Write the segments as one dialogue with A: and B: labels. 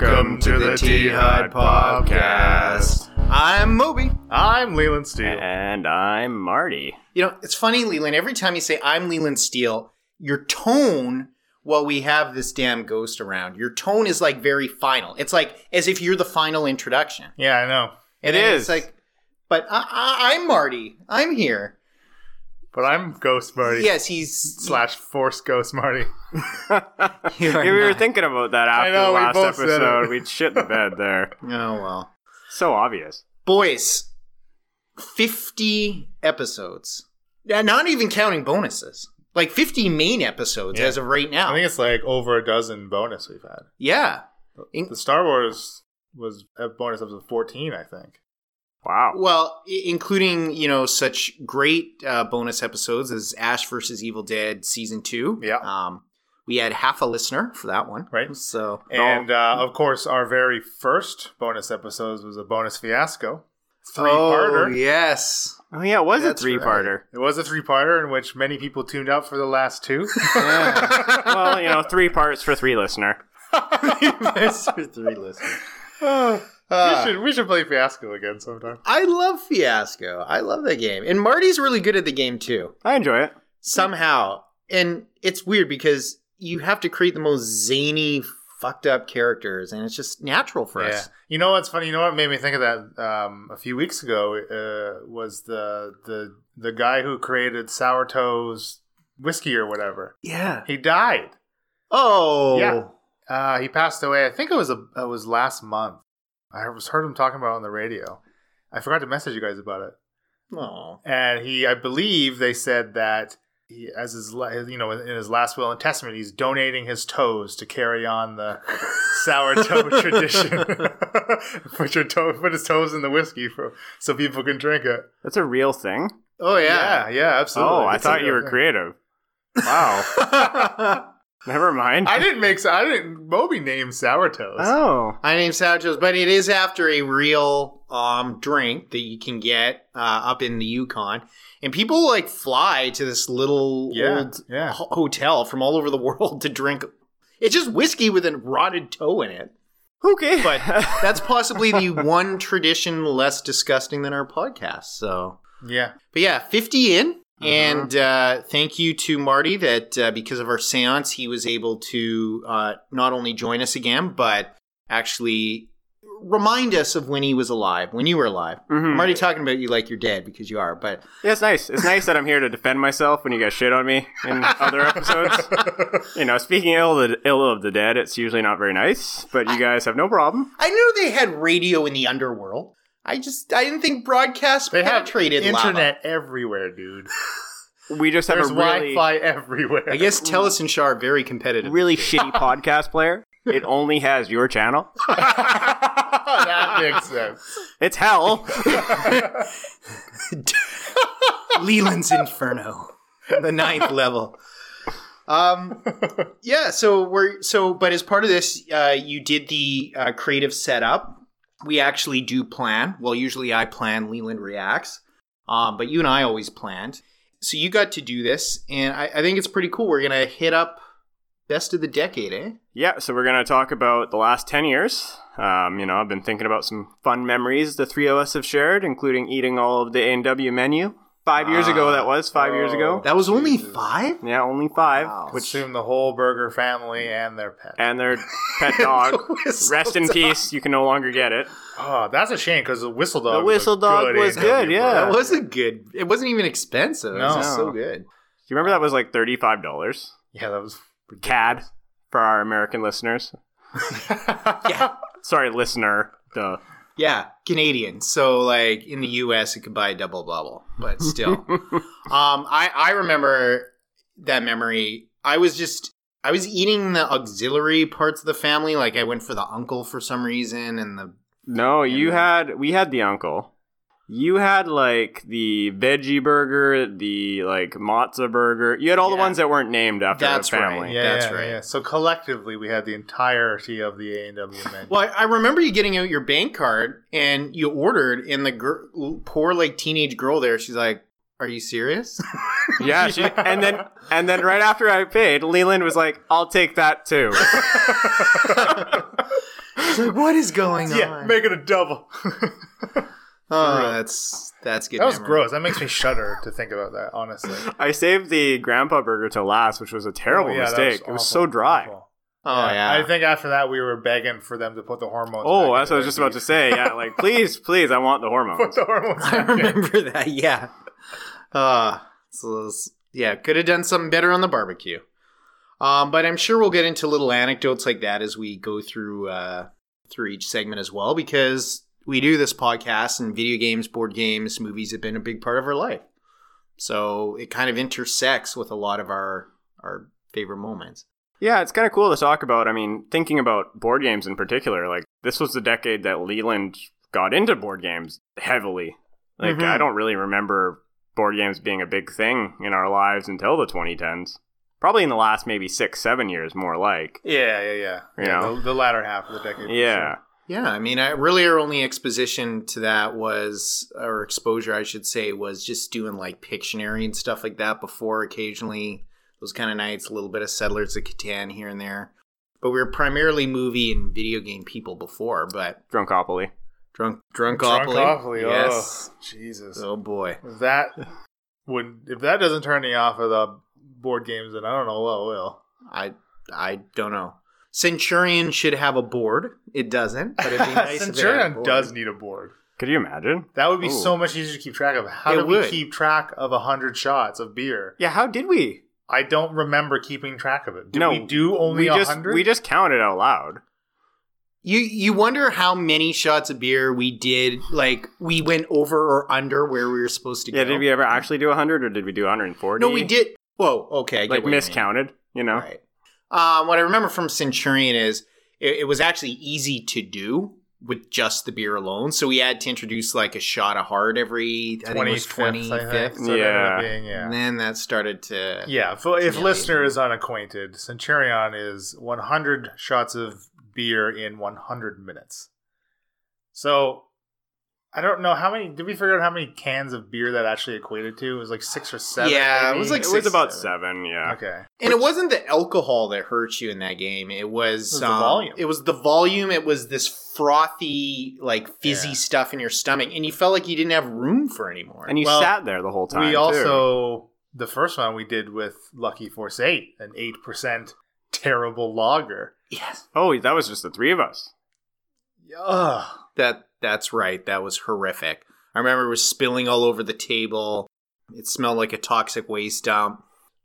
A: Welcome to the T Hut Podcast. I'm Moby.
B: I'm Leland Steele.
C: And I'm Marty.
A: You know, it's funny, Leland. Every time you say I'm Leland Steele, your tone, while we have this damn ghost around, your tone is like very final. It's like as if you're the final introduction.
B: Yeah, I know.
A: And
C: It
A: then
C: is.
A: It's like, but I, I, I'm Marty. I'm here.
B: But I'm Ghost Marty.
A: Yes, he's
B: Slash Force Ghost Marty.
A: You
C: Yeah,
A: are
C: we were
A: not.
C: thinking about that after
B: know,
C: the
B: we
C: last
B: both said it.
C: episode. We'd shit the bed there.
A: Oh well,
C: So obvious.
A: boys. Fifty episodes. Yeah, not even counting bonuses. Like fifty main episodes
B: Yeah.
A: as of right now.
B: I think it's like over a dozen bonus we've had.
A: yeah. In-
B: The Star Wars was a bonus episode 14, I think.
C: Wow.
A: Well, including you know such great uh, bonus episodes as Ash versus Evil Dead season two.
B: Yeah.
A: Um, we had half a listener for that one.
B: Right.
A: So
B: And uh, of course, our very first bonus episodes was a bonus fiasco. Three
A: Oh
B: parter.
A: yes.
C: Oh yeah, it was
A: That's
C: a three-parter.
B: It was a three parter in which many people tuned out for the last two.
C: well, you know, three parts for three listener.
A: That's for three listeners.
B: we,
A: Uh,
B: should, we should play Fiasco again sometime.
A: I love Fiasco. I love that game, and Marty's really good at the game too.
C: I enjoy it.
A: Somehow, and it's weird because you have to create the most zany, fucked up characters, and it's just natural for
B: Yeah.
A: us.
B: You know what's funny? You know what made me think of that um, a few weeks ago uh, was the the the guy who created Sour Toes whiskey or whatever.
A: Yeah.
B: He died.
A: Oh.
B: Yeah. Uh, he passed away. I think it was a it was last month. I was heard him talking about it on the radio. I forgot to message you guys about it.
A: Oh.
B: And he, I believe, they said that he, as his, you know, in his last will and testament, he's donating his toes to carry on the sour sourdough tradition. put your toe, put his toes in the whiskey for so people can drink it.
C: That's a real thing.
A: Oh
B: Yeah,
A: yeah.
B: yeah, absolutely.
C: oh, I
B: It's
C: thought you were creative. Wow. Never mind.
B: I didn't make. I didn't. Moby named sour toes.
C: Oh.
A: I named Sour Toes, but it is after a real um, drink that you can get uh, up in the Yukon. And people like fly to this little
B: Yeah,
A: old
B: yeah.
A: ho- hotel from all over the world to drink. It's just whiskey with a rotted toe in it.
C: Okay.
A: But that's possibly the one tradition less disgusting than our podcast. So,
B: Yeah,
A: but yeah, 50 in. And uh, thank you to Marty that uh, because of our seance, he was able to uh, not only join us again, but actually remind us of when he was alive, when you were alive.
C: Mhm.
A: I'm already talking about you like you're dead because you are, but
C: Yeah, it's nice. It's nice that I'm here to defend myself when you guys shit on me in other episodes. you know, speaking ill of, the, ill of the dead, it's usually not very nice, but you guys have no problem.
A: I knew they had radio in the underworld. I just I didn't think broadcast
B: they have
A: penetrated lava.
B: internet everywhere, dude.
C: We just have
B: There's
C: a really,
B: Wi-Fi everywhere.
A: I guess Telus and Shaw are very competitive.
C: really shitty podcast player. It only has your channel.
B: that makes sense.
C: It's hell.
A: Leland's Inferno, the ninth level. Um, yeah. So we're so, but as part of this, uh, you did the uh, creative setup. We actually do plan. Well, usually I plan. Leland reacts. Um, but you and I always planned. So you got to do this, and I, I think it's pretty cool. We're gonna hit up best of the decade, eh?
C: Yeah, so we're to talk about the last 10 years. Um, you know, I've been thinking about some fun memories the three of us have shared, including eating all of the A&W menu. Five years ago, that ah, was. Five years ago.
A: Oh, that was only
B: Jesus.
A: five.
C: Yeah, only five.
A: Wow.
B: Consume the whole burger family and their pet.
C: And their pet dog.
A: Whistle
C: Rest in
A: dog.
C: peace. You can no longer get it.
B: Oh, that's a shame because the whistle dog.
C: The whistle
B: was
C: dog
B: good
C: was good, yeah.
A: That
B: burger.
A: wasn't good. It wasn't even expensive. It was
B: No.
A: just so good.
C: Do you remember that was like $35?
B: Yeah, that was
C: CAD for our American listeners.
A: Yeah.
C: Sorry, listener. Duh.
A: Yeah, Canadian. So like in the US it could buy a double bubble, but still. um I I remember that memory. I was just I was eating the auxiliary parts of the family like I went for the uncle for some reason and the
C: No, you
A: Yeah.
C: had we had the uncle. You had like the veggie burger, the like matzo burger. You had all the ones that weren't named after
A: That's
C: the family.
A: right.
B: Yeah,
A: That's
B: yeah,
A: right.
B: Yeah. So collectively, we had the entirety of the A and W menu.
A: Well, I I remember you getting out your bank card and you ordered, and the gir- poor like teenage girl there, she's like, "Are you serious?"
C: Yeah, she, and then and then right after I paid, Leland was like, "I'll take that too."
A: It's like, what is going on?
B: yeah,
A: on?
B: make it a double.
A: Oh, that's that's good.
B: that was
A: memory.
B: gross. That makes me shudder to think about that. Honestly,
C: I saved the grandpa burger to last, which was a terrible
B: Oh, yeah, that
C: mistake. it was
B: awful,
C: so dry.
B: awful.
A: Oh yeah.
B: I think after that we were begging for them to put the hormones.
C: Oh, that's what I was just about to say. Yeah, like please, please, I want the hormones.
B: Put the hormones.
A: I
B: back in.
A: remember that. Yeah. Uh, so this- yeah, could have done something better on the barbecue. Um, but I'm sure we'll get into little anecdotes like that as we go through uh, through each segment as well, because we do this podcast and video games, board games, movies have been a big part of our life. So it kind of intersects with a lot of our our favorite moments.
C: Yeah, it's kind of cool to talk about. I mean, thinking about board games in particular, like this was the decade that Leland got into board games heavily. Like
A: Mhm.
C: I don't really remember board games being a big thing in our lives until the 2010s. Probably in the last maybe six, seven years, more like.
B: Yeah, yeah, yeah.
C: You
B: yeah
C: know?
B: the, the latter half of the decade.
C: Yeah.
A: Yeah, I mean, I, really, our only exposition to that was, or exposure, I should say, was just doing like Pictionary and stuff like that before. Occasionally, those kind of nights, a little bit of Settlers of Catan here and there. But we were primarily movie and video game people before. But
C: Drunkopoly.
A: drunk,
B: sure.
A: drunkopoly,
B: Drunkopoly, oh,
A: yes.
B: Oh, Jesus.
A: Oh boy,
B: If that would if that doesn't turn me off of the board games, then I don't know what will.
A: I I don't know. Centurion should have a board. It doesn't, but it'd be nice. if it had a
B: Centurion
A: board.
B: does need a board.
C: Could you imagine?
B: That would be
C: Ooh.
B: so much easier to keep track of. How
A: It
B: do we
A: would.
B: keep track of a hundred shots of beer?
C: Yeah, how did we?
B: I don't remember keeping track of it. Did
C: No,
B: we do only
C: we
B: a
C: just
B: hundred?
C: we just counted out loud.
A: You you wonder how many shots of beer we did, like we went over or under where we were supposed to
C: Yeah,
A: go.
C: did we ever actually do 100 or did we do 140?
A: No, we did. Whoa, okay, I get
C: Like
A: what you mean.
C: miscounted, you know?
A: Right. Um, what I remember from Centurion is it, it was actually easy to do with just the beer alone. So we had to introduce like a shot of hard every I think it was
B: 25th,
A: 25th.
B: So it ended up
C: Yeah.
B: yeah.
A: And then that started to
B: Yeah, if, if listener is unacquainted, Centurion is 100 shots of beer in 100 minutes. So I don't know how many. Did we figure out how many cans of beer that actually equated to? It was like six or seven.
A: Yeah, it was like
C: It
A: six,
C: was about
A: seven.
C: seven, yeah.
B: okay.
A: And it wasn't the alcohol that hurt you in that game. It was,
B: It was the
A: um,
B: volume.
A: It was the volume. It was this frothy, like fizzy
B: Yeah.
A: stuff in your stomach, and you felt like you didn't have room for anymore.
C: And you
B: Well,
C: sat there the whole time.
B: we
C: too.
B: also the first one we did with Lucky Force Eight, an eight percent terrible lager.
A: yes,
C: Oh, that was just the three of us.
B: Ugh.
A: that that's right. That was horrific. I remember it was spilling all over the table. It smelled like a toxic waste dump,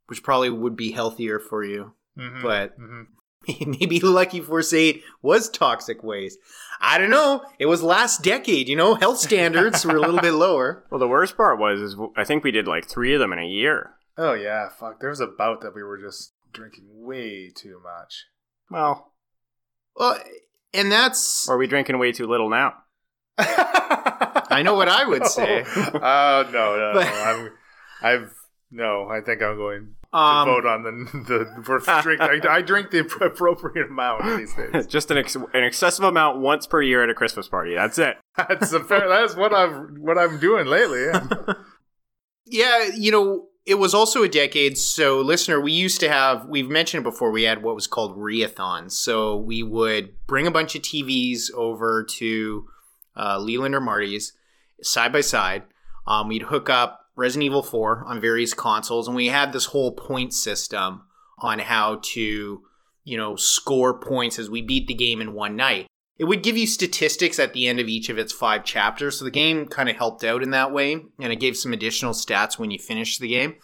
A: which probably would be healthier for you.
B: Mhm,
A: But
B: mhm.
A: maybe Lucky Force 8 was toxic waste. I don't know. It was last decade, you know, health standards were a little bit lower.
C: Well, the worst part was, is I think we did like three of them in a year.
B: oh yeah, fuck. There was a bout that we were just drinking way too much.
C: Well,
A: Well, and that's
C: or are we drinking way too little now?
A: I know what I would say.
B: Oh no, no, no. I'm, I've no. I think I'm going to
A: Um,
B: vote on the the drink. I, I drink the appropriate amount these days.
C: just an, ex- an excessive amount once per year at a Christmas party. That's it.
B: That's a fair. That's what I'm what I'm doing lately. Yeah.
A: Yeah, you know, it was also a decade. So, listener, we used to have, we've mentioned it before, we had what was called reathons. So, we would bring a bunch of TVs over to uh, Leland or Marty's side by side. Um, we'd hook up Resident Evil 4 on various consoles, and we had this whole point system on how to, you know, score points as we beat the game in one night. It would give you statistics at the end of each of its five chapters, so the game kind of helped out in that way, and it gave some additional stats when you finished the game.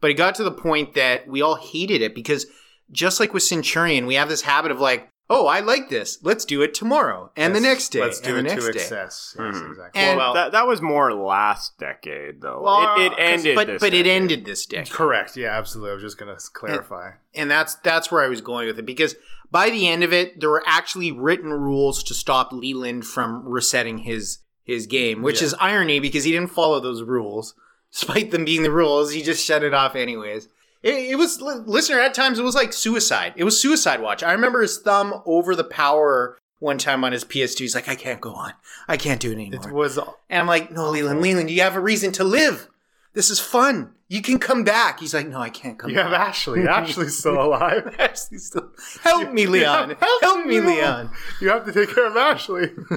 A: But it got to the point that we all hated it because just like with Centurion, we have this habit of like, oh, I like this. Let's do it tomorrow and the next day
B: Let's do
A: and
B: it
A: the next
B: to
A: day.
B: excess. Yes,
C: Mhm.
B: exactly.
A: And-
B: well,
C: that, that was more last decade, though.
B: Well,
C: it, it ended.
A: But but it ended this decade.
B: correct. Yeah, absolutely. I was just gonna clarify.
A: and that's that's where I was going with it because by the end of it, there were actually written rules to stop Leland from resetting his his game, which
B: Yeah.
A: is irony because he didn't follow those rules, despite them being the rules. He just shut it off anyways. It, it was listener at times. It was like suicide. It was suicide watch. I remember his thumb over the power one time on his PS2. He's like, I can't go on. I can't do it anymore.
B: It was
A: and I'm like, no, Leland, Leland, you have a reason to live. This is fun. You can come back. He's like, no, I can't come back.
B: You have. Ashley. Ashley's still alive.
A: Ashley's still, help me, Leon.
B: help
A: Help me,
B: me,
A: Leon.
B: You have to take care of Ashley.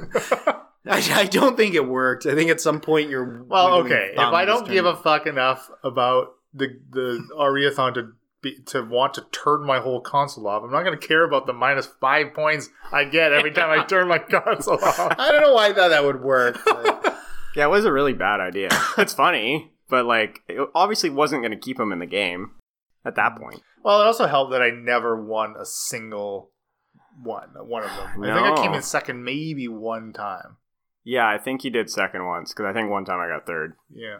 A: I, I don't think it worked. I think at some point you're.
B: well, okay. If I don't give a fuck enough about the the Ariathon to be, to want to turn my whole console off, I'm not going to care about the minus five points I get every time I turn my console off.
A: I don't know why I thought that would work. but-
C: Yeah, it was a really bad idea. It's funny, but like, it obviously wasn't going to keep him in the game at that point.
B: Well, it also helped that I never won a single one. One of them. I think I came in second maybe one time.
C: Yeah, I think he did second once because I think one time I got third.
B: Yeah.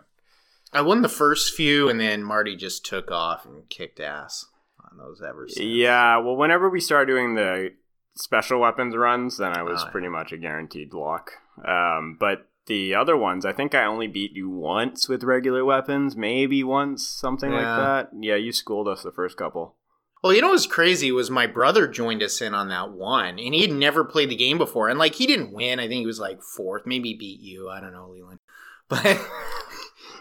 A: I won the first few, and then Marty just took off and kicked ass on those ever since.
C: Yeah, well, whenever we started doing the special weapons runs, then I was
A: Oh, yeah.
C: pretty much a guaranteed lock. Um, but the other ones, I think I only beat you once with regular weapons, maybe once, something like that. Yeah, you schooled us the first couple.
A: Well, you know what's crazy was my brother joined us in on that one, and he had never played the game before, and like he didn't win. I think he was like fourth, maybe beat you. I don't know, Leland, but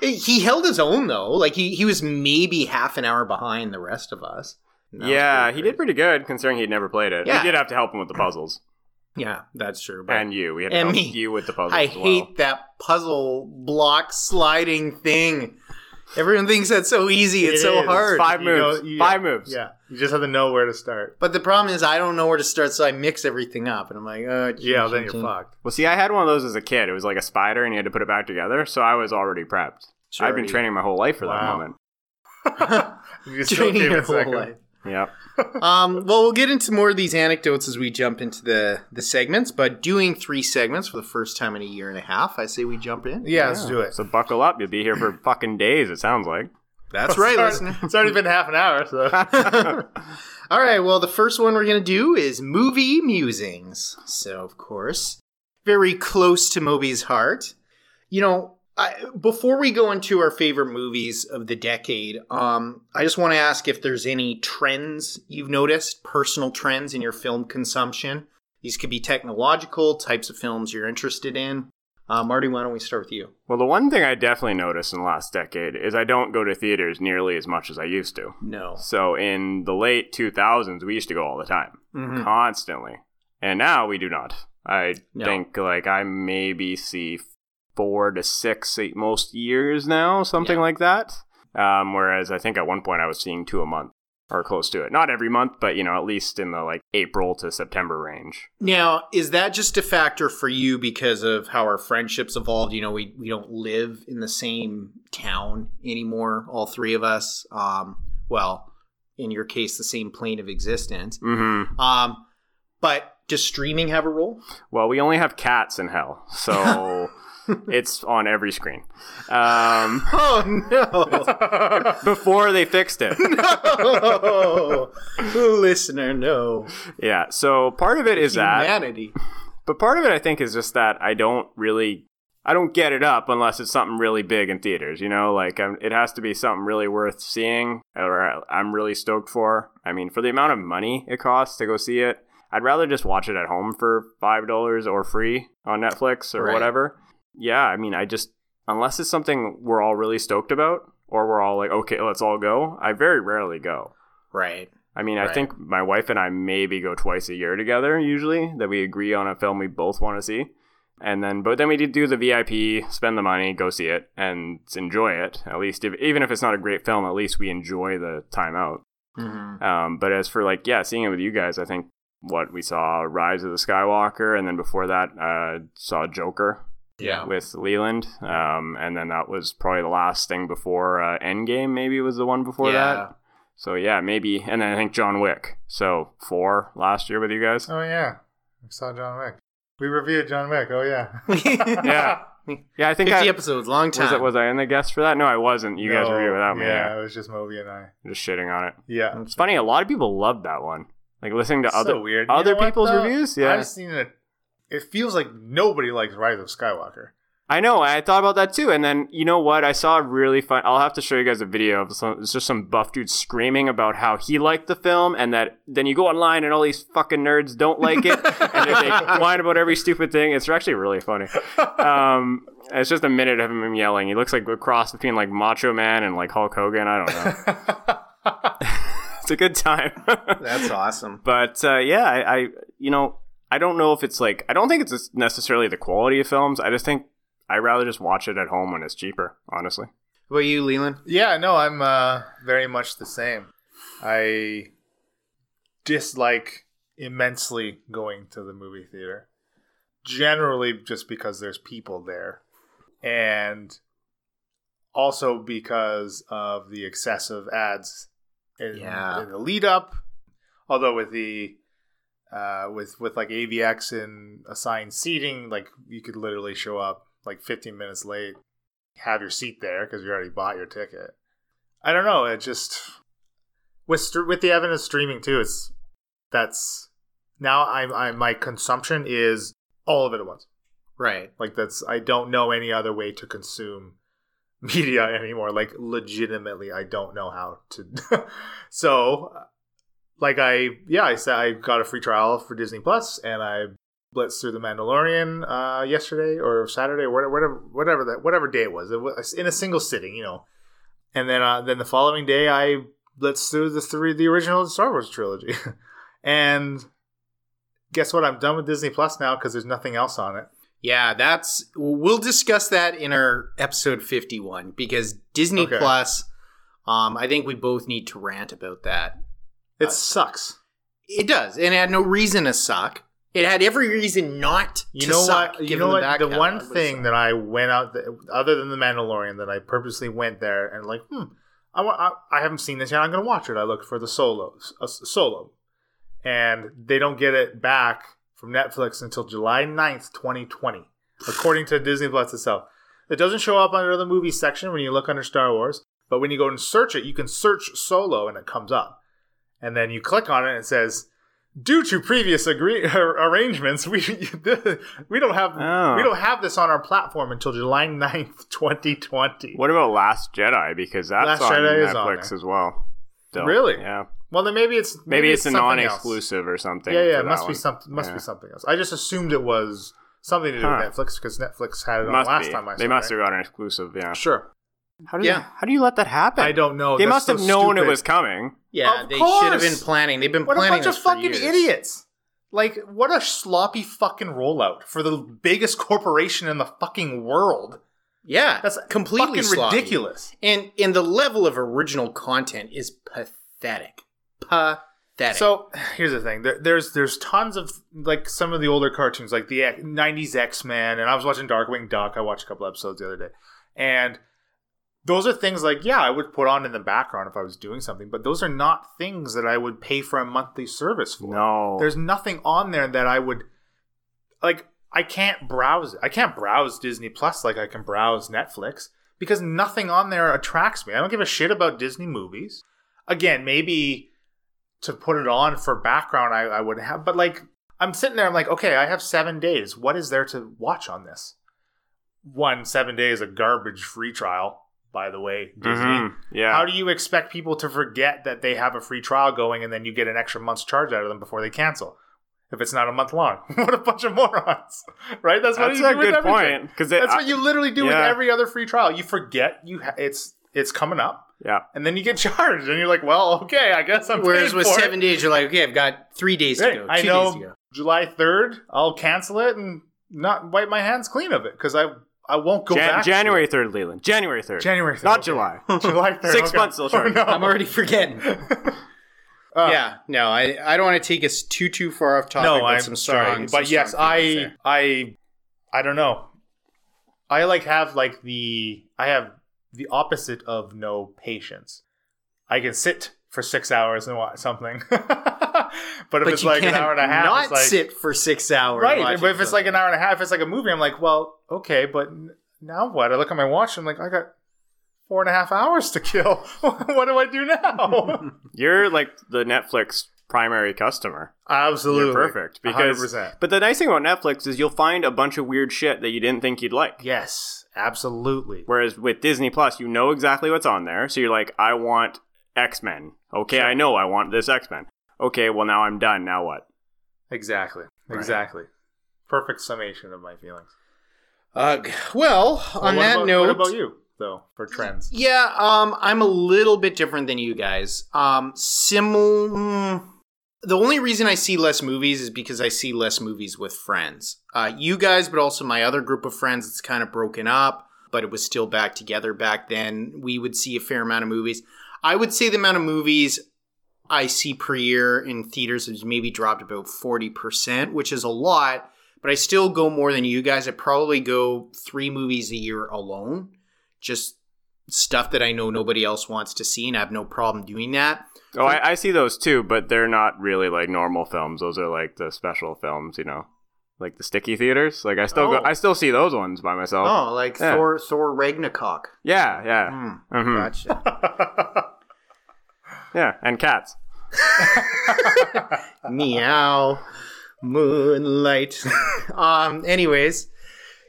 A: he held his own though. Like he he was maybe half an hour behind the rest of us. And that was
C: yeah, he did pretty good considering he'd never played it.
A: Yeah.
C: We did have to help him with the puzzles.
A: Yeah, that's true.
C: And you. We had to help
A: me.
C: you with the puzzles
A: I
C: well.
A: hate that puzzle block sliding thing. Everyone thinks that's so easy. It's
B: It
A: so
B: is.
A: hard.
C: Five
B: You know-
C: moves.
B: yeah,
C: Five moves.
B: Yeah. You just have to know where to start.
A: But the problem is, I don't know where to start, so I mix everything up, and I'm like, oh,
B: Yeah, then you're fucked.
C: Well, see, I had one of those as a kid. It was like a spider, and you had to put it back together. So I was already prepped.
A: Sure,
C: I've been
A: you-
C: training my whole life for that moment.
B: You
A: Training
B: gave
A: your whole
B: second.
A: life.
C: Yep.
A: um, well, we'll get into more of these anecdotes as we jump into the the segments. But doing three segments for the first time in a year and a half, I say we jump in.
B: Yeah, let's do it.
C: So buckle up. You'll be here for fucking days. It sounds like.
A: That's right,
B: It's already- It's already been half an hour, so.
A: All right. Well, the first one we're gonna do is movie musings. So, of course, very close to Moby's heart. You know, I, before we go into our favorite movies of the decade, um, I just want to ask if there's any trends you've noticed, personal trends in your film consumption. These could be technological types of films you're interested in. Uh, Marty, why don't we start with you?
C: Well, the one thing I definitely noticed in the last decade is I don't go to theaters nearly as much as I used to.
A: No.
C: So in the late 2000s, we used to go all the time,
A: Mhm.
C: constantly. And now we do not. I
A: No.
C: think like I maybe see four to six eight most years now, something
A: Yeah.
C: like that. Um, whereas I think at one point I was seeing two a month or close to it. Not every month, but you know, at least in the like April to September range.
A: Now, is that just a factor for you because of how our friendships evolved? You know, we, we don't live in the same town anymore, all three of us. Um, well, in your case, the same plane of existence.
C: Mm-hmm.
A: Um, but does streaming have a role?
C: Well, we only have cats in hell, so it's on every screen. Um,
A: Oh, no.
C: before they fixed it.
A: no. Listener, no.
C: Yeah. So part of it is that,
A: Humanity.
C: but part of it I think is just that I don't really, I don't get it up unless it's something really big in theaters. You know, like um, it has to be something really worth seeing, or I'm really stoked for. I mean, for the amount of money it costs to go see it, I'd rather just watch it at home for five dollars or free on Netflix or
A: Right.
C: whatever. Yeah. I mean, I just unless it's something we're all really stoked about, or we're all like, okay, let's all go. I very rarely go.
A: Right.
C: I mean, I think my wife and I maybe go twice a year together usually that we agree on a film we both want to see. And then, but then we do the VIP, spend the money, go see it, and enjoy it. At least, if, even if it's not a great film, at least we enjoy the time out.
A: Mhm.
C: Um, but as for like, yeah, seeing it with you guys, I think what we saw Rise of the Skywalker, and then before that, uh, saw Joker
A: Yeah.
C: with Leland. Um, and then that was probably the last thing before uh, Endgame, maybe was the one before
A: Yeah.
C: that. So yeah, maybe. And then I think John Wick. So four last year with you guys.
B: oh, yeah. I saw John Wick. We reviewed John Wick. Oh, yeah.
C: Yeah. Yeah, I think
A: 50
C: I,
A: episodes, long time.
C: was, it, was I in the guest for that? No, I wasn't. You guys
B: No,
C: reviewed without me.
B: Yeah,
C: Yeah.
B: it was just Moby and I.
C: Just shitting on it.
B: Yeah.
C: It's funny. A lot of people loved that one. Like listening to
B: so
C: other
B: weird. You
C: other
B: know
C: people's
B: though?
C: reviews. Yeah.
B: I've seen it. It feels like nobody likes Rise of Skywalker.
C: I know. I thought about that too. And then you know what? I saw a really fun. I'll have to show you guys a video of some. It's just some buff dude screaming about how he liked the film, and that then you go online and all these fucking nerds don't like it, and they, whine about every stupid thing. It's actually really funny. Um, it's just a minute of him yelling. He looks like a cross between like Macho Man and like Hulk Hogan. I don't know. it's a good time.
A: That's awesome.
C: But uh, yeah, I, I you know I don't know if it's like I don't think it's necessarily the quality of films. I just think I rather just watch it at home when it's cheaper. Honestly.
A: What about you, Leland?
B: Yeah, no, I'm uh, very much the same. I dislike immensely going to the movie theater. Generally, just because there's people there, and also because of the excessive ads in,
A: Yeah.
B: in the lead up. Although with the uh, with with like AVX and assigned seating, like you could literally show up like 15 minutes late, have your seat there because you already bought your ticket. I don't know. It just with with the evidence streaming too. It's that's now I'm I my consumption is all of it at once.
A: Right.
B: Like that's I don't know any other way to consume media anymore. Like legitimately, I don't know how to. so, like I yeah, I said I got a free trial for Disney Plus, and I blitzed through the Mandalorian uh, yesterday or Saturday or whatever whatever whatever that whatever day it was. It was in a single sitting, you know. And then uh, then the following day, I blitzed through the three the original Star Wars trilogy, and guess what? I'm done with Disney Plus now because there's nothing else on it.
A: Yeah, that's we'll discuss that in our episode 51 because Disney
B: Okay.
A: Plus um I think we both need to rant about that.
B: It
A: Uh,
B: sucks.
A: It does. And it had no reason to suck. It had every reason not
B: You
A: to
B: know
A: suck.
B: what? You know what? The one thing that I went out, th- other than the Mandalorian, that I purposely went there and like, hmm, I, I, I haven't seen this yet. I'm going to watch it. I looked for the solo, uh, solo, and they don't get it back from Netflix until July 9th, 2020, according to Disney Plus itself. It doesn't show up under the movie section when you look under Star Wars, but when you go and search it, you can search solo and it comes up, and then you click on it and it says. Due to previous agree- arrangements, we we don't have
C: Oh.
B: we don't have this on our platform until July 9th, 2020.
C: What about Last Jedi? Because that's
B: Last
C: on
B: Jedi is on
C: Netflix
B: there.
C: as well.
B: Really?
C: Yeah.
B: Well, then maybe it's
C: Maybe, it's, a
B: something
C: non-exclusive or something.
B: Yeah, yeah, it must be
C: one.
B: something. Must
C: Yeah.
B: be something else. I just assumed it was something to do
C: Huh.
B: with Netflix because Netflix had it on last
C: be.
B: time I saw it.
C: they must
B: it.
C: have got an exclusive. Yeah.
B: Sure.
C: How do
A: Yeah.
C: You, how do you let that happen?
B: I don't know.
C: They
B: That's
C: must
B: so
C: have known it was coming.
A: Yeah,
B: Of
A: they should have been planning. They've been
B: What a
A: planning
B: bunch of
A: this for
B: fucking
A: years.
B: idiots! Like, what a sloppy fucking rollout for the biggest corporation in the fucking world.
A: Yeah,
B: That's
A: completely
B: fucking ridiculous.
A: And and the level of original content is pathetic. Pathetic.
B: So here's the thing: there, there's there's tons of like some of the older cartoons, like the '90s X Men, and I was watching Darkwing Duck. I watched a couple episodes the other day, and those are things like yeah, I would put on in the background if I was doing something, but those are not things that I would pay for a monthly service for.
C: No.
B: There's nothing on there that I would like. I can't browse it. I can't browse Disney Plus like I can browse Netflix because nothing on there attracts me. I don't give a shit about Disney movies. Again, maybe to put it on for background, I, I would have, but like I'm sitting there, I'm like, okay, I have seven days. What is there to watch on this? One, seven days of garbage free trial, by the way, Disney.
C: Mhm. Yeah.
B: How do you expect people to forget that they have a free trial going and then you get an extra month's charge out of them before they cancel? If it's not a month long, what a bunch of morons, right? That's what
C: That's
B: you
C: a
B: do with
C: good
B: everything.
C: point. Because
B: That's what you literally do with every other free trial. You forget you ha- it's it's coming up,
C: Yeah.
B: and then you get charged, and you're like, well, okay, I guess I'm.
A: Whereas with
B: for it.
A: seven days, you're like, okay, I've got three days to
B: Hey,
A: go. Two
B: I
A: days to
B: know
A: go.
B: July third, I'll cancel it and not wipe my hands clean of it because I I won't go
C: Jan-
B: back.
C: January 3rd, Leland. January 3rd.
B: January 3rd,
C: Not
B: okay.
C: July.
B: July third.
C: Six
B: okay.
C: months they'll
B: Oh, no.
A: I'm already forgetting.
B: Uh,
A: yeah, no, I, I don't want to take us too too far off topic.
B: no,
A: but
B: I'm
A: some strong,
B: sorry,
A: some
B: but yes, I
A: there.
B: I I don't know. I like have like the I have the opposite of no patience. I can sit for six hours and watch something, but if
A: but
B: it's like an hour and a half,
A: not
B: it's like,
A: sit for six hours.
B: right. But if it's like an hour and a half, it's like a movie. I'm like, well, okay, but now what? I look at my watch. I'm like, I got four and a half hours to kill. what do I do now?
C: You're like the Netflix primary customer.
B: Absolutely.
C: You're perfect because
B: 100%.
C: but the nice thing about Netflix is you'll find a bunch of weird shit that you didn't think you'd like.
B: Yes, absolutely.
C: Whereas with Disney Plus, you know exactly what's on there. So you're like, I want X Men. Okay,
B: Sure.
C: I know I want this X Men. Okay, well now I'm done. Now what?
B: Exactly.
C: Right.
B: Exactly. Perfect summation of my feelings.
A: Uh, well,
B: Well,
A: on
B: what
A: that
B: about,
A: note,
B: what about you though for trends?
A: Yeah, um, I'm a little bit different than you guys. Um, simil. mm, the only reason I see less movies is because I see less movies with friends. Uh, you guys, but also my other group of friends. It's kind of broken up, but it was still back together back then. We would see a fair amount of movies. I would say the amount of movies I see per year in theaters has maybe dropped about forty percent, which is a lot. But I still go more than you guys. I probably go three movies a year alone just stuff that I know nobody else wants to see, and I have no problem doing that.
C: Oh, I, I see those too, but they're not really like normal films. Those are like the special films, you know, like the sticky theaters. Like I still
A: Oh.
C: go, I still see those ones by myself.
A: Oh, like
C: Yeah.
A: Thor, Thor Ragnarok.
C: Yeah, yeah,
A: Hmm,
C: Mhm.
A: Gotcha.
C: yeah, and cats.
A: Meow, moonlight. um. Anyways,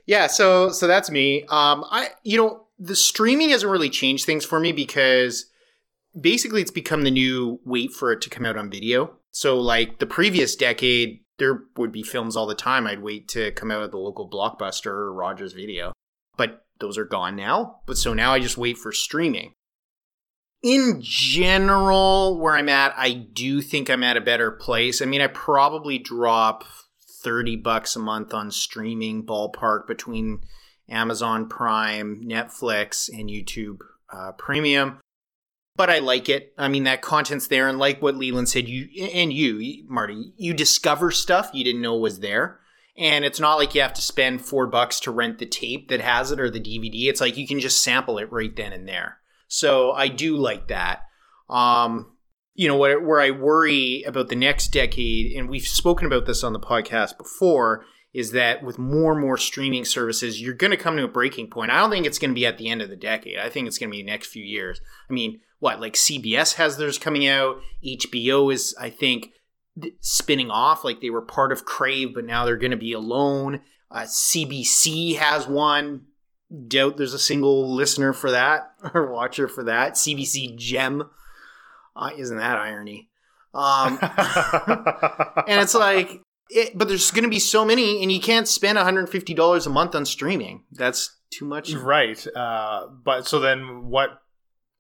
A: yeah. So so that's me. Um. I you know the streaming hasn't really changed things for me because basically it's become the new wait for it to come out on video. So like the previous decade, there would be films all the time. I'd wait to come out at the local blockbuster or Rogers Video, but those are gone now. But so now I just wait for streaming. In general, where I'm at, I do think I'm at a better place. I mean, I probably drop 30 bucks a month on streaming ballpark between Amazon Prime, Netflix, and YouTube uh, Premium. But I like it. I mean, that content's there, and like what Leland said, you and you, Marty, you discover stuff you didn't know was there. And it's not like you have to spend four bucks to rent the tape that has it or the DVD. It's like you can just sample it right then and there. So I do like that. Um, you know, where, where I worry about the next decade, and we've spoken about this on the podcast before, is that with more and more streaming services, you're going to come to a breaking point. I don't think it's going to be at the end of the decade. I think it's going to be the next few years. I mean, what, like CBS has theirs coming out? HBO is, I think, spinning off. Like they were part of Crave, but now they're going to be alone. Uh, CBC has one. Doubt there's a single listener for that or watcher for that. CBC Gem. Uh, isn't that irony? Um, and it's like, it, but there's going to be so many, and you can't spend 150 dollars a month on streaming. That's too much.
B: right. Uh, but so then what?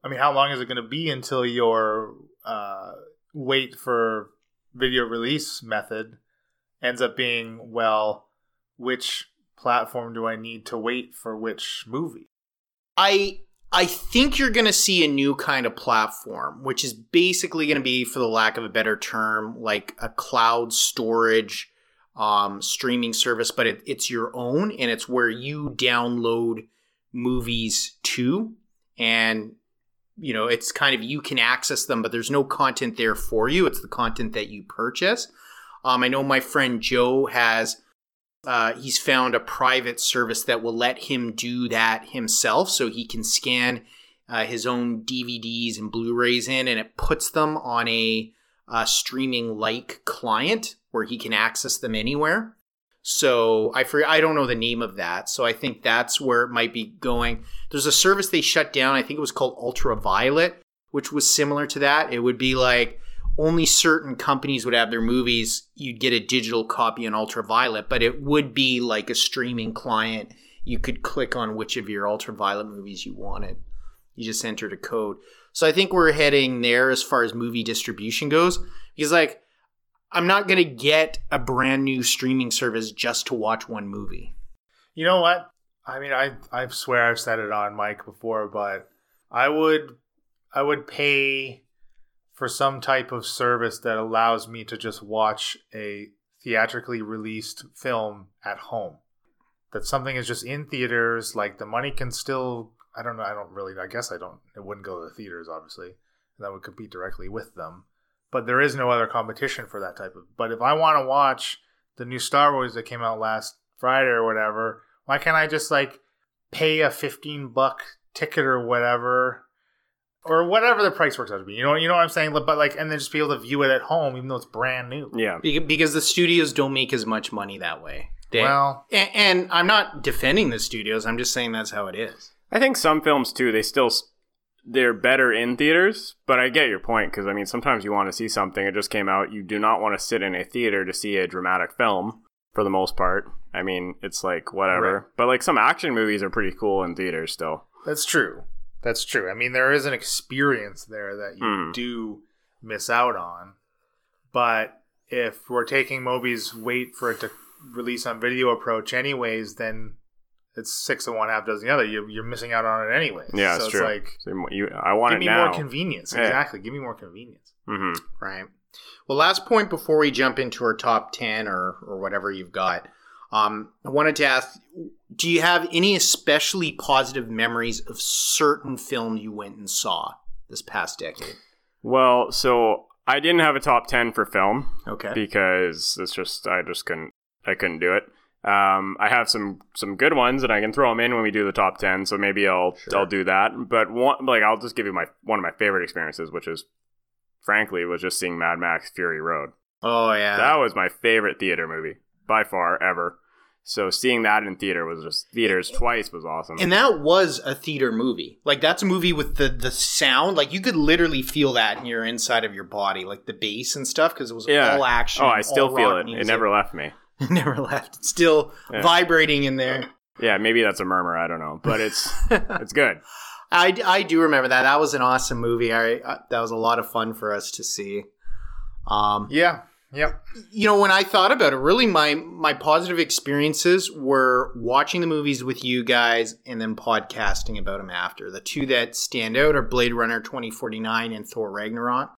B: I mean, how long is it going to be until your uh, wait for video release method ends up being well? Which platform do I need to wait for which movie?
A: I I think you're going to see a new kind of platform, which is basically going to be, for the lack of a better term, like a cloud storage um, streaming service, but it, it's your own, and it's where you download movies to, and you know it's kind of you can access them, but there's no content there for you. It's the content that you purchase. Um, I know my friend Joe has uh, he's found a private service that will let him do that himself so he can scan uh, his own DVDs and Blu rays in and it puts them on a uh, streaming like client where he can access them anywhere. So I for, I don't know the name of that. So I think that's where it might be going. There's a service they shut down. I think it was called Ultraviolet, which was similar to that. It would be like only certain companies would have their movies. You'd get a digital copy on Ultraviolet, but it would be like a streaming client. You could click on which of your Ultraviolet movies you wanted. You just entered a code. So I think we're heading there as far as movie distribution goes. Because like I'm not gonna get a brand new streaming service just to watch one movie.
B: You know what? I mean, I I swear I've said it on mic before, but I would I would pay for some type of service that allows me to just watch a theatrically released film at home. That something is just in theaters, like the money can still I don't know, I don't really I guess I don't it wouldn't go to the theaters obviously. That would compete directly with them. But there is no other competition for that type of but if I want to watch the new Star Wars that came out last Friday or whatever, why can't I just like pay a 15 buck ticket or whatever or whatever the price works out to be. You know, you know what I'm saying. But like, and then just be able to view it at home, even though it's brand new.
C: Yeah.
A: Because the studios don't make as much money that way. They-
B: Well,
A: and, and I'm not defending the studios. I'm just saying that's how it is.
C: I think some films too, they still they're better in theaters, but I get your point because I mean sometimes you want to see something it just came out, you do not want to sit in a theater to see a dramatic film for the most part. I mean, it's like whatever.
B: Right.
C: But like some action movies are pretty cool in theaters still.
B: that's true. That's true. I mean, there is an experience there that you
C: Hmm.
B: do miss out on. But if we're taking Moby's wait for it to release on video approach, anyways, then it's six of one, half dozen the other. You're, you're missing out on it anyways.
C: Yeah,
B: so
C: it's true.
B: like
C: So you, I want
B: give me
C: now.
B: more convenience.
C: Yeah.
B: Exactly. Give me more convenience.
C: hmm
A: Right. Well, last point before we jump into our top 10 or, or whatever you've got. Um, I wanted to ask Do you have any especially positive memories of certain films you went and saw this past decade?
C: Well, so I didn't have a top ten for film.
A: Okay.
C: because it's just I just couldn't I couldn't do it. Um, I have some some good ones and I can throw them in when we do the top ten, so maybe I'll
A: Sure.
C: I'll do that. But one like I'll just give you my one of my favorite experiences, which is frankly was just seeing Mad Max Fury Road.
A: Oh, yeah.
C: That was my favorite theater movie by far ever. So seeing that in theater was just theaters twice was awesome.
A: and that was a theater movie. Like, that's a movie with the, the sound. Like, you could literally feel that in your inside of your body, like the bass and stuff, because it was
C: Yeah.
A: all action.
C: oh, I still feel it. It never left me.
A: It never left. It's still
C: Yeah.
A: vibrating in there.
C: Yeah, maybe that's a murmur. I don't know, but it's it's good.
A: I, I do remember that. That was an awesome movie. I, I that was a lot of fun for us to see. Um,
B: Yeah. Yep.
A: you know, when I thought about it, really my my positive experiences were watching the movies with you guys and then podcasting about them after. The two that stand out are Blade Runner 2049 and Thor Ragnarok.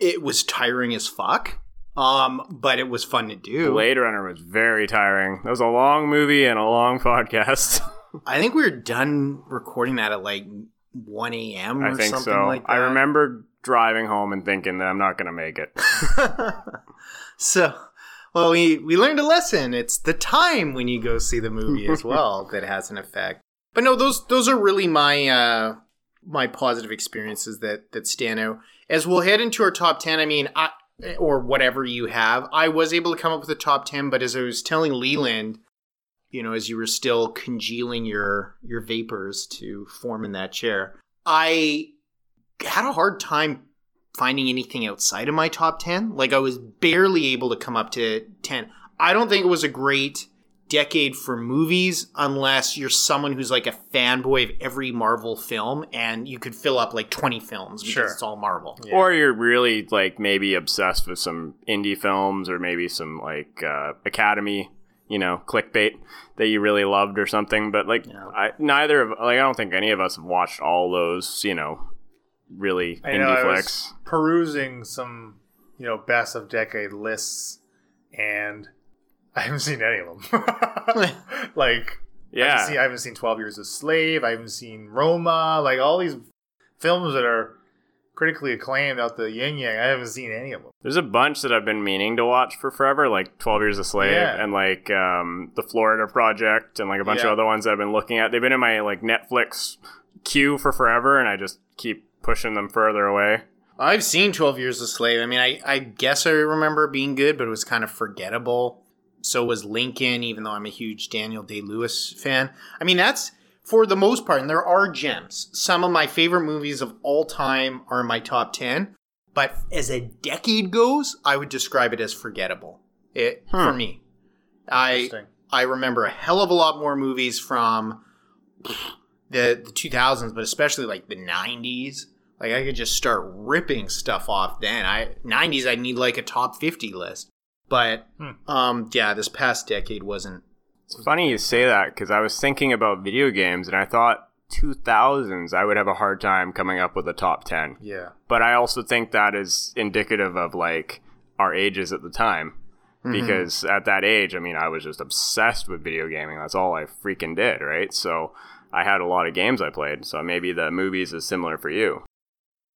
A: It was tiring as fuck. Um, but it was fun to do.
C: Blade Runner was very tiring. That was a long movie and a long podcast.
A: I think we were done recording that at like 1 a.m. or
C: I think
A: something
C: so.
A: like that.
C: I remember driving home and thinking that I'm not going to make it.
A: so, well, we we learned a lesson. It's the time when you go see the movie as well that has an effect. But no, those those are really my uh, my positive experiences that that stand out. As we'll head into our top ten, I mean, I, or whatever you have, I was able to come up with a top ten. But as I was telling Leland, you know, as you were still congealing your your vapors to form in that chair, I had a hard time finding anything outside of my top 10. Like I was barely able to come up to 10. I don't think it was a great decade for movies unless you're someone who's like a fanboy of every Marvel film and you could fill up like 20 films because
B: Sure.
A: it's all Marvel.
B: Yeah.
C: Or you're really like maybe obsessed with some indie films or maybe some like uh, Academy, you know, clickbait that you really loved or something. But like,
A: Yeah.
C: I neither of like I don't think any of us have watched all those, you know, really
B: I know
C: indie
B: I was perusing some, you know, best of decade lists, and I haven't seen any of them. like, I,
C: Yeah,
B: haven't seen, I haven't seen Twelve Years a Slave. I haven't seen Roma. Like all these films that are critically acclaimed out the yin yang. I haven't seen any of them.
C: There's a bunch that I've been meaning to watch for forever, like Twelve Years a Slave
B: Yeah.
C: and like um, the Florida Project and like a bunch
B: Yeah.
C: of other ones that I've been looking at. They've been in my like Netflix queue for forever, and I just keep pushing them further away.
A: I've seen 12 Years a Slave. I mean, I, I guess I remember it being good, but it was kind of forgettable. So was Lincoln, even though I'm a huge Daniel Day Lewis fan. I mean, that's for the most part, and there are gems. Some of my favorite movies of all time are in my top 10. But as a decade goes, I would describe it as forgettable. It for
C: Hmm.
A: me. I I remember a hell of a lot more movies from the the 2000s, but especially like the 90s. Like I could just start ripping stuff off then. I 90s I'd need like a top 50 list. But
B: Hmm.
A: um yeah, this past decade wasn't
C: It's funny you say that because I was thinking about video games, and I thought 2000s I would have a hard time coming up with a top 10.
B: Yeah.
C: But I also think that is indicative of like our ages at the time. Because at that age, I mean, I was just obsessed with video gaming. That's all I freaking did, right? So I had a lot of games I played. So maybe the movies is similar for you.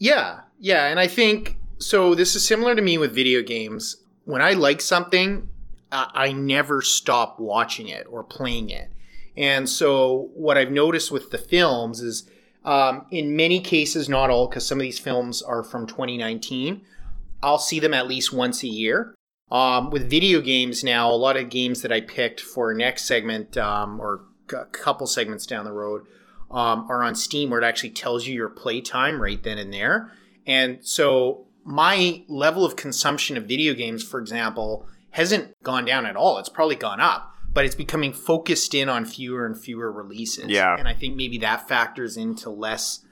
A: Yeah, yeah, and I think so. This is similar to me with video games. When I like something, I, I never stop watching it or playing it. And so, what I've noticed with the films is Um, in many cases, not all, because some of these films are from 2019. I'll see them at least once a year. Um, with video games now, a lot of games that I picked for next segment um, or a couple segments down the road um, are on Steam, where it actually tells you your playtime right then and there. And so my level of consumption of video games, for example, hasn't gone down at all. It's probably gone up, but it's becoming focused in on fewer and fewer releases.
C: Yeah.
A: And I think maybe that factors into less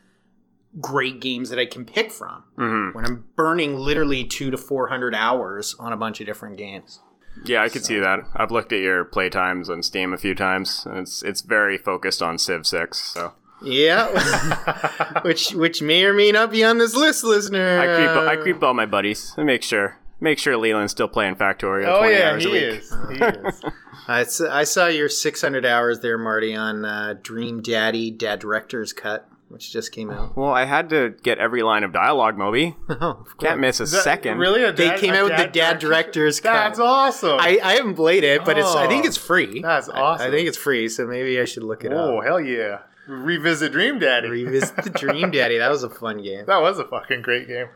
A: great games that I can pick from
C: hmm
A: when I'm burning literally two to 400 hours on a bunch of different games.
C: Yeah, I could see that. I've looked at your playtimes on Steam a few times, and it's it's very focused on Civ Six. So
A: Yeah. which which may or may not be on this list, listener.
C: I creep I creep all my buddies and make sure make sure Leland's still playing Factorio.
B: Oh
C: 20
B: yeah,
C: hours
B: he
C: a week.
B: is. He is.
A: I, I saw your 600 hours there, Marty, on uh, Dream Daddy Dad Director's Cut, which just came out.
C: Well, I had to get every line of dialogue, Moby.
A: Oh, of
C: Can't miss a
B: that
C: second.
B: Really? A
A: They came
B: a
A: out with the dad director's cut.
B: That's awesome.
A: I, I haven't played it, but it's I think
B: Oh,
A: it's free.
B: that's awesome.
A: I, think it's free, so maybe I should look it
B: oh
A: up.
B: Oh hell yeah! Revisit Dream Daddy.
A: Revisit the Dream Daddy. That was a fun game.
B: that was a fucking great game.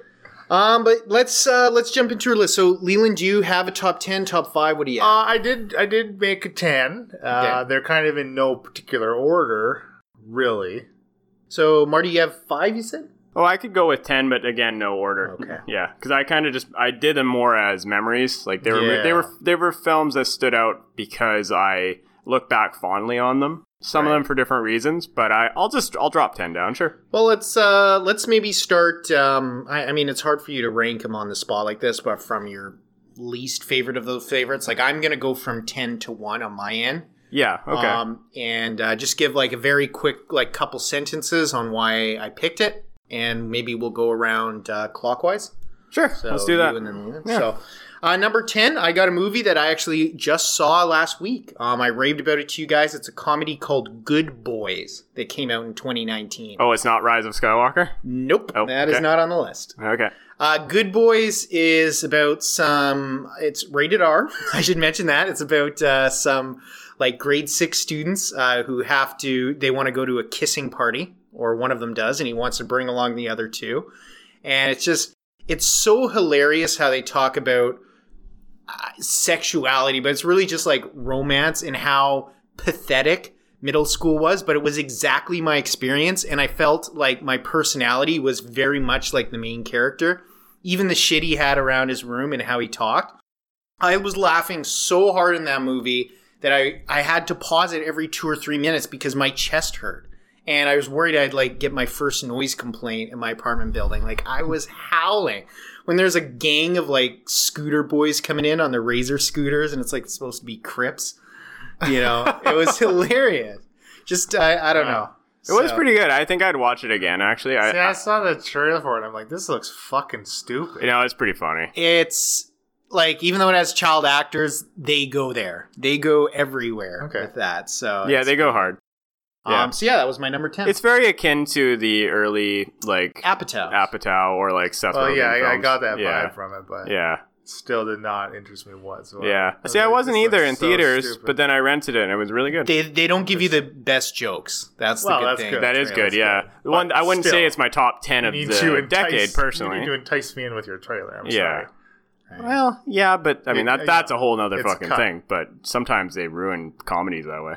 A: Um, but let's uh, let's jump into our list. So, Leland, do you have a top ten, top five? What do you?
B: Uh, I did. I did make a ten. Uh,
A: Okay.
B: They're kind of in no particular order, really.
A: So, Marty, you have five. You said.
C: Oh, I could go with ten, but again, no order.
A: Okay.
C: Yeah, because I kind of just I did them more as memories. Like they were
B: Yeah.
C: they were they were films that stood out because I look back fondly on them. Some of them for different reasons, but I I'll just I'll drop ten down. Sure.
A: Well, let's uh, let's maybe start. Um, I, I mean, it's hard for you to rank them on the spot like this, but from your least favorite of those favorites, like I'm gonna go from ten to one on my end.
C: Yeah. Okay.
A: Um, and uh, just give like a very quick, like couple sentences on why I picked it, and maybe we'll go around uh, clockwise.
C: sure.
A: So
C: Let's do that.
A: and then
C: Yeah.
A: So, uh, number ten, I got a movie that I actually just saw last week. Um, I raved about it to you guys. It's a comedy called Good Boys that came out in 2019.
C: Oh, it's not Rise of Skywalker.
A: Nope,
C: Oh,
A: that is
C: okay.
A: not on the list.
C: Okay.
A: Uh, Good Boys is about some. It's rated R. I should mention that it's about uh, some like grade six students uh, who have to. They want to go to a kissing party, or one of them does, and he wants to bring along the other two. And it's just it's so hilarious how they talk about uh, sexuality, but it's really just like romance and how pathetic middle school was, but it was exactly my experience. And I felt like my personality was very much like the main character. Even the shit he had around his room and how he talked. I was laughing so hard in that movie that I, I had to pause it every two or three minutes because my chest hurt. And I was worried I'd like get my first noise complaint in my apartment building. Like I was howling when there's a gang of like scooter boys coming in on the razor scooters and it's like supposed to be crips. You know, it was hilarious. Just I, I don't know.
C: It was pretty good. I think I'd watch it again. Actually, I,
B: See, I saw the trailer for it. I'm like, this looks fucking stupid.
C: you know it's pretty funny.
A: It's like even though it has child actors, they go there. They go everywhere
B: Okay.
A: with that. So
C: Yeah, they go hard. yeah.
A: Um, so yeah, that was my number ten.
C: It's very akin to the early like
A: Apatow.
C: Apatow or like Seth.
B: Well,
C: Rogen
B: yeah, I, I got that
C: yeah.
B: vibe from it, but
C: Yeah,
B: still did not interest me whatsoever.
C: yeah.
B: was
C: See, I wasn't either in
B: so
C: theaters,
B: stupid.
C: but then I rented it and it was really good.
A: they they don't give you the best jokes. That's the good
B: that's
A: thing.
B: good.
C: that is
A: Trailers.
C: good. Yeah, the one I wouldn't
B: still,
C: say it's my top ten of
B: need
C: the
B: to entice,
C: decade personally.
B: You need to entice me in with your trailer. I'm
C: Yeah.
B: sorry.
C: Well, yeah, but I mean
B: It-
C: that that's a whole
B: other
C: fucking thing. But sometimes they ruin comedies that way.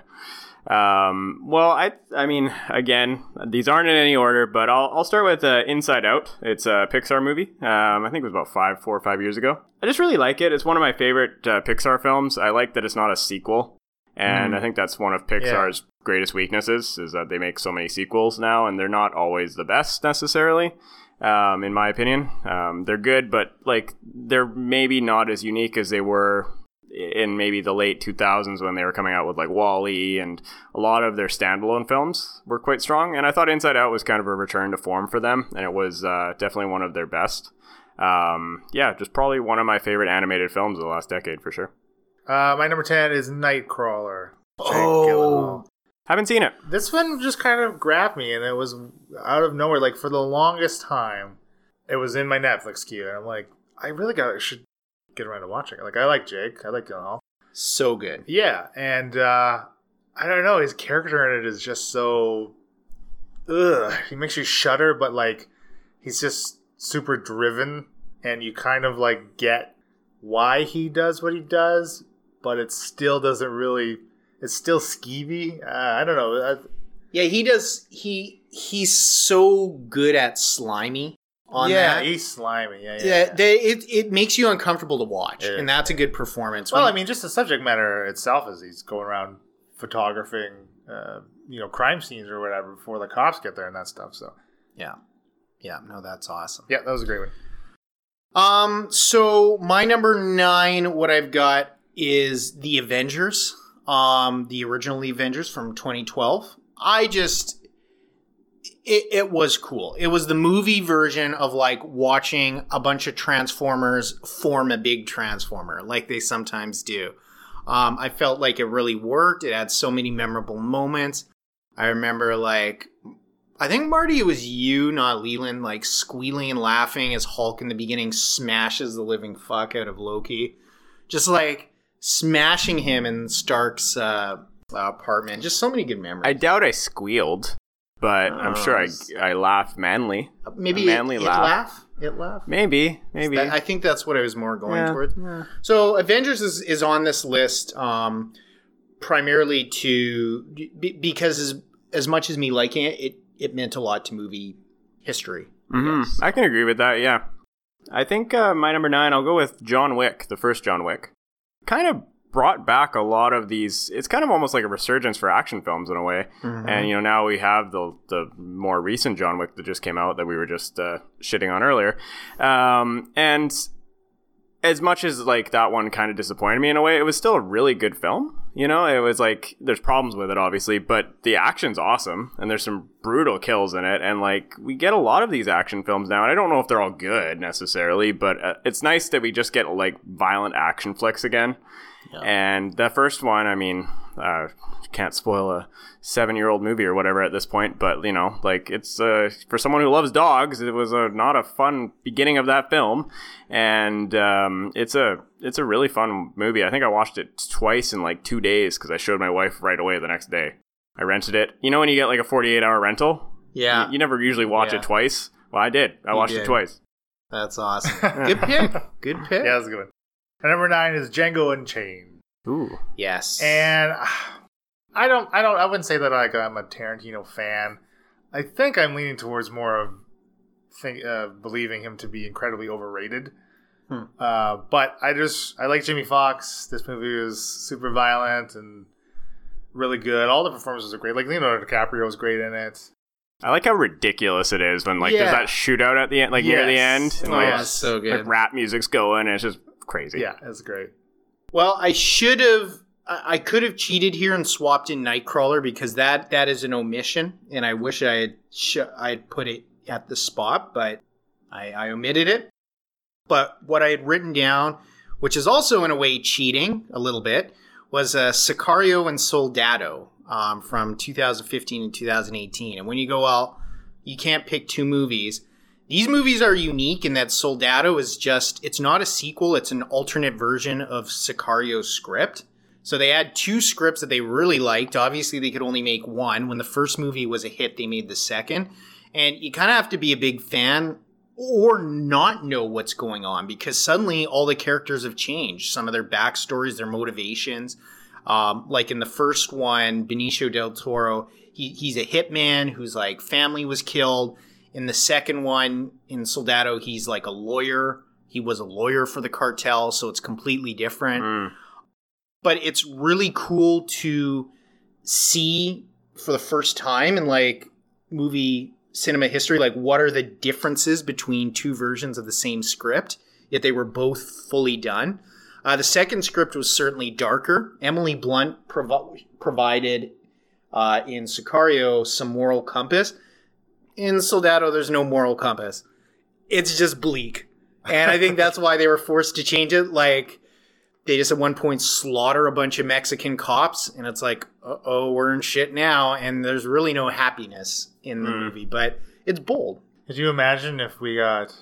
C: Um, well, I I mean, again, these aren't in any order, but I'll I'll start with uh, Inside Out. It's a Pixar movie. Um, I think it was about five, four or five years ago. I just really like it. It's one of my favorite uh, Pixar films. I like that it's not a sequel, and
B: Mm.
C: I think that's one of Pixar's greatest weaknesses is that they make so many sequels now, and they're not always the best necessarily um, in my opinion. Um, they're good, but like they're maybe not as unique as they were in maybe the late 2000s when they were coming out with like Wall-E and a lot of their standalone films were quite strong. And I thought Inside Out was kind of a return to form for them, and it was uh, definitely one of their best. Um, yeah, just probably one of my favorite animated films of the last decade for sure.
B: Uh, my number ten is Nightcrawler. Jake
A: Oh.
B: Gyllenhaal.
C: Haven't seen it.
B: This one just kind of grabbed me, and it was out of nowhere. Like for the longest time, it was in my Netflix queue, and I'm like, I really got should get around to watching it. Like I like Jake, I like Gyllenhaal.
A: So good.
B: Yeah, and uh, I don't know, his character in it is just so ugh, he makes you shudder, but like he's just super driven, and you kind of like get why he does what he does, but it still doesn't really. It's still skeevy. Uh, I don't know. Uh,
A: Yeah, he does. He he's so good at slimy on
B: yeah,
A: that.
B: he's slimy. Yeah, yeah.
A: yeah,
B: yeah.
A: they, it it makes you uncomfortable to watch, and that's a good performance.
B: Well,
A: When-
B: I mean, just the subject matter itself is he's going around photographing, uh, you know, crime scenes or whatever before the cops get there and that stuff. So,
A: yeah, yeah, no, that's awesome.
B: yeah, that was a great one.
A: Um, so my number nine, what I've got is the Avengers, um, the original Avengers from 2012. I just, it, it was cool. It was the movie version of like watching a bunch of Transformers form a big Transformer, like they sometimes do. Um, I felt like it really worked. It had so many memorable moments. I remember like I think Marty, it was you, not Leland, like squealing and laughing as Hulk in the beginning smashes the living fuck out of Loki, just like smashing him in Stark's uh, apartment. Just so many good memories.
C: I doubt I squealed, but I'm sure I, I laughed manly.
A: Maybe
C: a manly
A: it,
C: laugh.
A: it laugh. It laugh.
C: Maybe, maybe.
A: That- I think that's what I was more going
C: Yeah.
A: towards. So Avengers is, is on this list um, primarily to be, because as, as much as me liking it, it, it meant a lot to movie history.
C: hmm
A: Yes.
C: I can agree with that. Yeah, I think uh, my number nine. I'll go with John Wick, the first John Wick. Kind of brought back a lot of these. It's kind of almost like a resurgence for action films in a way.
A: Mm-hmm.
C: And you know now we have the the more recent John Wick that just came out that we were just uh, shitting on earlier. Um, and as much as like that one kind of disappointed me in a way, it was still a really good film. You know, it was like there's problems with it obviously, but the action's awesome and there's some brutal kills in it. And like we get a lot of these action films now, and I don't know if they're all good necessarily, but uh, it's nice that we just get like violent action flicks again. And the first one, I mean, uh, can't spoil a seven-year-old movie or whatever at this point, but you know, like it's uh, for someone who loves dogs, it was a not a fun beginning of that film, and um, it's a it's a really fun movie. I think I watched it twice in like two days because I showed my wife right away the next day. I rented it. You know when you get like a 48-hour rental,
A: Yeah,
C: you, you never usually watch
A: Yeah.
C: it twice. Well, I did. I
A: You
C: watched
A: did.
C: it twice.
A: that's awesome. Good pick. Good pick.
B: Yeah, that's a good one. And number nine is Django Unchained.
C: Ooh.
A: Yes.
B: And I don't, I don't, I wouldn't say that like I'm a Tarantino fan. I think I'm leaning towards more of think, uh, believing him to be incredibly overrated.
A: Hmm.
B: Uh, but I just, I like Jamie Foxx. This movie was super violent and really good. All the performances are great. Like Leonardo DiCaprio was great in it.
C: I like how ridiculous it is when like there's
A: Yeah.
C: that shootout at the end, like near the end, and
B: Oh,
C: like,
B: yeah.
A: it's so good.
C: like rap music's going, and it's just crazy.
B: Yeah, that's great.
A: Well, I should have. I could have cheated here and swapped in Nightcrawler because that that is an omission, and I wish I had sh- I had put it at the spot, but I, I omitted it. But what I had written down, which is also in a way cheating a little bit, was uh, Sicario and Soldado um, from 2015 and 2018. And when you go, well, you can't pick two movies. These movies are unique in that Soldado is just, it's not a sequel, it's an alternate version of Sicario's script. So they had two scripts that they really liked. Obviously, they could only make one. When the first movie was a hit, they made the second. And you kind of have to be a big fan or not know what's going on because suddenly all the characters have changed. Some of their backstories, their motivations. Um, like in the first one, Benicio del Toro, he, he's a hitman whose like family was killed. In the second one, in Soldado, he's like a lawyer. He was a lawyer for the cartel, so it's completely different
C: Mm.
A: but it's really cool to see for the first time in like movie cinema history like what are the differences between two versions of the same script yet they were both fully done uh, the second script was certainly darker emily blunt provo- provided uh, in sicario some moral compass in soldado there's no moral compass it's just bleak and i think that's why they were forced to change it like they just at one point slaughter a bunch of Mexican cops, and it's like, uh oh, we're in shit now, and there's really no happiness in the
C: Mm.
A: movie, but it's bold.
B: Could you imagine if we got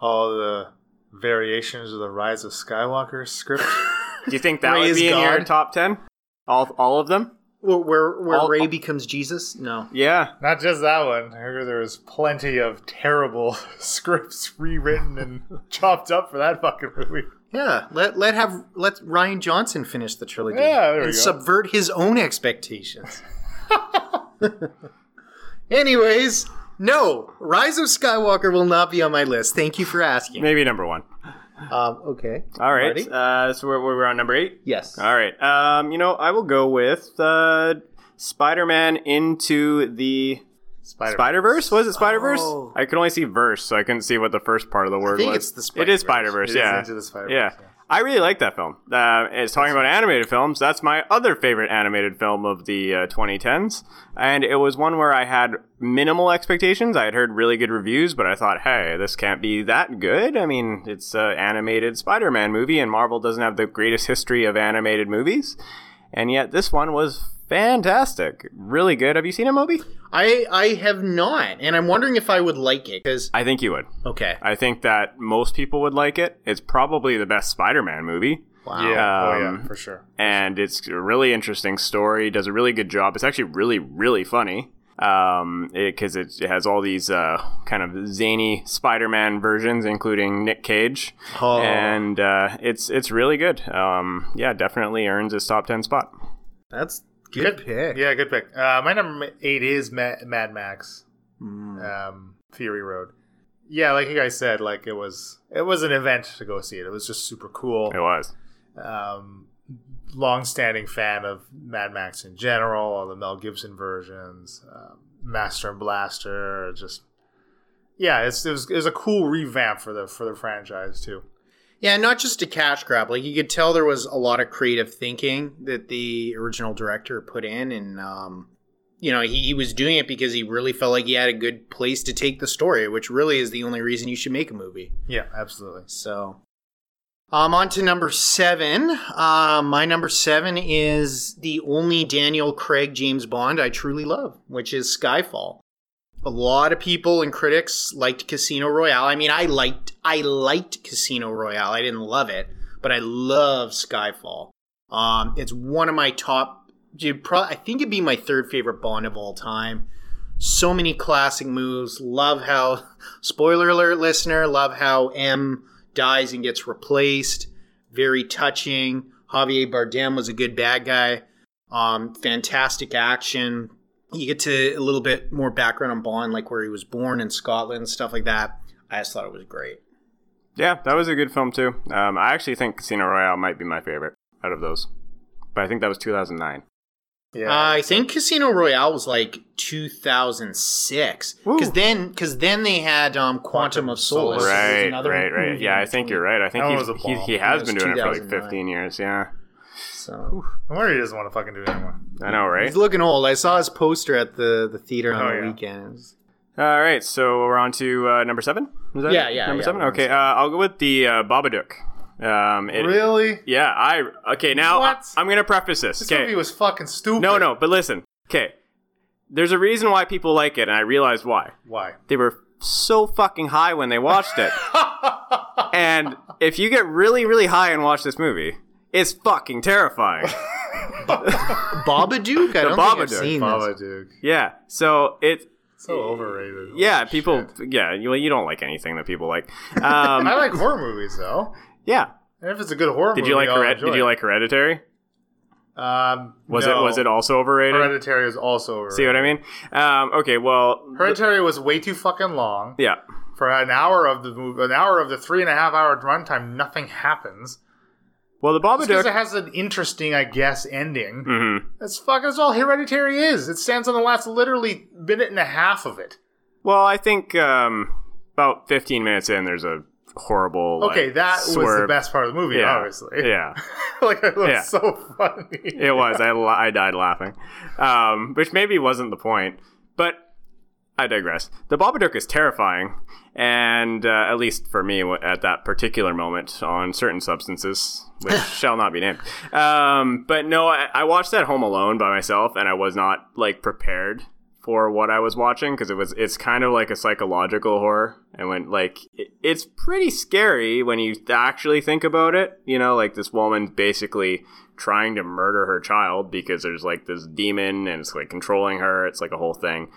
B: all the variations of the Rise of Skywalker script?
C: Do you think that would be in your top ten? All all of them?
A: Where where, where
C: All-
A: Rey becomes Jesus? No.
C: Yeah.
B: Not just that one. I heard there was plenty of terrible scripts rewritten and chopped up for that fucking movie.
A: Yeah, let let have let Rian Johnson finish the trilogy.
B: Yeah, there we
A: and
B: go.
A: subvert his own expectations. Anyways, no, Rise of Skywalker will not be on my list. Thank you for asking.
C: Maybe number one.
A: Um, okay.
C: All right. Uh, so we're, we're on number eight.
A: Yes.
C: All right. Um, you know, I will go with uh, Spider-Man into the
B: Spider
C: Spider-Verse. Was it Spider-Verse?
A: Oh.
C: I could only see verse, so I couldn't see what the first part of the word was.
A: it's the Spider-Verse.
B: It is
C: yeah.
B: Into the Spider-Verse,
C: yeah.
B: yeah.
C: I really like that film. Uh, it's talking about animated films. That's my other favorite animated film of the uh, 2010s. And it was one where I had minimal expectations. I had heard really good reviews, but I thought, hey, this can't be that good. I mean, it's an animated Spider Man movie, and Marvel doesn't have the greatest history of animated movies. And yet, this one was fantastic. Really good. Have you seen it, Moby?
A: I I have not, and I'm wondering if I would like it because
C: I think you would.
A: okay.
C: I think that most people would like it. It's probably the best Spider Man movie.
A: Wow.
B: Yeah. oh
C: Um,
B: yeah, for sure.
C: and it's a really interesting story. Does a really good job. It's actually really, really funny. Um, because it, it has all these uh, kind of zany Spider-Man versions, including Nick Cage,
A: Oh.
C: and uh, it's it's really good. Um, yeah, definitely earns his top ten spot.
A: That's good, pick.
B: Yeah, good pick. Uh, my number eight is Ma- Mad Max.
A: Mm.
B: um, Fury Road. Yeah, like you guys said, like it was it was an event to go see it. It was just super cool.
C: It was.
B: Um, long-standing fan of Mad Max in general, all the Mel Gibson versions, um, Master and Blaster, just yeah, it's, it was it was a cool revamp for the for the franchise too.
A: Yeah, not just a cash grab. Like you could tell there was a lot of creative thinking that the original director put in, and um, you know he, he was doing it because he really felt like he had a good place to take the story, which really is the only reason you should make a movie.
B: Yeah, absolutely.
A: So, um, on to number seven. Uh, my number seven is the only Daniel Craig James Bond I truly love, which is Skyfall. A lot of people and critics liked Casino Royale. I mean, I liked I liked Casino Royale. I didn't love it, but I love Skyfall. Um, it's one of my top. Pro- I think it'd be my third favorite Bond of all time. So many classic moves. Love how, spoiler alert, listener. Love how M dies and gets replaced. Very touching. Javier Bardem was a good bad guy. Um, fantastic action. You get to a little bit more background on Bond, like where he was born in Scotland, and stuff like that. I just thought it was great.
C: Yeah, that was a good film too. Um, I actually think Casino Royale might be my favorite out of those, but I think that was 2009.
B: Yeah,
A: Uh, I think Casino Royale was like 2006 because then because then they had um, Quantum, of Solace.
B: Solace.
C: Right, right, right.
A: movie
C: Yeah, I think you're right. I think
B: That
C: he's,
B: was
C: he, he has been doing it for like 15 years. Yeah,
A: So
B: I wonder he doesn't want to fucking do it anymore.
C: I know, right?
A: he's looking old. I saw his poster at the the theater on
B: Oh,
A: the
B: yeah.
A: weekend. It was-
C: All right, so we're on to uh, number seven. Is that
A: Yeah,
C: it?
A: yeah,
C: Number
A: yeah,
C: seven.
A: number
C: Okay, uh, I'll go with the uh, Babadook. Um, it,
B: really?
C: Yeah, I okay. Now
B: What?
C: I, am gonna preface this.
B: This
C: Okay,
B: movie was fucking stupid.
C: no, no, but listen. Okay, there's a reason why people like it, and I realized why.
B: Why?
C: They were so fucking high when they watched it. and if you get really, really high and watch this movie, it's fucking terrifying.
A: Babadook. I don't think I've
C: Babadook.
A: seen this.
B: Babadook.
C: yeah. So it.
B: So overrated.
C: Yeah, people.
B: shit.
C: Yeah, you, you don't like anything that people like.
B: I
C: Um,
B: like horror movies though.
C: yeah.
B: And if it's a good horror
C: Did
B: movie,
C: you like
B: I'll
C: Hered-
B: enjoy
C: Did you like Hereditary?
B: Um,
C: Was
B: no.
C: it was it also overrated?
B: Hereditary is also overrated.
C: See what I mean? Um, okay, well,
B: Hereditary was way too fucking long.
C: yeah,
B: For an hour of the movie, an hour of the three and a half hour runtime, nothing happens.
C: Well, the Babadook.
B: it has an interesting, I guess, ending.
C: hmm
B: That's fucking. That's all Hereditary is. It stands on the last literally minute and a half of it.
C: Well, I think um, about 15 minutes in, there's a horrible. like,
B: Okay, that was the best part of the movie,
C: Yeah,
B: obviously.
C: yeah,
B: like it was
C: Yeah.
B: so funny.
C: it was. I, I died laughing, um, which maybe wasn't the point, but I digress. The Babadook is terrifying, and uh, at least for me at that particular moment on certain substances, which shall not be named. Um, but no, I, I watched that Home Alone by myself, and I was not like prepared for what I was watching because it was it's kind of like a psychological horror. And when like it, it's pretty scary when you actually think about it. You know, like this woman basically trying to murder her child because there's like this demon and it's like controlling her. It's like a whole thing.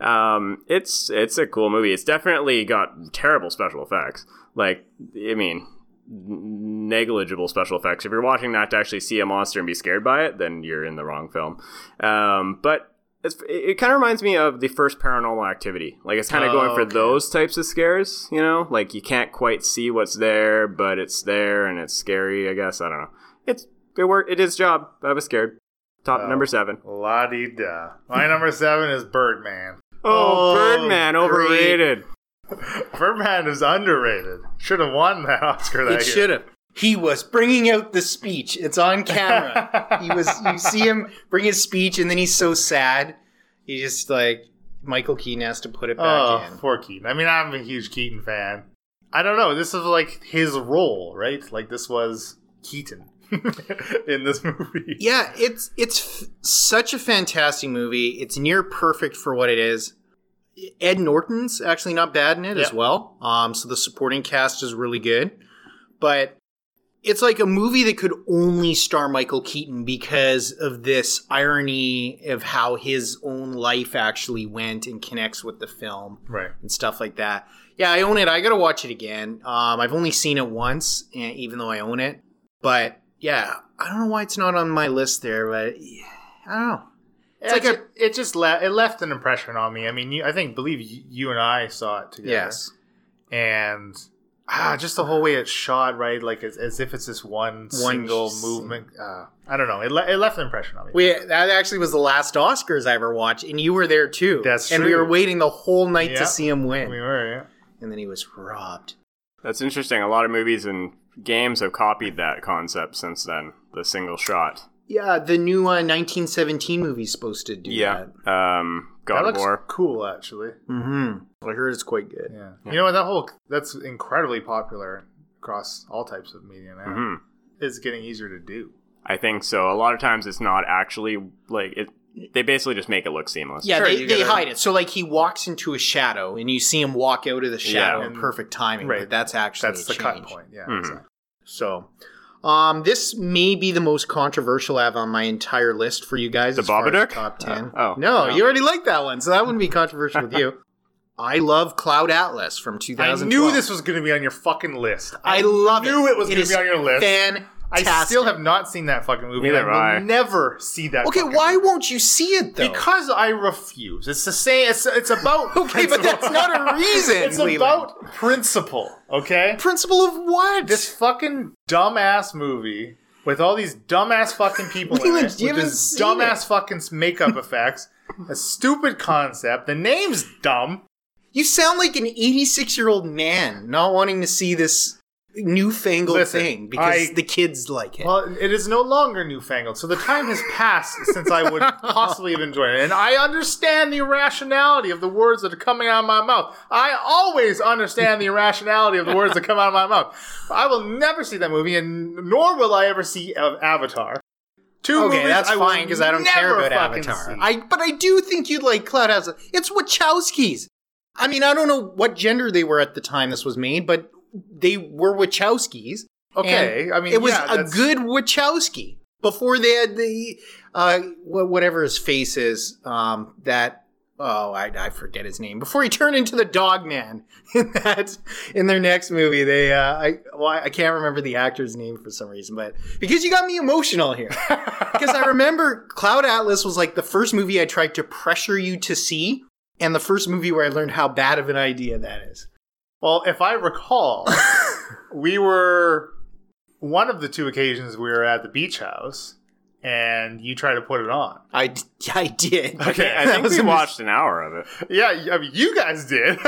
C: Um, it's it's a cool movie. It's definitely got terrible special effects. Like, I mean, negligible special effects. If you're watching that to actually see a monster and be scared by it, then you're in the wrong film. Um, but it's, it, it kind of reminds me of the first Paranormal Activity. Like it's kind of
A: Oh,
C: going for
A: okay.
C: those types of scares. You know, like you can't quite see what's there, but it's there and it's scary. I guess I don't know. It's it worked. It did its job. I was scared. Top
B: Oh.
C: number seven.
B: La di da. My number seven is Birdman.
C: Oh,
A: Oh,
C: Birdman, overrated.
B: Birdman is underrated. Should have won that Oscar that
A: It
B: year.
A: should have. He was bringing out the speech. It's on camera. he was. You see him bring his speech, and then he's so sad. He just like Michael Keaton has to put it back
B: Oh,
A: in.
B: poor Keaton. I mean, I'm a huge Keaton fan. I don't know. This is like his role, right? Like this was Keaton in this movie.
A: Yeah, it's it's f- such a fantastic movie. It's near perfect for what it is. Ed Norton's actually not bad in it as well. Um, so the supporting cast is really good, but it's like a movie that could only star Michael Keaton because of this irony of how his own life actually went and connects with the film
B: Right.
A: and stuff like that. Yeah, I own it. I gotta watch it again. Um, I've only seen it once, eh, even though I own it. But yeah, I don't know why it's not on my list there. But I don't know.
B: It's
A: like
B: like
A: a-
B: it just le- it left an impression on me. I mean, you, I think believe you, you and I saw it together.
A: Yes,
B: and ah, just the whole way it's shot, right? Like as, as if it's this one, single
A: s-
B: movement. Uh, I don't know. It, le- it left an impression on me.
A: we that actually was the last Oscars I ever watched, and you were there too.
B: That's
A: and we were waiting the whole night
B: Yeah.
A: to see him win,
B: we were, yeah.
A: and then he was robbed.
C: That's interesting. A lot of movies and games have copied that concept since then. The single shot.
A: Yeah, the new uh, 1917 movie's supposed to do
C: Yeah.
A: that.
C: Um,
B: That
C: God of
B: looks
C: War.
B: cool, actually.
A: Mm-hmm. I heard it's quite good.
B: Yeah. You know what? That whole that's incredibly popular across all types of media now.
C: hmm
B: It's getting easier to do.
C: I think so. A lot of times it's not actually like it. They basically just make it look seamless.
A: Yeah,
B: Sure,
A: they, they
B: gotta-
A: hide it. So like he walks into a shadow, and you see him walk out of the shadow
C: Yeah.
A: in perfect timing.
B: Right.
A: But that's actually
B: That's
A: a
B: the cut point. Yeah.
C: Mhm.
B: exactly.
A: So, um, this may be the most controversial I have on my entire list for you guys.
C: The
A: as far as
C: Babadook?
A: top ten.
C: Oh,
A: no,
C: no.
A: you already like that one, so that wouldn't be controversial with you. I love Cloud Atlas from
B: I knew this was going to be on your fucking list.
A: I love it.
B: knew it was going to be on your list. I still have not seen that fucking movie.
C: Neither
B: and I will
C: I.
B: never see that.
A: Okay,
B: fucking
A: why
B: movie.
A: won't you see it though?
B: Because I refuse. It's the same. It's it's about.
A: Okay, but that's not a reason,
B: it's
A: Leland.
B: about principle. Okay.
A: principle of what?
B: This fucking dumbass movie with all these dumbass fucking people in it,
A: you
B: with this dumbass
A: it.
B: fucking makeup effects, a stupid concept. The name's dumb.
A: You sound like an 86 year old man not wanting to see this newfangled
B: Listen,
A: thing because
B: I-
A: the kids like it.
B: Well, it is no longer newfangled, so the time has passed since I would possibly have enjoyed it. And I understand the irrationality of the words that are coming out of my mouth. I always understand the irrationality of the words that come out of my mouth. I will never see that movie, and nor will I ever see Avatar. Two
A: okay,
B: movies
A: that's
B: I
A: fine because I don't care about Avatar.
B: see.
A: I but I do think you'd like Cloud House. It's Wachowskis. I mean, I don't know what gender they were at the time this was made, but they were Wachowskis.
B: okay, I mean,
A: it was
B: yeah,
A: a good Wachowski before they had the uh, whatever his face is. Um, that oh, I, I forget his name. Before he turned into the Dog Man in that in their next movie, they uh, I well, I can't remember the actor's name for some reason, but because you got me emotional here. Because I remember Cloud Atlas was like the first movie I tried to pressure you to see, and the first movie where I learned how bad of an idea that is.
B: Well, if I recall, we were one of the two occasions we were at the beach house, and you tried to put it on.
A: I, d- I did.
B: Okay,
C: I think we watched an hour of it.
B: Yeah, I mean, you guys did.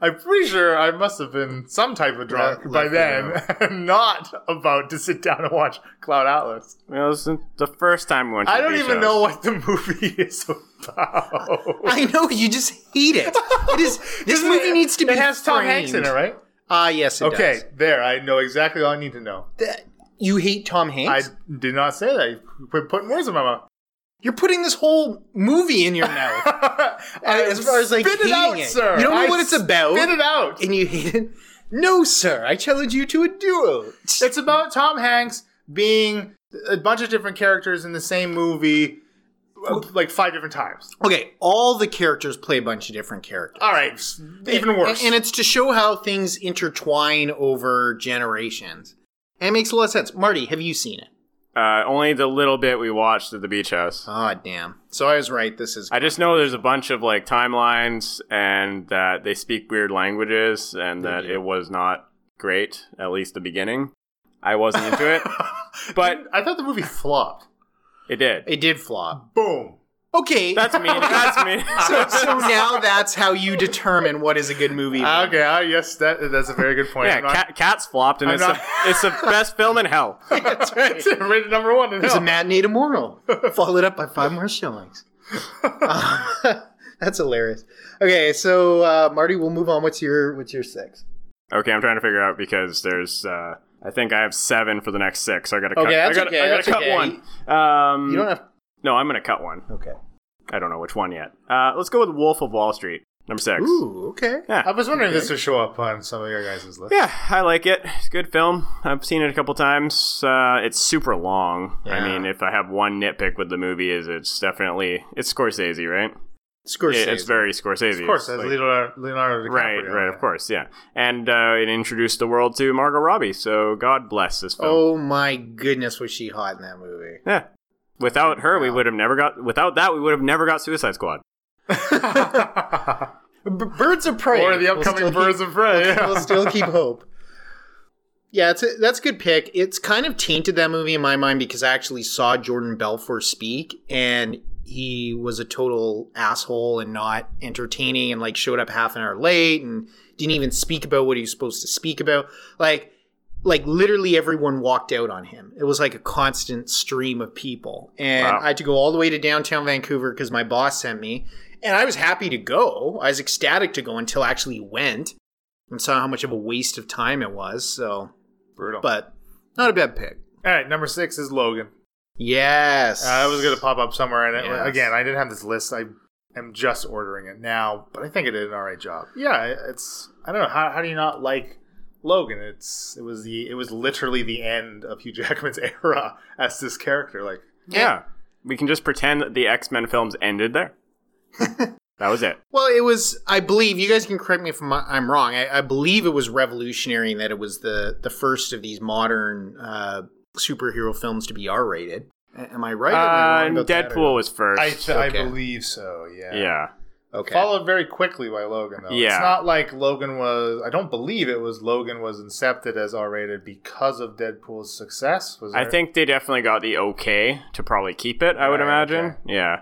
B: I'm pretty sure I must have been some type of drunk
A: Left-
B: by
A: left
B: then, and not about to sit down and watch Cloud Atlas.
C: It was the first time we went. To
B: I
C: the
B: don't
C: beach
B: even
C: house.
B: know what the movie is about.
A: I know you just hate it. It is. This
B: Isn't
A: movie
B: it-
A: needs to be.
B: It has Tom Hanks in it, right?
A: Ah, yes. It
B: Okay,
A: does.
B: there. I know exactly all I need to know.
A: That- you hate Tom Hanks?
B: I did not say that. You quit putting words in my mouth.
A: You're putting this whole movie in your mouth. as far as like
B: Spit it out,
A: it.
B: sir.
A: You don't know
B: I
A: what it's about,
B: Spit it out.
A: and you hate it. No, sir. I challenge you to a duel.
B: It's about Tom Hanks being a bunch of different characters in the same movie, like five different times.
A: Okay, all the characters play a bunch of different characters.
B: All right, even worse.
A: And it's to show how things intertwine over generations. And it makes a lot of sense. Marty, have you seen it?
C: Uh, only the little bit we watched at the beach house.
A: Oh, damn. So I was right. This is.
C: I just know there's a bunch of like timelines and that they speak weird languages and that it was not great, at least the beginning. I wasn't into it, but
B: I thought the movie flopped.
C: It did.
A: It did flop.
B: Boom.
A: Okay.
C: That's me. That's me.
A: so, so now that's how you determine what is a good movie.
B: Okay, uh, yes, that that's a very good point.
C: yeah,
B: not-
C: cat, Cats flopped, and
B: I'm
C: it's,
B: not-
C: the, it's the best film in hell.
A: That's right.
B: It's rated number one in
A: There's
B: hell.
A: a matinee moral. followed up by five more showings. Uh, that's hilarious. Okay, so uh, Marty, we'll move on. What's your what's your six?
C: Okay, I'm trying to figure out because there's. Uh, I think I have seven for the next six. So I got to cut.
A: Okay, that's
C: I gotta,
A: okay,
C: I gotta cut
A: okay.
C: one. Um,
A: You don't have.
C: No, I'm gonna cut one.
A: Okay.
C: I don't know which one yet. Uh, let's go with Wolf of Wall Street, number six.
A: Ooh. Okay.
C: Yeah,
B: I was wondering if this would show up on some of your guys' list.
C: Yeah, I like it. It's a good film. I've seen it a couple times. Uh, it's super long.
A: Yeah.
C: I mean, if I have one nitpick with the movie, is it's definitely it's Scorsese, right?
A: Scorsese.
C: It's very Scorsese.
B: Of course,
C: It's
B: that's
C: like-
B: Leonardo, Leonardo DiCaprio.
C: right, right, of course, yeah. And uh, it introduced the world to Margot Robbie. So God bless this film.
A: Oh my goodness, was she hot in that movie?
C: Yeah. Without her, we would have never got. Without that, we would have never got Suicide Squad.
A: B- Birds of Prey.
B: or the
A: We'll
B: upcoming Birds
A: keep-
B: of Prey. Yeah.
A: We'll still keep hope. Yeah, it's a, that's a good pick. It's kind of tainted that movie in my mind because I actually saw Jordan Belfort speak, and he was a total asshole and not entertaining, and like showed up half an hour late and didn't even speak about what he was supposed to speak about. Like, like literally everyone walked out on him. It was like a constant stream of people, and
C: Wow.
A: I had to go all the way to downtown Vancouver because my boss sent me, and I was happy to go. I was ecstatic to go until I actually went and saw how much of a waste of time it was. So,
B: Brutal.
A: but not a bad pick.
B: All right, number six is Logan.
A: Yes,
B: Uh, I was going to pop up somewhere, and it,
A: Yes.
B: again, I didn't have this list. I am just ordering it now, but I think it did an all right job. Yeah, it's. I don't know how. How do you not like Logan? It's. It was the. It was literally the end of Hugh Jackman's era as this character. Like,
C: Yeah. We can just pretend that the X Men films ended there. that was it.
A: Well, it was. I believe you guys can correct me if I'm, I'm wrong. I, I believe it was revolutionary in that it was the the first of these modern uh, superhero films to be R rated. Am I right? am I
C: Uh,
A: wrong that,
C: Deadpool was first.
B: I, th- I believe so. Yeah.
C: yeah.
A: Okay.
B: Followed very quickly by Logan, though.
C: Yeah.
B: It's not like Logan was. I don't believe it was Logan was incepted as R rated because of Deadpool's success. Was
C: I think they definitely got the okay to probably keep it, I would
B: Right,
C: imagine.
B: okay.
C: Yeah.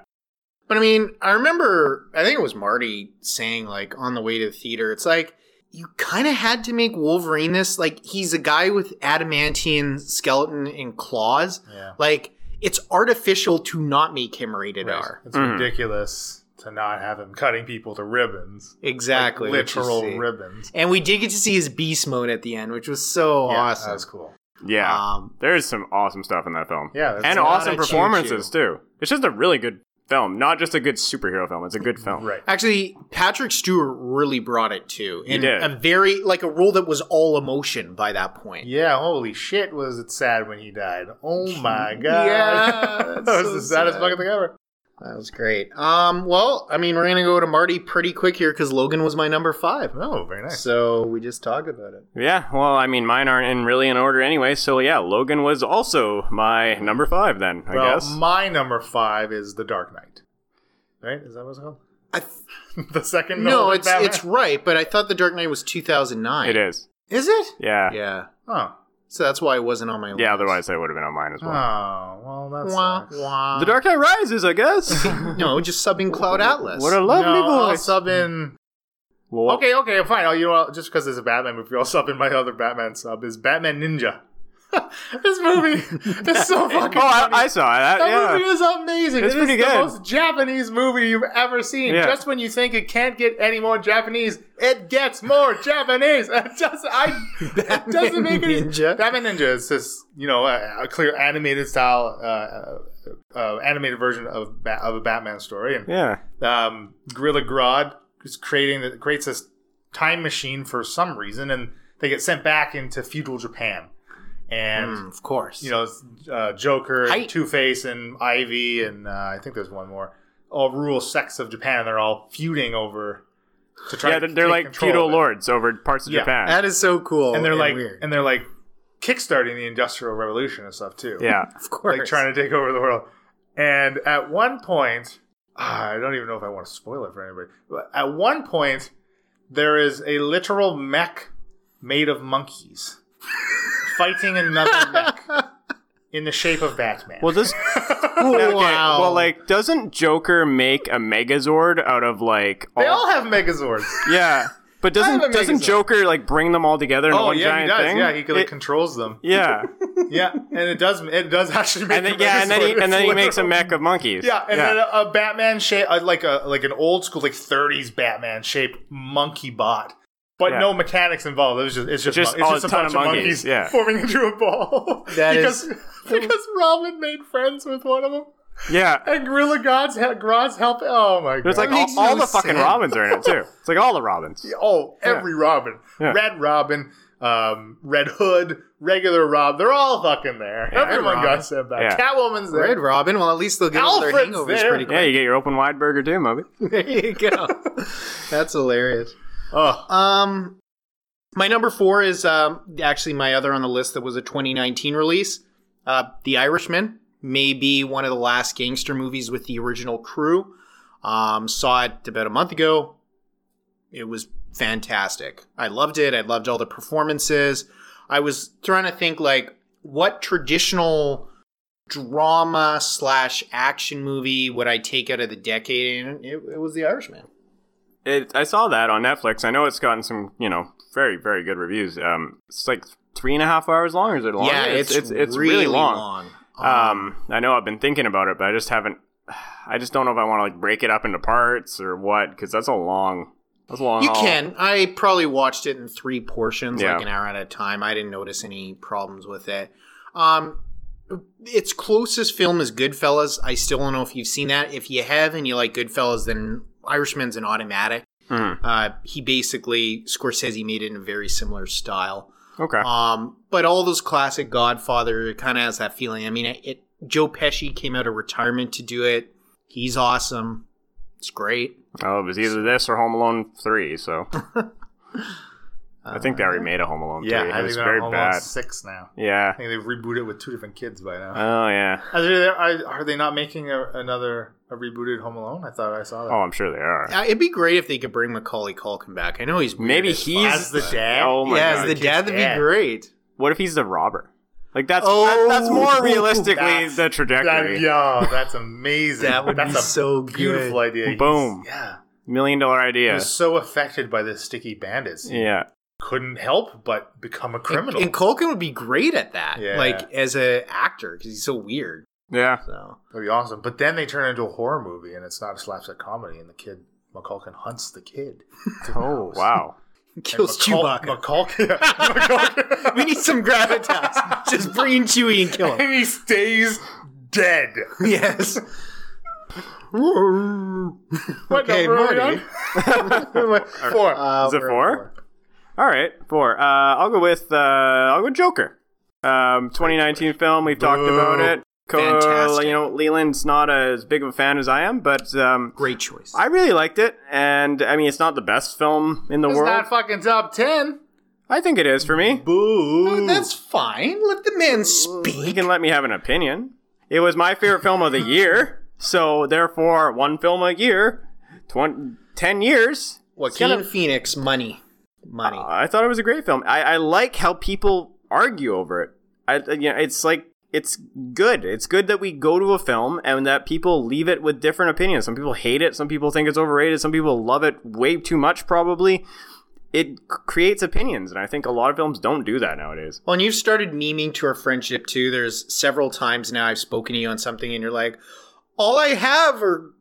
A: But I mean, I remember, I think it was Marty saying, like, on the way to the theater, it's like, you kind of had to make Wolverine this. Like, he's a guy with adamantium skeleton and claws.
B: Yeah.
A: Like, it's artificial to not make him rated
B: Right.
A: R.
B: It's
C: Mhm.
B: ridiculous to not have him cutting people to ribbons.
A: Exactly.
B: Like literal ribbons.
A: And we did get to see his beast mode at the end, which was so
B: Yeah,
A: awesome.
B: That was cool.
C: Yeah.
A: Um,
C: There's some awesome stuff in that film.
B: Yeah,
C: and
B: a lot
C: awesome
A: of
C: performances too. It's just a really good film, not just a good superhero film. It's a good film.
B: Right.
A: Actually, Patrick Stewart really brought it too.
C: He did.
A: a very like a role that was all emotion by that point.
B: Yeah, holy shit, was it sad when he died? Oh my god.
A: Yeah,
B: that was
A: so
B: the saddest
A: sad.
B: fucking thing ever.
A: That was great. Um, well, I mean, we're gonna go to Marty pretty quick here because Logan was my number five.
B: Oh, very nice.
A: So we just talked about it.
C: Yeah, well, I mean, mine aren't in really in order anyway. So yeah, Logan was also my number five. Then I
B: well,
C: guess.
B: my number five is The Dark Knight. Right? Is that what it's called?
A: I th-
B: the second
A: no, it's
B: Batman?
A: it's right, but I thought The Dark Knight was 2009.
C: it is.
A: Is it?
C: Yeah. yeah.
A: Yeah.
B: Oh.
A: So that's why it wasn't on my list.
C: Yeah, otherwise, I would have been on mine as well.
B: Oh,
C: well.
B: well, that's
A: Wah, wah.
C: The Dark Knight Rises, I guess.
A: no, just subbing Cloud Atlas.
C: what a lovely
B: no, I'll
C: voice.
B: sub in.
C: Well,
B: Okay, okay, fine. Oh, you know, just because it's a Batman movie, I'll sub in my other Batman sub is Batman Ninja. this movie is so fucking.
C: Oh, I,
B: funny.
C: I saw that.
B: That
C: yeah.
B: movie is amazing.
C: It's
B: It is
C: pretty
B: the
C: good.
B: most Japanese movie you've ever seen.
C: Yeah.
B: Just when you think it can't get any more Japanese, it gets more Japanese. It just, I, it doesn't make any
A: Ninja.
B: Batman Ninja is just, you know, a, a clear animated style uh, uh, animated version of ba- of a Batman story, and
C: Yeah.
B: um, Gorilla Grodd is creating the, creates this time machine for some reason, and they get sent back into feudal Japan. And
A: Mm, of course.
B: you know, uh, Joker,
A: Height.
B: Two Face, and Ivy, and uh, I think there's one more. All rural sects of Japan, and they're all feuding over to try.
C: Yeah,
B: to
C: they're, they're like feudal lords over parts of
B: Yeah.
C: Japan.
A: that is so cool.
B: and they're like,
A: weird.
B: and they're like kickstarting the Industrial Revolution and stuff too.
C: yeah.
A: of course.
B: like trying to take over the world. And at one point, ah, I don't even know if I want to spoil it for anybody. But at one point, there is a literal mech made of monkeys fighting another mech in the shape of Batman.
C: Well, this. Okay,
A: wow.
C: Well, like, doesn't Joker make a Megazord out of like?
B: they all have Megazords.
C: Yeah, but doesn't doesn't Joker like bring them all together in
B: Oh
C: one
B: yeah, he
C: giant
B: does.
C: thing?
B: Yeah, he like,
C: It-
B: controls them.
C: yeah,
B: Yeah, and it does. It does actually make.
C: and
B: a
C: then yeah, and then he and then
B: It's
C: he makes a mech of monkeys.
B: Yeah, and then a, a Batman shape, uh, like a like an old school like '30s Batman shaped monkey bot, but
C: Yeah.
B: no mechanics involved. It was just it's just,
C: Just
B: mon- it's just
C: a
B: a
C: ton
B: bunch
C: of
B: of
C: monkeys,
B: monkeys,
C: yeah.
B: forming into a ball.
A: That
B: because
A: is-
B: because Robin made friends with one of them,
C: yeah.
B: and Gorilla Grodd's God's help. Oh my god!
C: There's like all, all
A: no
C: the fucking. Robins are in it too. It's like all the Robins.
B: oh every Robin,
C: Yeah.
B: Red Robin. Um, Red Hood, regular Rob, they're all fucking there.
C: Yeah,
B: Everyone got sent back.
C: Yeah.
B: Catwoman's there.
A: Red Robin. Well, at least they'll get over their
B: Alfred's
A: hangovers
B: there.
A: pretty
C: Yeah, you get your open wide burger too, Moby.
A: there you go. That's hilarious.
B: Oh,
A: Um, my number four is um, actually my other on the list that was a 2019 release. Uh, the Irishman may be one of the last gangster movies with the original crew. Um, saw it about a month ago. It was fantastic. I loved it. I loved all the performances. I was trying to think like what traditional drama slash action movie would I take out of the decade, and it, it was The Irishman.
C: It, I saw that on Netflix. I know it's gotten some, you know, very very good reviews. Um, it's like three and a half hours long, or is it longer?
A: Yeah, it's
C: it's, it's really, long. Um, I know I've been thinking about it, but I just haven't. I just don't know if I want to like break it up into parts or what, because that's a long. That's a long.
A: You
C: haul.
A: can. I probably watched it in three portions,
C: Yeah.
A: like an hour at a time. I didn't notice any problems with it. Um, its closest film is Goodfellas. I still don't know if you've seen that. If you have and you like Goodfellas, then Irishman's an automatic.
C: Mhm.
A: Uh, he basically Scorsese made it in a very similar style.
C: Okay.
A: Um, but all those classic Godfather kind of has that feeling. I mean, it, it Joe Pesci came out of retirement to do it. He's awesome. It's great.
C: oh, it was either this or Home Alone three. So I think they already made a Home Alone
B: yeah,
C: three.
B: I
C: It
B: think
C: was
B: they're
C: very
B: on
C: bad.
B: six now.
C: Yeah.
B: I think they've rebooted with two different kids by now.
C: Oh yeah.
B: Are they, are, are they not making a, another a rebooted Home Alone? I thought I saw that.
C: Oh, I'm sure they are.
A: Uh, it'd be great if they could bring Macaulay Culkin back. I know he's weird
C: Maybe
A: as
C: he's
B: As the dad?
C: Oh my
A: yeah,
C: god.
A: as the dad, that'd
B: dad.
A: be great.
C: What if he's the robber? Like that's
A: Oh,
C: that- that's more realistically
B: that's-
C: the
B: That,
C: trajectory.
B: yeah, that's amazing.
A: That would
B: that's
A: be
B: a
A: so
B: beautiful
A: good.
B: idea. He's-
C: Boom.
B: yeah.
C: Million dollar
B: He
C: idea.
B: was so affected by the sticky bandits.
C: Yeah.
B: Couldn't help but become a criminal.
A: And, and Culkin would be great at that,
B: Yeah.
A: like as a actor, because he's so weird.
C: Yeah.
A: So
B: That'd be awesome. But then they turn into a horror movie, and it's not a slapstick comedy, and the kid McCulkin hunts the kid.
C: Oh wow.
A: kills
B: And McCul-
A: Chewbacca.
B: McCulkin, McCulkin-
A: we need some gravitas. Just bring in Chewie and kill him.
B: and he stays dead.
A: Yes.
B: What
A: okay,
B: number are we
A: Marty.
B: on? Four.
A: Uh,
C: Is it
A: we're
C: four? All right, four. Uh, I'll go with uh, I'll go with Joker. Um, 2019 film. We've talked
B: Boo.
C: about it. Co-
A: Fantastic.
C: You know, Leland's not as big of a fan as I am, but um,
A: Great choice.
C: I really liked it. And I mean, it's not the best film in the
B: It's
C: world.
B: not fucking top ten.
C: I think it is for me.
B: Boo.
A: That's fine. Let the man speak.
C: He
A: speak.
C: can let me have an opinion. It was my favorite film of the year, so therefore, one film a year, 20, 10 years.
A: Joaquin
C: gonna-
A: Phoenix, money, money.
C: Uh, I thought it was a great film. I, I like how people argue over it. I, uh, you know, it's like it's good. It's good that we go to a film and that people leave it with different opinions. Some people hate it. Some people think it's overrated. Some people love it way too much. Probably, it c- creates opinions, and I think a lot of films don't do that nowadays.
A: Well, and you've started memeing to our friendship too. There's several times now I've spoken to you on something, and you're like, "All I have are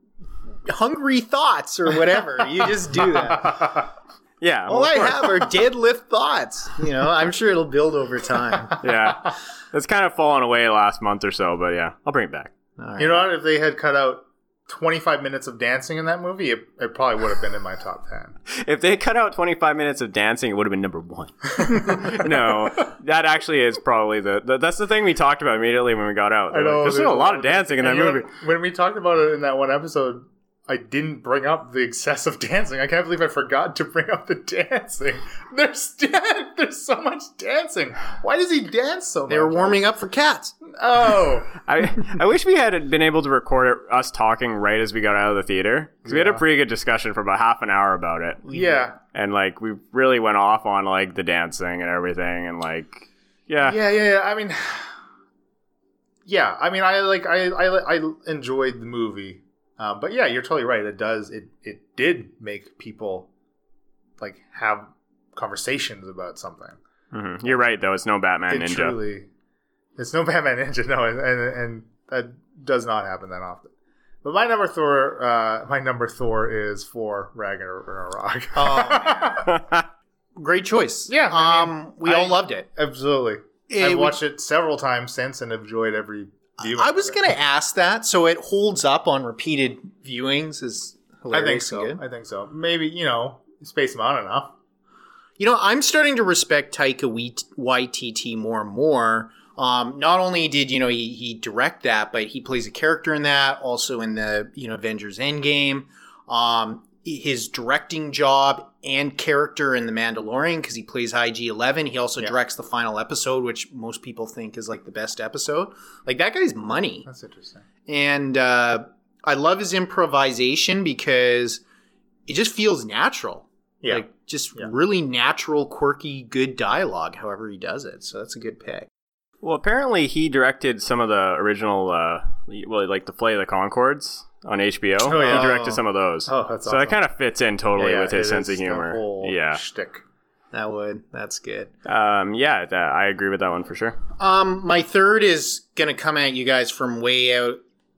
A: hungry thoughts," or whatever. you just do that.
C: Yeah.
A: All I have are deadlift thoughts. You know, I'm sure it'll build over time.
C: yeah, it's kind of fallen away last month or so, but yeah, I'll bring it back.
A: All right.
B: You know what? If they had cut out 25 minutes of dancing in that movie, it, it probably would have been in my top 10.
C: If they cut out 25 minutes of dancing, it would have been number one. no, that actually is probably the, the. That's the thing we talked about immediately when we got out. They're like, There's still a lot of dancing in that
B: And you know,
C: movie.
B: when we talked about it in that one episode, I didn't bring up the excessive dancing. I can't believe I forgot to bring up the dancing. There's there's so much dancing. Why does he dance so much?
A: they were warming up for cats.
B: Oh,
C: I I wish we had been able to record it, us talking right as we got out of the theater because we had a
B: Yeah.
C: pretty good discussion for about half an hour about it,
B: yeah,
C: and like we really went off on like the dancing and everything, and like yeah,
B: yeah, yeah, yeah. I mean, yeah. I mean, I like I I, I enjoyed the movie, um, but yeah, you're totally right. It does it it did make people like have conversations about something.
C: Mhm. you're right though. It's no Batman
B: it
C: Ninja.
B: truly it's no Batman Ninja, no, and, and and that does not happen that often. But my number Thor, uh, my number Thor is for Ragnarok.
A: Oh, Great choice.
B: Yeah, I mean,
A: um, we
B: I-
A: all loved it.
B: absolutely.
A: It
B: I've
A: would-
B: watched it several times since and enjoyed every
A: I was going to ask that, so it holds up on repeated viewings. Is
B: I think so. I think so. Maybe you know, space them out enough.
A: You know, I'm starting to respect Taika Waititi more and more. Um, not only did you know he, he direct that, but he plays a character in that, also in the you know Avengers Endgame. Um, his directing job and character in The Mandalorian because he plays IG Eleven. He also
B: Yeah.
A: directs the final episode, which most people think is like the best episode. Like that guy's money
B: That's interesting.
A: and uh, I love his improvisation because it just feels natural.
B: Yeah.
A: Like just
B: Yeah.
A: really natural, quirky, good dialogue. However he does it, so that's a good pick.
C: Well, apparently he directed some of the original, uh, well, like the Flight of the Conchords on HBO.
B: Oh, yeah.
C: He directed some of those.
B: Oh, that's
C: so
B: awesome.
C: that kind of fits in totally
B: Yeah,
C: with his sense of humor. Yeah,
B: shtick.
A: That would. That's good.
C: um, yeah, that, I agree with that one for sure.
A: Um, my third is gonna come at you guys from way out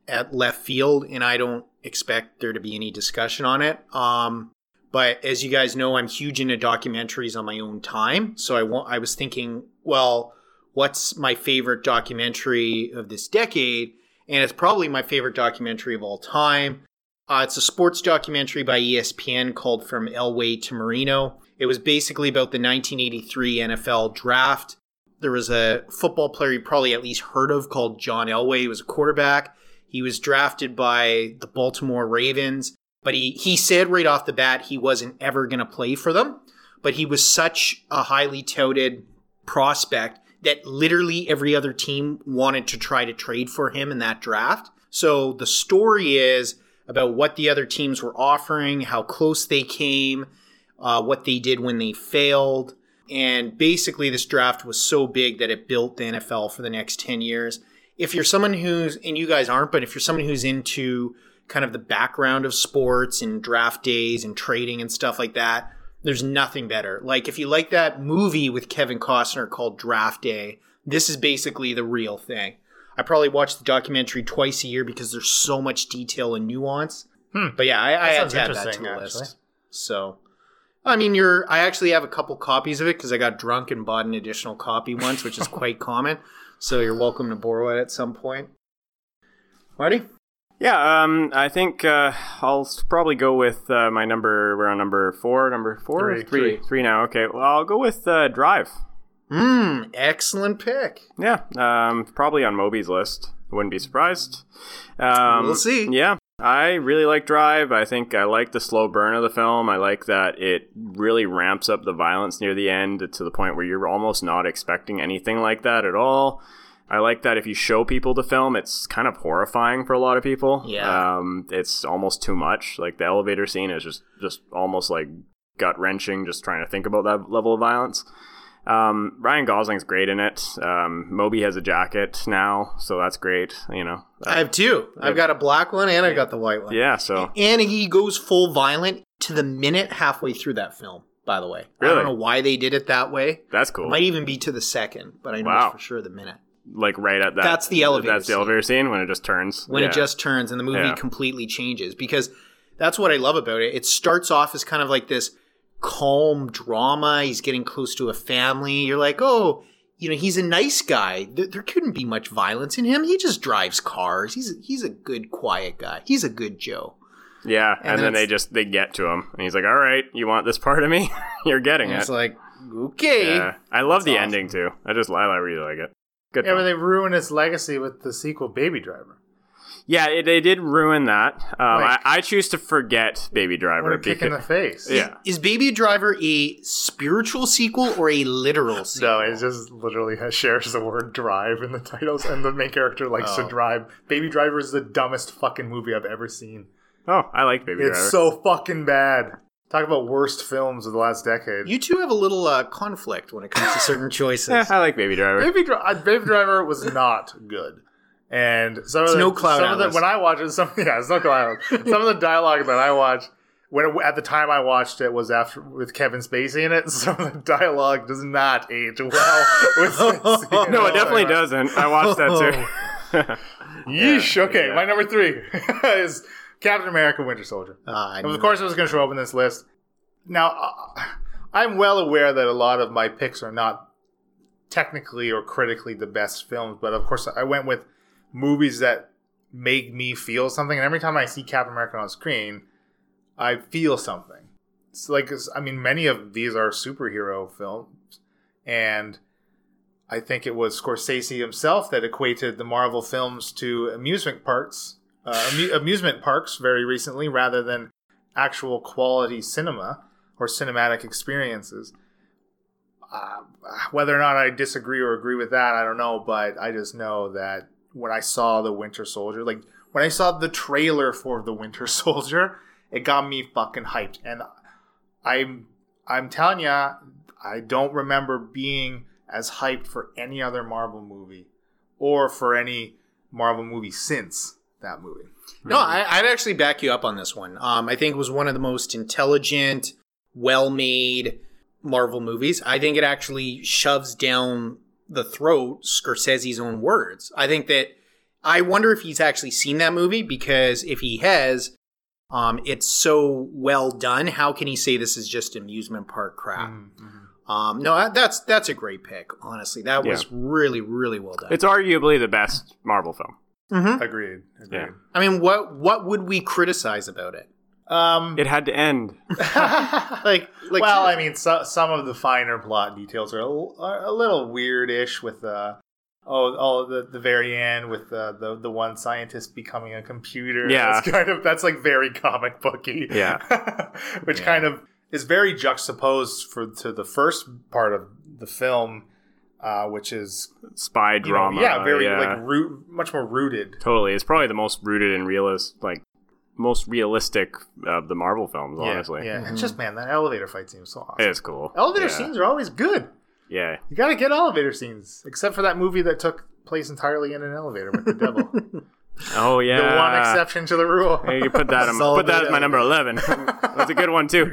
A: at left field, and I don't expect there to be any discussion on it. Um, but as you guys know, I'm huge into documentaries on my own time, so I want. I was thinking, well, what's my favorite documentary of this decade? And it's probably my favorite documentary of all time. Uh, it's a sports documentary by ESPN called From Elway to Marino. It was basically about the 1983 NFL draft there was a football player you probably at least heard of called John Elway. He was a quarterback. He was drafted by the Baltimore Ravens, but he, he said right off the bat he wasn't ever going to play for them. But he was such a highly touted prospect that literally every other team wanted to try to trade for him in that draft. So the story is about what the other teams were offering, how close they came, uh, what they did when they failed. And basically, this draft was so big that it built the NFL for the next 10 years. If you're someone who's, and you guys aren't, but if you're someone who's into kind of the background of sports and draft days and trading and stuff like that, there's nothing better. Like, if you like that movie with Kevin Costner called Draft Day, this is basically the real thing. I probably watch the documentary twice a year because there's so much detail and nuance.
B: Hmm.
A: But yeah, I, I had to add that to the
B: actually.
A: list. So, I mean, you're. I actually have a couple copies of it because I got drunk and bought an additional copy once, which is quite common. So you're welcome to borrow it at some point. Marty,
C: Yeah, um, I think uh, I'll probably go with uh, my number. We're on number four, number four,
B: Three.
C: three, three now. Okay, well, I'll go with uh, Drive.
A: hmm, excellent pick.
C: Yeah, um, probably on Moby's list. Wouldn't be surprised. Um,
A: We'll see.
C: Yeah, I really like Drive. I think I like the slow burn of the film. I like that it really ramps up the violence near the end to the point where you're almost not expecting anything like that at all. I like that if you show people the film, it's kind of horrifying for a lot of people.
A: Yeah.
C: Um, it's almost too much. Like the elevator scene is just, just almost like gut wrenching, just trying to think about that level of violence. Um, Ryan Gosling's great in it. Um, Moby has a jacket now, so that's great. You know,
A: I have two. I've got a black one and I've got the white one.
C: yeah. So
A: And he goes full violent to the minute halfway through that film. By the way, I don't know why they did it that way.
C: that's cool.
A: Might even be to the second, but I know
C: Wow.
A: for sure the minute.
C: Like right at that.
A: That's the elevator
C: That's the
A: scene.
C: elevator scene when it just turns.
A: when
C: Yeah.
A: it just turns and the movie
C: Yeah.
A: completely changes because that's what I love about it. It starts off as kind of like this calm drama. He's getting close to a family. You're like, oh, you know, he's a nice guy. There, there couldn't be much violence in him. He just drives cars. He's a, he's a good, quiet guy. He's a good Joe.
C: Yeah,
A: And
C: and, then they just they get to him, and he's like, "All right, you want this part of me? You're getting it."
A: it's like, okay.
C: yeah, I love the
A: awesome.
C: ending too. I just I really like it. Good.
B: Yeah, but they ruin his legacy with the sequel, Baby Driver.
C: yeah, it, they did ruin that. Um,
B: Like-
C: I, I choose to forget Baby
B: What
C: Driver.
B: a kick in the face.
C: Yeah.
A: Is Baby Driver a spiritual sequel or a literal sequel?
B: No, it just literally has, shares the word drive in the titles, and the main character likes
A: Oh.
B: to drive. Baby Driver is the dumbest fucking movie I've ever seen.
C: Oh, I like Baby
B: It's
C: Driver.
B: so fucking bad. Talk about worst films of the last decade.
A: You two have a little uh, conflict when it comes to certain choices.
C: Yeah, I like Baby Driver.
B: Baby, Dri- uh, Baby Driver was not good. And some of the,
A: no Cloud
B: some of the, when I watched it, some yeah, it's no Cloud some of the dialogue that I watched when it, at the time I watched it was after with Kevin Spacey in it. Some of the dialogue does not age well. Spacey.
C: no, it definitely doesn't. I watched that too.
B: Yeesh. Okay,
C: Yeah.
B: my number three is Captain America: Winter Soldier.
A: Uh,
B: Of course, it was going to show up in this list. Now, uh, I'm well aware that a lot of my picks are not technically or critically the best films, but of course, I went with movies that make me feel something. And every time I see Captain America on screen, I feel something. It's like, I mean, many of these are superhero films, and I think it was Scorsese himself that equated the Marvel films to amusement parks, uh, amu- amusement parks very recently, rather than actual quality cinema or cinematic experiences. Uh, whether or not I disagree or agree with that, I don't know, but I just know that when I saw the Winter Soldier, like when I saw the trailer for the Winter Soldier, it got me fucking hyped, and I'm I'm telling you, I don't remember being as hyped for any other Marvel movie or for any Marvel movie since that movie.
A: No, I, I'd actually back you up on this one. Um, I think it was one of the most intelligent, well-made Marvel movies. I think it actually shoves down the throat Scorsese's own words. I think that I wonder if he's actually seen that movie because if he has, um, it's so well done. How can he say this is just amusement park crap?
B: Mm-hmm.
A: Um, no, that's that's a great pick. Honestly, that was really really well done.
C: it's arguably the best Marvel film.
A: Mhm.
B: Agreed. Agreed.
C: Yeah.
A: I mean, what what would we criticize about it?
B: Um,
C: It had to end.
A: Like, like
B: well, I mean, so, some of the finer plot details are a, l- are a little weirdish with uh, oh, oh, the the very end with uh, the the one scientist becoming a computer.
C: Yeah.
B: that's kind of that's like very comic booky.
C: Yeah.
B: which
A: Yeah.
B: kind of is very juxtaposed for to the first part of the film, uh, which is
C: Spy
B: you know,
C: drama.
B: yeah, very
C: yeah.
B: like root, much more rooted.
C: Totally. It's probably the most rooted and realist, like most realistic of the Marvel films. Honestly,
B: yeah, yeah. It's just man, that elevator fight scene was so awesome.
C: it is cool.
B: Elevator
C: yeah.
B: scenes are always good.
C: Yeah,
B: You gotta get elevator scenes, except for that movie that took place entirely in an elevator with the devil.
C: Oh yeah.
B: The one exception to the rule.
C: Hey, you put that. on,
A: Solid
C: put that as my
A: elevator.
C: number eleven. That's a good one too.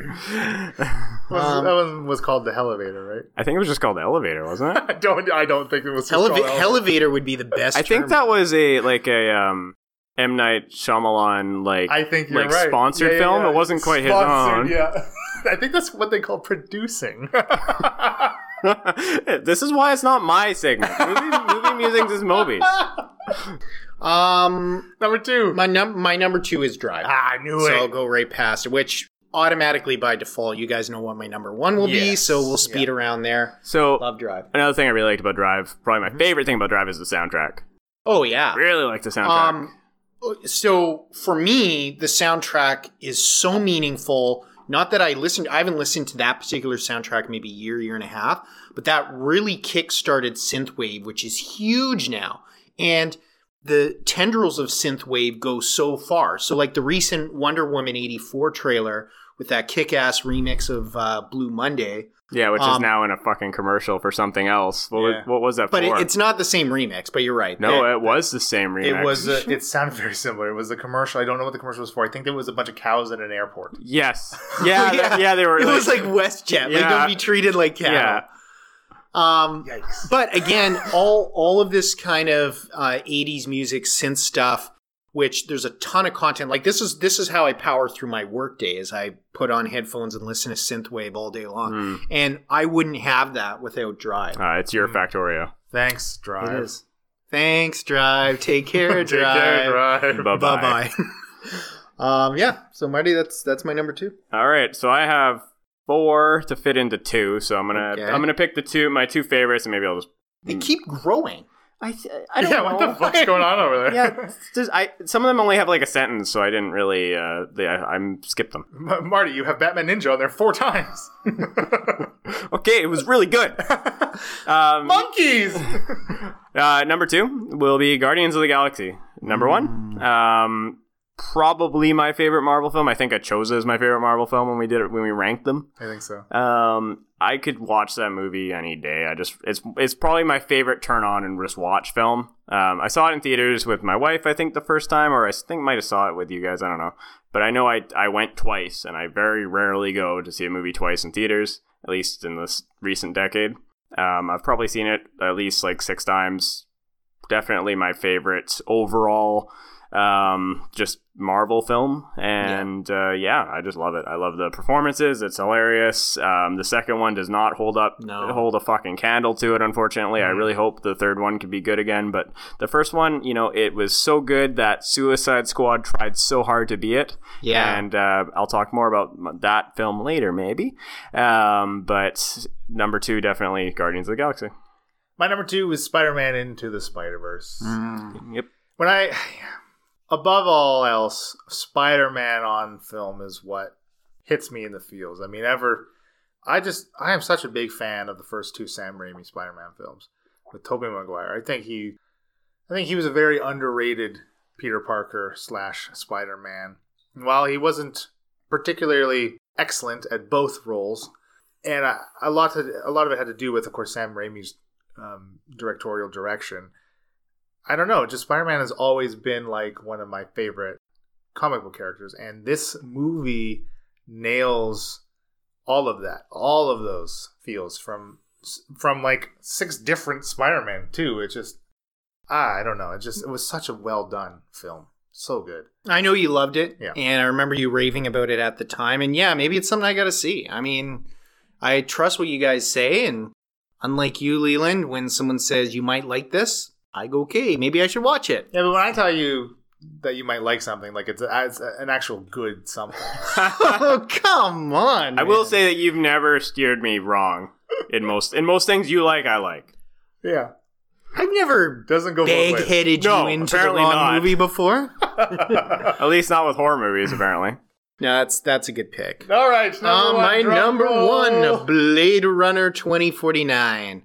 B: Was-
A: Um,
B: that one was called the elevator, right?
C: I think it was just called Elevator, wasn't it?
B: I don't. I don't think it was. just
A: Eleva-
B: called elevator.
A: elevator would be the best.
C: I think
A: term.
C: that was a like a um M Night Shyamalan like
B: I think you're
C: like
B: right.
C: sponsored
B: Yeah, yeah,
C: film.
B: yeah.
C: It wasn't quite
B: Sponsored,
C: his own.
B: Yeah. I think that's what they call producing.
C: this is why it's not my segment. Movie, movie musings is Moby's.
A: Um,
B: Number two.
A: my num my number two is Drive.
B: ah, I knew
A: so
B: it.
A: So I'll go right past it. Which automatically by default, you guys know what my number one will be. So we'll speed around there.
C: So
A: Love Drive.
C: another thing I really liked about Drive, probably my favorite thing about Drive is the soundtrack.
A: Oh yeah.
C: Really like the soundtrack.
A: Um, so for me, the soundtrack is so meaningful. Not that I listened, I haven't listened to that particular soundtrack maybe a year, year and a half, but that really kick-started synthwave, which is huge now. And the tendrils of synthwave go so far. So, like the recent Wonder Woman 84 trailer with that kick ass remix of uh, Blue Monday.
C: yeah, which is
A: um,
C: now in a fucking commercial for something else. What,
B: Yeah.
C: was, what was that
A: But
C: for?
A: it, it's not the same remix, but you're right.
C: no,
A: That-
C: it was the same remix.
B: It was. Uh, it sounded very similar. It was a commercial. I don't know what the commercial was for. I think there was a bunch of cows at an airport.
C: Yes. Yeah. yeah. yeah. They were.
A: it
C: like,
A: was like WestJet. Like,
C: Yeah.
A: don't be treated like cattle.
C: Yeah.
A: Um,
B: Yikes.
A: but again, all all of this kind of uh, '80s music synth stuff which there's a ton of content. Like this is this is how I power through my workday is I put on headphones and listen to synthwave all day long.
C: Mm.
A: And I wouldn't have that without Drive.
C: Uh, it's your
B: Mm.
C: Factorio.
B: Thanks, Drive.
A: It is. Thanks, Drive. Take care,
B: Take care,
A: Drive.
B: Drive.
C: Bye
A: Bye bye. um, yeah. So Marty, that's that's my number two.
C: All right, so I have four to fit into two. So I'm gonna
A: Okay.
C: I'm gonna pick the two my two favorites, and maybe I'll just.
A: They keep growing.
C: I I don't
B: yeah,
C: know.
B: what the fuck's going on over there?
C: yeah, just, I some of them only have like a sentence, so I didn't really. Uh, they, I, I skipped them.
B: M- Marty, you have Batman Ninja on there four times.
C: Okay, it was really good. Um,
B: Monkeys.
C: Uh, number two will be Guardians of the Galaxy. Number one, um, probably my favorite Marvel film. I think I chose it as my favorite Marvel film when we did it when we ranked them.
B: I think so.
C: Um, I could watch that movie any day. I just it's it's probably my favorite turn on and just watch film. Um, I saw it in theaters with my wife. I think the first time, or I think might have saw it with you guys. I don't know, but I know I I went twice, and I very rarely go to see a movie twice in theaters. At least in this recent decade, um, I've probably seen it at least like six times. Definitely my favorite overall um, just Marvel film. And yeah. Uh, yeah, I just love it. I love the performances. It's hilarious. Um, the second one does not hold up,
A: No.
C: hold a fucking candle to it, unfortunately. I really hope the third one could be good again. But the first one, you know, it was so good that Suicide Squad tried so hard to be it.
A: Yeah.
C: And uh, I'll talk more about that film later, maybe. Um, but number two, definitely Guardians of the Galaxy.
B: My number two is Spider-Man Into the Spider-Verse.
A: Mm.
C: Yep.
B: When I, above all else, Spider-Man on film is what hits me in the feels. I mean, ever, I just, I am such a big fan of the first two Sam Raimi Spider-Man films with Tobey Maguire. I think he, I think he was a very underrated Peter Parker slash Spider-Man. While he wasn't particularly excellent at both roles, and a, a lot to, a lot of it had to do with, of course, Sam Raimi's um, directorial direction. I don't know. Just Spider Man has always been like one of my favorite comic book characters, and this movie nails all of that, all of those feels from from like six different Spider Man too. It just ah, I don't know. It just it was such a well done film, so good.
A: I know you loved it,
B: Yeah.
A: and I remember you raving about it at the time. And yeah, maybe it's something I got to see. I mean, I trust what you guys say, and unlike you, Leland, when someone says you might like this, I go, okay, maybe I should watch it.
B: Yeah, but when I tell you that you might like something, like it's, a, it's an actual good something.
A: oh, come on!
C: I will say that you've never steered me wrong in most in most things you like. I like.
B: yeah,
A: I've never
B: doesn't go both ways.
A: bag-headed
C: No,
A: you into the
C: apparently
A: wrong
C: not.
A: movie before.
C: At least not with horror movies, apparently.
A: no, that's that's a good pick.
B: All right, number
A: Uh,
B: one,
A: my
B: drum
A: number
B: roll.
A: one, Blade Runner 2049.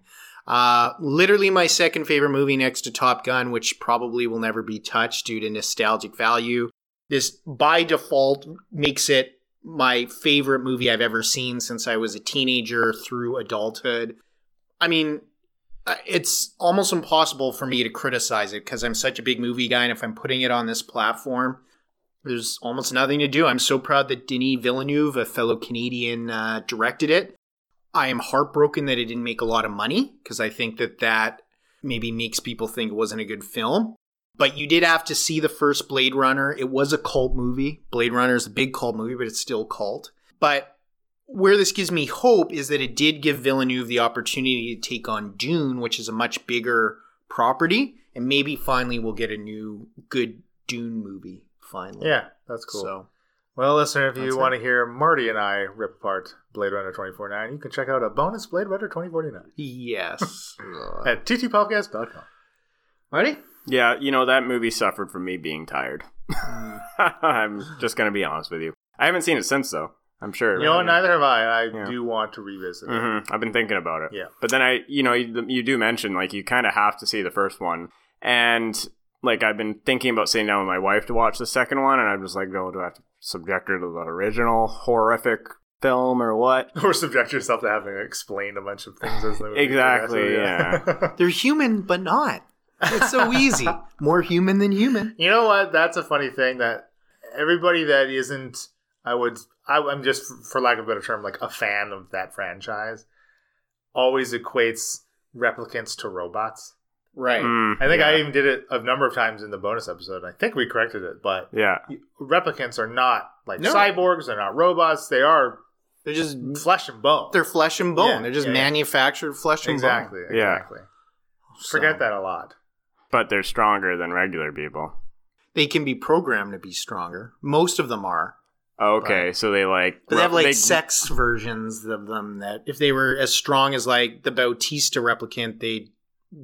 A: Uh, literally my second favorite movie next to Top Gun, which probably will never be touched due to nostalgic value. This, by default, makes it my favorite movie I've ever seen since I was a teenager through adulthood. I mean, uh, it's almost impossible for me to criticize it because I'm such a big movie guy, and if I'm putting it on this platform, there's almost nothing to do. I'm so proud that Denis Villeneuve, a fellow Canadian, uh, directed it. I am heartbroken that it didn't make a lot of money because I think that that maybe makes people think it wasn't a good film. But you did have to see the first Blade Runner. It was a cult movie. Blade Runner is a big cult movie, but it's still cult. But where this gives me hope is that it did give Villeneuve the opportunity to take on Dune, which is a much bigger property, and maybe finally we'll get a new good Dune movie. Finally,
B: Yeah, that's cool.
A: So
B: Well, listener, if
A: That's
B: you
A: it.
B: want to hear Marty and I rip apart Blade Runner 2049, you can check out a bonus Blade Runner 2049
A: yes,
B: at ttpodcast.com.
A: Marty?
C: Yeah, you know that movie suffered from me being tired. I'm just gonna be honest with you. I haven't seen it since though. I'm sure.
B: You know, neither have I. I
C: Yeah.
B: do want to revisit it.
C: hmm I've been thinking about it.
B: Yeah.
C: But then I, you know, you, you do mention like you kind of have to see the first one, and like I've been thinking about sitting down with my wife to watch the second one, and I'm just like, no, do I have to subject her to the original horrific film or what?
B: Or subject yourself to having to explain a bunch of things as the movie
C: Exactly,
B: yeah.
A: They're human, but not. It's so easy. More human than human.
B: You know what? That's a funny thing that everybody that isn't, I would, I, I'm just, for lack of a better term, like a fan of that franchise, always equates replicants to robots.
A: Right.
C: Mm,
B: I think
C: yeah.
B: I even did it a number of times in the bonus episode. I think we corrected it, but
C: Yeah.
B: replicants are not like
A: No.
B: cyborgs. They're not robots. They are
A: They're just
B: flesh and bone.
A: they're flesh and bone.
B: Yeah,
A: they're just
B: yeah, yeah.
A: manufactured flesh and
B: exactly,
A: bone.
C: Yeah.
B: exactly. Forget that a lot.
C: But they're stronger than regular people.
A: They can be programmed to be stronger. Most of them are.
C: Okay, so they like.
A: But they have like
C: they-
A: sex versions of them that if they were as strong as like the Bautista replicant, they'd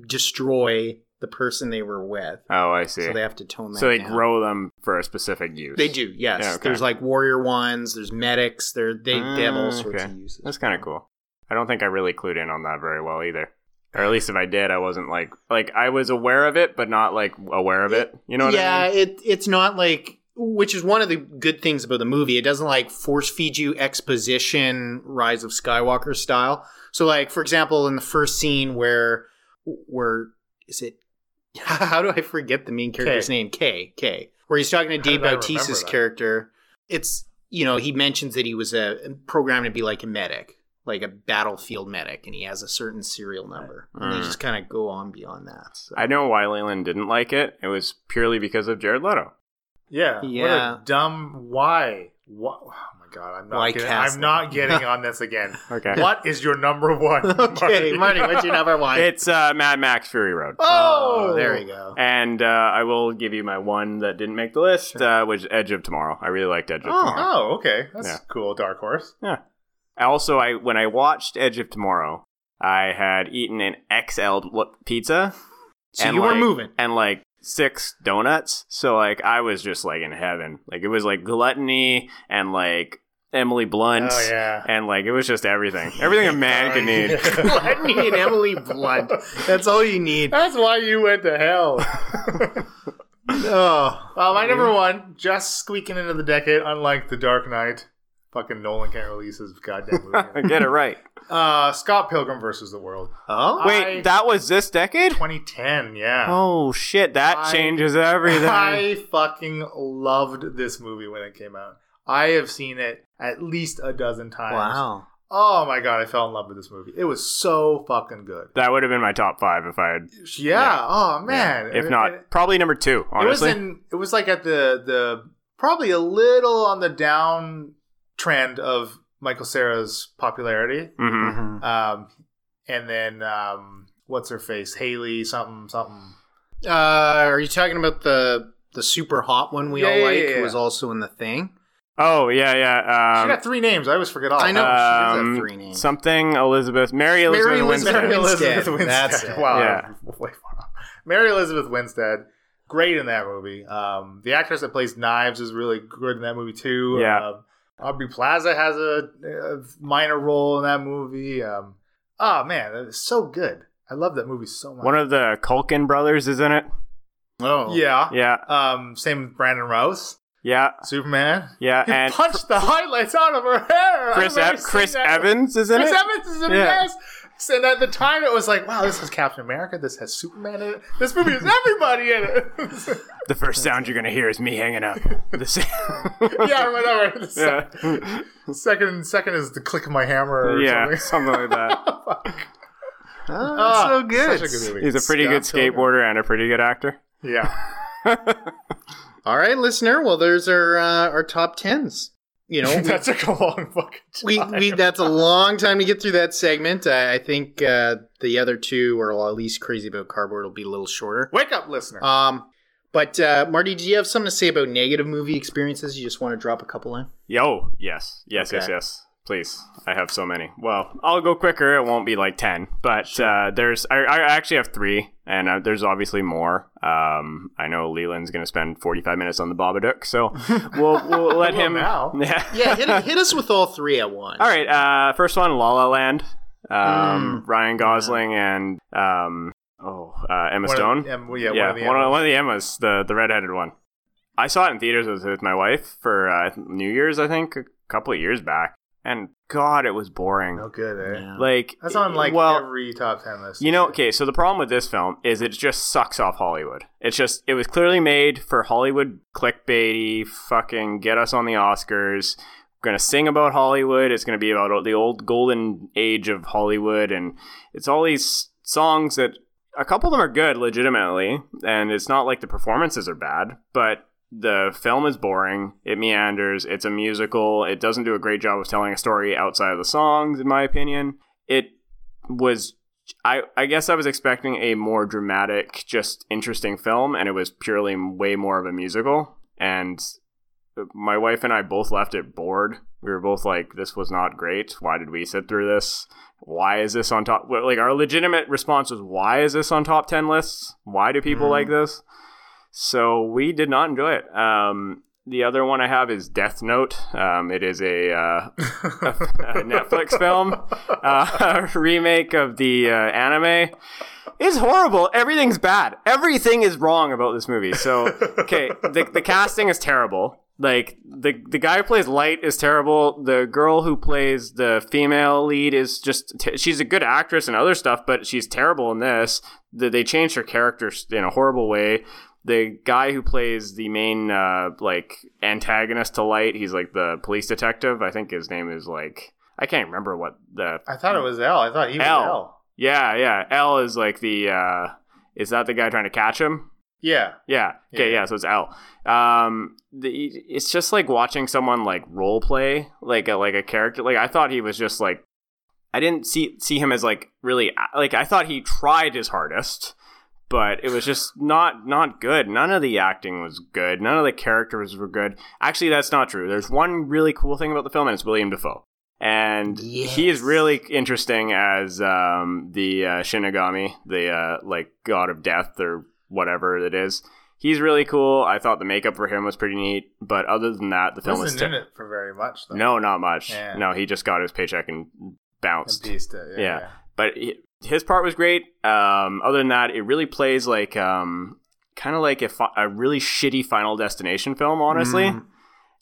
A: destroy the person they were with.
C: Oh, I see.
A: So they have to tone that
C: So they
A: down.
C: grow them for a specific use.
A: They do, yes.
C: Yeah, okay.
A: There's like warrior ones, there's medics, they're, they, they have all
C: Ah,
A: sorts
C: okay.
A: of uses.
C: That's kind of cool. I don't think I really clued in on that very well either. Or at least if I did, I wasn't like like I was aware of it, but not like aware of it. You know what
A: yeah,
C: I mean?
A: Yeah, it it's not like which is one of the good things about the movie. It doesn't like force feed you exposition Rise of Skywalker style. So like for example, in the first scene where where is it how do I forget the main character's
B: K.
A: name? K. K. Where he's talking to Dave Bautista's character. It's you know, he mentions that he was a programmed to be like a medic, like a battlefield medic, and he has a certain serial number. And they
C: Mm.
A: just kind of go on beyond that. So.
C: I know why Leland didn't like it. It was purely because of Jared Leto.
B: Yeah.
A: Yeah.
B: What a dumb why. What? Oh my god, I'm not.
A: Why
B: getting,
A: cast
B: I'm not getting on this again.
C: Okay.
B: What is your number one?
A: okay, Marty, what's your number one?
C: It's uh, Mad Max Fury Road.
A: Oh, there you go.
C: And uh, I will give you my one that didn't make the list, uh, which is Edge of Tomorrow. I really liked Edge of
A: Oh.
C: Tomorrow.
B: Oh, okay. That's
C: Yeah.
B: cool. Dark horse.
C: Yeah. Also, I when I watched Edge of Tomorrow, I had eaten an XL pizza.
A: So
C: and
A: you were
C: like-
A: moving.
C: and like six donuts. So like I was just like in heaven. Like it was like gluttony and like Emily Blunt.
B: Oh yeah.
C: And like it was just everything. Everything a man could need.
A: Gluttony and Emily Blunt. That's all you need.
B: That's why you went to hell.
A: Oh,
B: well, my number one, just squeaking into the decade, unlike The Dark Knight. Fucking Nolan can't release his goddamn movie.
C: Get it right.
B: uh, Scott Pilgrim versus the World.
A: oh,
C: Wait,
B: I-
C: that was this decade?
B: 2010, yeah.
C: Oh shit, that
B: I-
C: changes everything.
B: I fucking loved this movie when it came out. I have seen it at least a dozen times.
A: wow.
B: Oh my god, I fell in love with this movie. It was so fucking good.
C: that would have been my top five if I had.
B: Yeah. Oh man.
C: If not,
B: it,
C: probably number two.
B: it was
C: Honestly,
B: in. It was like at the the probably a little on the down trend of Michael Cera's popularity.
C: hmm
A: Mhm.
B: Um, and then um, what's her face? Haley something something.
A: Uh, are you talking about the the super hot one we
B: Yeah,
A: all
B: yeah,
A: like?
B: yeah,
A: Who
B: yeah.
A: was also in the thing.
C: Oh yeah, yeah. Um,
B: got three names. I always forget all.
A: I know. she does have
C: um,
A: three names.
C: Something Elizabeth, Mary Elizabeth
A: Mary Elizabeth
C: Winstead.
B: Mary Elizabeth
A: Winstead.
B: Winstead.
A: That's it.
B: Wow.
C: Yeah.
B: Way far off. Mary Elizabeth Winstead. Great in that movie. Um, the actress that plays Knives is really good in that movie too.
C: Yeah.
B: Um, Aubrey Plaza has a, a minor role in that movie. Um, oh man, that is so good. I love that movie so much.
C: One of the Culkin brothers is in it.
A: oh,
B: yeah.
C: Yeah,
B: Um, same with Brandon Routh,
C: yeah,
B: Superman.
C: yeah.
B: He
C: And
B: punched the highlights out of her hair.
C: Chris
B: I've never
C: Ev- Chris. Evans is in
B: Chris
C: it.
B: Chris Evans is in it.
C: Yeah.
B: Yes. And at the time, it was like, wow, this has Captain America. This has Superman in it. This movie has everybody in it.
C: The first sound you're gonna hear is me hanging up. The sa-
B: yeah, whatever. The sec-
C: yeah,
B: Second, second is the click of my hammer. Or
C: yeah,
B: something.
C: something like that.
A: Oh,
B: Ah,
A: so good.
B: Such a good movie.
C: He's a pretty good
B: Scott Pilgrim.
C: skateboarder and a pretty good actor.
B: Yeah.
A: All right, listener. Well, there's our uh, our top tens. You know, we,
B: that took a long fucking
A: we,
B: time.
A: we that's a long time to get through that segment. I, I think uh, the other two, or at least crazy about cardboard, will be a little shorter.
B: Wake up, listener.
A: Um, but uh, Marty, do you have something to say about negative movie experiences? You just want to drop a couple in?
C: Yo, yes, yes, yes,
A: Okay.
C: yes. Please, I have so many. Well, I'll go quicker. It won't be like ten, but uh, there's I, I actually have three, and uh, there's obviously more. Um, I know Leland's gonna spend 45 minutes on the Babadook, so we'll we'll let him.
B: now.
C: Yeah,
A: Yeah, hit, hit us with all three at once.
C: All right. Uh, first one, La La Land.
B: Mm.
C: Um, Ryan Gosling and um, oh uh, Emma
B: One of-
C: Stone.
B: yeah, yeah,
C: yeah,
B: one of the
C: one, of,
B: Emmas.
C: one of the Emmas, the the redheaded one. I saw it in theaters with, with my wife for uh, New Year's, I think, a couple of years back, and God, it was boring.
B: No good, eh?
A: Yeah.
C: Like
B: That's on like
C: well,
B: every top ten list.
C: you know, okay. So the problem with this film is it just sucks off Hollywood. It's just it was clearly made for Hollywood clickbaity, fucking get us on the Oscars. We're Going to sing about Hollywood. It's going to be about the old golden age of Hollywood, and it's all these songs that a couple of them are good, legitimately, and it's not like the performances are bad, but the film is boring. It meanders. It's a musical. It doesn't do a great job of telling a story outside of the songs, in my opinion. It was. I, I guess I was expecting a more dramatic, just interesting film, and it was purely way more of a musical. And my wife and I both left it bored. We were both like, "This was not great. Why did we sit through this? Why is this on top?" Like our legitimate response was, "Why is this on top ten lists? Why do people
B: Mhm.
C: like this?" So we did not enjoy it. Um, the other one I have is Death Note. Um, it is a, uh, a Netflix film, uh, a remake of the uh, anime. It's horrible. Everything's bad. Everything is wrong about this movie. So, okay, the, the casting is terrible. Like the the guy who plays Light is terrible. The girl who plays the female lead is just t- she's a good actress and other stuff, but she's terrible in this. The, they changed her character in a horrible way the guy who plays the main uh, like antagonist to Light, he's like the police detective. I think his name is like I can't remember what the
B: I thought it was L. I thought he was
C: L.
B: L.
C: yeah yeah L is like the uh, is that the guy trying to catch him?
B: Yeah.
C: Yeah. Okay.
B: Yeah.
C: Yeah. so it's L. Um, the, it's just like watching someone like role play like a, like a character. Like I thought he was just like I didn't see see him as like really like I thought he tried his hardest, but it was just not not good. None of the acting was good. None of the characters were good. Actually, that's not true. There's one really cool thing about the film, and it's William Dafoe. And he is really interesting as um, the uh, Shinigami, the uh, like god of death or whatever it is. He's really cool. I thought the makeup for him was pretty neat, but other than that, the film was
B: Wasn't
C: ter-
B: in it for very much though.
C: no, not much.
B: Yeah.
C: No, he just got his paycheck and
B: And
C: bounced.
B: pieced it. Yeah.
C: Yeah. But he, his part was great. Um, other than that, it really plays like um, kind of like a, fi- a really shitty Final Destination film. Honestly,
A: Mm.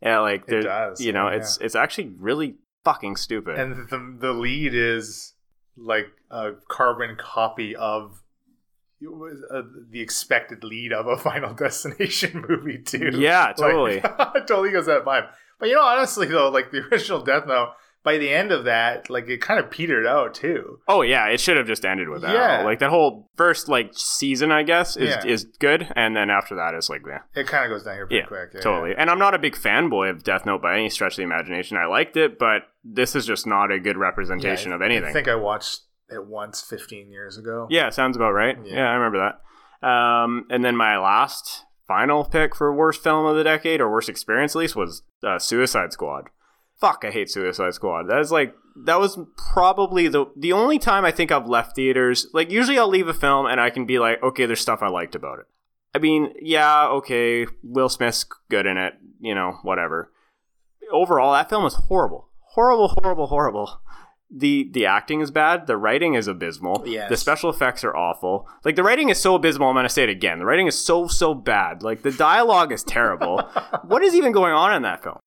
C: yeah, like
B: It does,
C: You know,
B: yeah,
C: it's it's actually really fucking stupid.
B: And the the lead is like a carbon copy of uh, the expected lead of a Final Destination movie too.
C: Yeah, totally.
B: it totally goes that vibe. But you know, honestly though, like the original Death Note, by the end of that, like it kind of petered out too.
C: oh yeah, it should have just ended with that.
B: Yeah.
C: Like that whole first like season, I guess, is
B: Yeah.
C: is good, and then after that, it's like yeah.
B: It kind of goes down here pretty
C: Yeah,
B: quick. Yeah,
C: Totally. And I'm not a big fanboy of Death Note by any stretch of the imagination. I liked it, but this is just not a good representation
B: I-
C: of anything.
B: I think I watched it once 15 years ago.
C: Yeah, sounds about right.
B: Yeah.
C: Yeah, I remember that. Um, and then my last final pick for worst film of the decade or worst experience at least was uh, Suicide Squad. Fuck, I hate Suicide Squad. That is like that was probably the the only time I think I've left theaters. Like usually I'll leave a film and I can be like, okay, there's stuff I liked about it. I mean, yeah, okay, Will Smith's good in it, you know, whatever. Overall, that film is horrible, horrible, horrible, horrible. the The acting is bad. The writing is abysmal.
A: Yes.
C: The special effects are awful. Like the writing is so abysmal. I'm gonna say it again. The writing is so so bad. Like the dialogue is terrible. what is even going on in that film?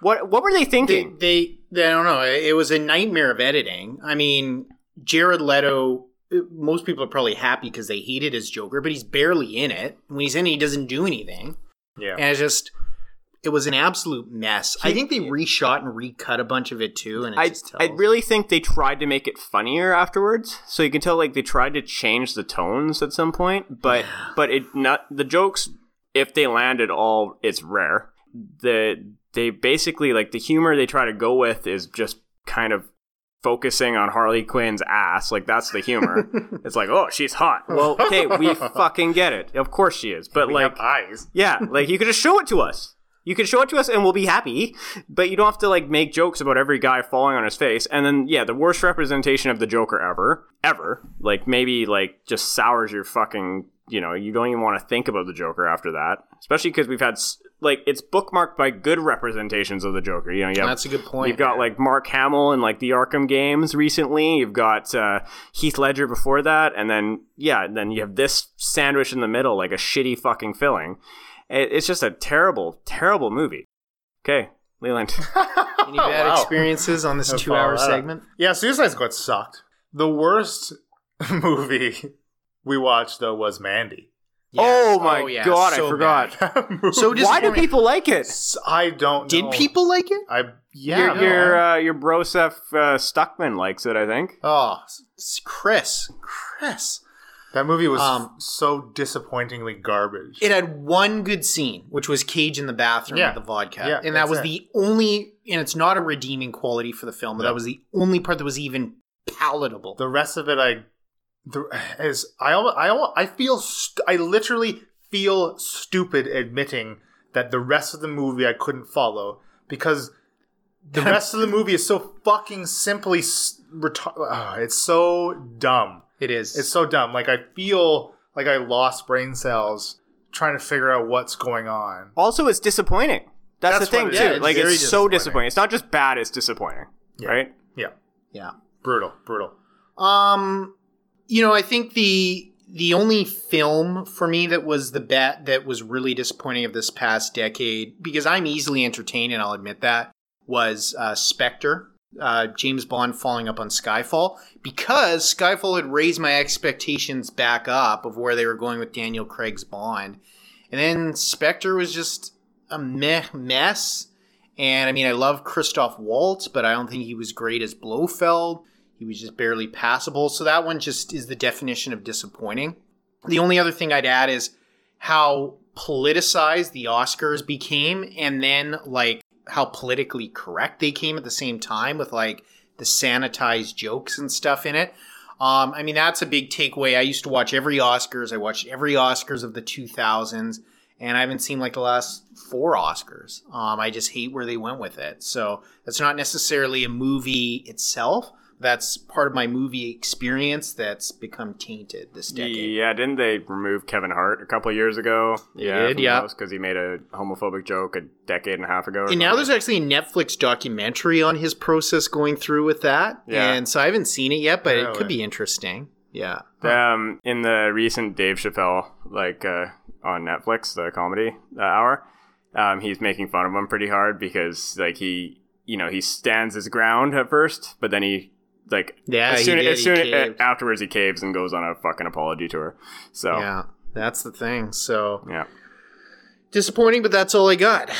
C: What What were they
A: They,
C: thinking?
A: they, they, I don't know. It was a nightmare of editing. I mean, Jared Leto. Uh, most people are probably happy because they hated his Joker, but he's barely in it. When he's in it, he doesn't do anything,
B: Yeah.
A: and it's just. It was an absolute mess. I think they reshot and recut a bunch of it too, and it
C: I,
A: just
C: I really think they tried to make it funnier afterwards, so you can tell like they tried to change the tones at some point, but but it not the jokes if they land at all, it's rare. The they basically like the humor they try to go with is just kind of focusing on Harley Quinn's ass, like that's the humor. it's like, oh, she's hot. Well, okay, we fucking get it. Of course she is, but
B: We
C: like
B: eyes.
C: yeah, like you could just show it to us. You could show it to us and we'll be happy, but you don't have to like make jokes about every guy falling on his face. And then yeah, the worst representation of the Joker ever, ever. Like maybe like just sours your fucking, you know, you don't even want to think about the Joker after that. Especially cuz we've had s- like it's bookmarked by good representations of the Joker. You know, you have
A: That's a good point.
C: You've got like Mark Hamill in like the Arkham games recently. You've got uh, Heath Ledger before that, and then yeah, and then you have this sandwich in the middle, like a shitty fucking filling. It, it's just a terrible, terrible movie. Okay, Leland.
A: Any bad
B: Wow.
A: experiences on this two-hour
B: follow up.
A: segment?
B: Yeah, Suicide Squad sucked. The worst movie we watched though was Mandy.
C: Oh my
A: yeah,
C: God, I forgot.
A: So
C: Why do people like it?
B: I don't.
A: Did people like it?
B: I yeah.
C: your
B: no,
C: your,
B: I-
C: uh, your brosef uh, Stuckmann likes it, I think.
A: Oh, Chris, Chris.
B: That movie was
A: Um,
B: so disappointingly garbage.
A: It had one good scene, which was Cage in the bathroom
B: Yeah.
A: with the vodka.
B: Yeah,
A: and that was
B: it.
A: the only, and it's not a redeeming quality for the film, but
B: No.
A: that was the only part that was even palatable.
B: the rest of it, I the, is I I I feel st- I literally feel stupid admitting that the rest of the movie I couldn't follow because the rest of the movie is so fucking simply s- retar- ah, it's so dumb.
A: it is.
B: It's so dumb. Like I feel like I lost brain cells trying to figure out what's going on.
C: Also, it's disappointing. That's,
B: That's
C: the thing
B: what it
C: too.
B: is. It's
C: like
B: very
C: it's so
B: disappointing.
C: disappointing. It's not just bad; it's disappointing,
B: Yeah.
C: right?
B: Yeah,
A: yeah.
B: brutal, brutal.
A: Um, you know, I think the the only film for me that was the bet that was really disappointing of this past decade, because I'm easily entertained and I'll admit that, was uh, Spectre. Uh, James Bond falling up on Skyfall because Skyfall had raised my expectations back up of where they were going with Daniel Craig's Bond, and then Spectre was just a meh mess. And I mean, I love Christoph Waltz, but I don't think he was great as Blofeld. He was just barely passable. So that one just is the definition of disappointing. The only other thing I'd add is how politicized the Oscars became, and then like how politically correct they came at the same time with like the sanitized jokes and stuff in it. Um, I mean, that's a big takeaway. I used to watch every Oscars. I watched every Oscars of the 2000s, and I haven't seen like the last four Oscars. Um, I just hate where they went with it. So that's not necessarily a movie itself. That's part of my movie experience that's become tainted this decade.
C: Yeah, didn't they remove Kevin Hart a couple of years ago?
A: They did, yeah.
C: because he made a homophobic joke a decade and a half ago. or
A: And now there's actually a Netflix documentary on his process going through with that.
C: Yeah.
A: And so I haven't seen it yet, but it could be interesting. Yeah.
C: um in the recent Dave Chappelle like uh, on Netflix, the comedy uh, hour. Um, he's making fun of him pretty hard because like he you know he stands his ground at first, but then he like
A: Yeah,
C: as
A: he
C: soon,
A: did,
C: as
A: he
C: soon
A: caved.
C: afterwards he caves and goes on a fucking apology tour. So yeah,
A: Yeah. That's the thing. So
C: yeah.
A: disappointing, but that's all I got.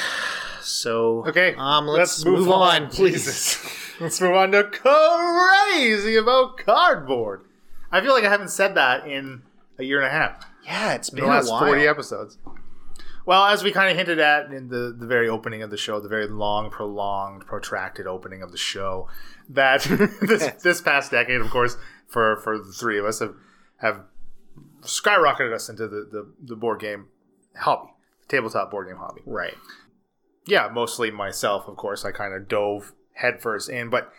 A: So
B: Okay,
A: um, let's, move, on, please.
B: Let's move on to crazy about cardboard. I feel like I haven't said that in a year and a half.
A: Yeah, it's been
B: the last
A: a while.
B: 40 episodes. Well, as we kind of hinted at in the, the very opening of the show, the very long, prolonged, protracted opening of the show, that this this past decade, of course, for, for the three of us, have, have skyrocketed us into the, the, the board game hobby, tabletop board game hobby
A: Right.
B: yeah, mostly myself, of course. I kind of dove headfirst in, but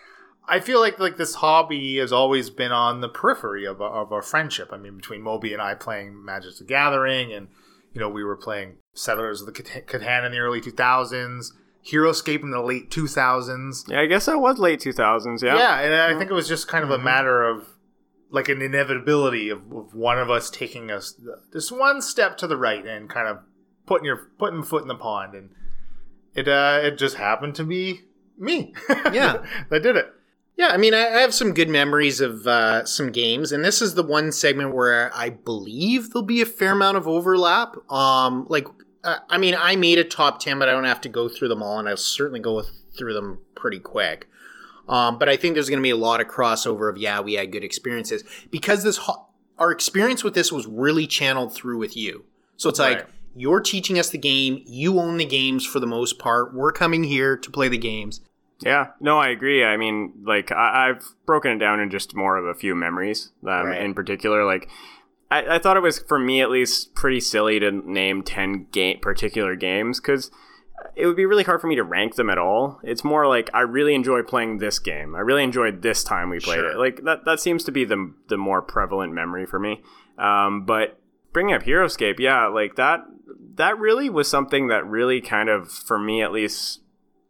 B: I feel like like this hobby has always been on the periphery of our, of our friendship. I mean, between Moby and I playing Magic the Gathering, and you know we were playing Settlers of the Catan Catan in the early two thousands, Heroescape in the late two thousands.
C: Yeah, I guess that was late 2000s. Yeah.
B: Yeah, and I think it was just kind of a matter of like an inevitability of, of one of us taking us just one step to the right and kind of putting your putting foot in the pond, and it uh, it just happened to be me.
A: Yeah.
B: that did it.
A: Yeah, I mean, I, I have some good memories of uh, some games, and this is the one segment where I believe there'll be a fair amount of overlap. Um, like, uh, I mean, I made a top ten, but I don't have to go through them all, and I'll certainly go through them pretty quick. Um, but I think there's going to be a lot of crossover of yeah, we had good experiences because this ho- our experience with this was really channeled through with you. So it's like you're teaching us the game, you own the games for the most part. We're coming here to play the games.
C: Yeah, no, I agree. I mean, like I, I've broken it down in just more of a few memories. Um,
A: Right.
C: In particular, like I, I thought it was for me at least pretty silly to name ten game particular games because it would be really hard for me to rank them at all. It's more like I really enjoy playing this game. I really enjoyed this time we played
A: Sure.
C: it. Like that that seems to be the the more prevalent memory for me. Um, but bringing up Heroescape, yeah, like that that really was something that really kind of for me at least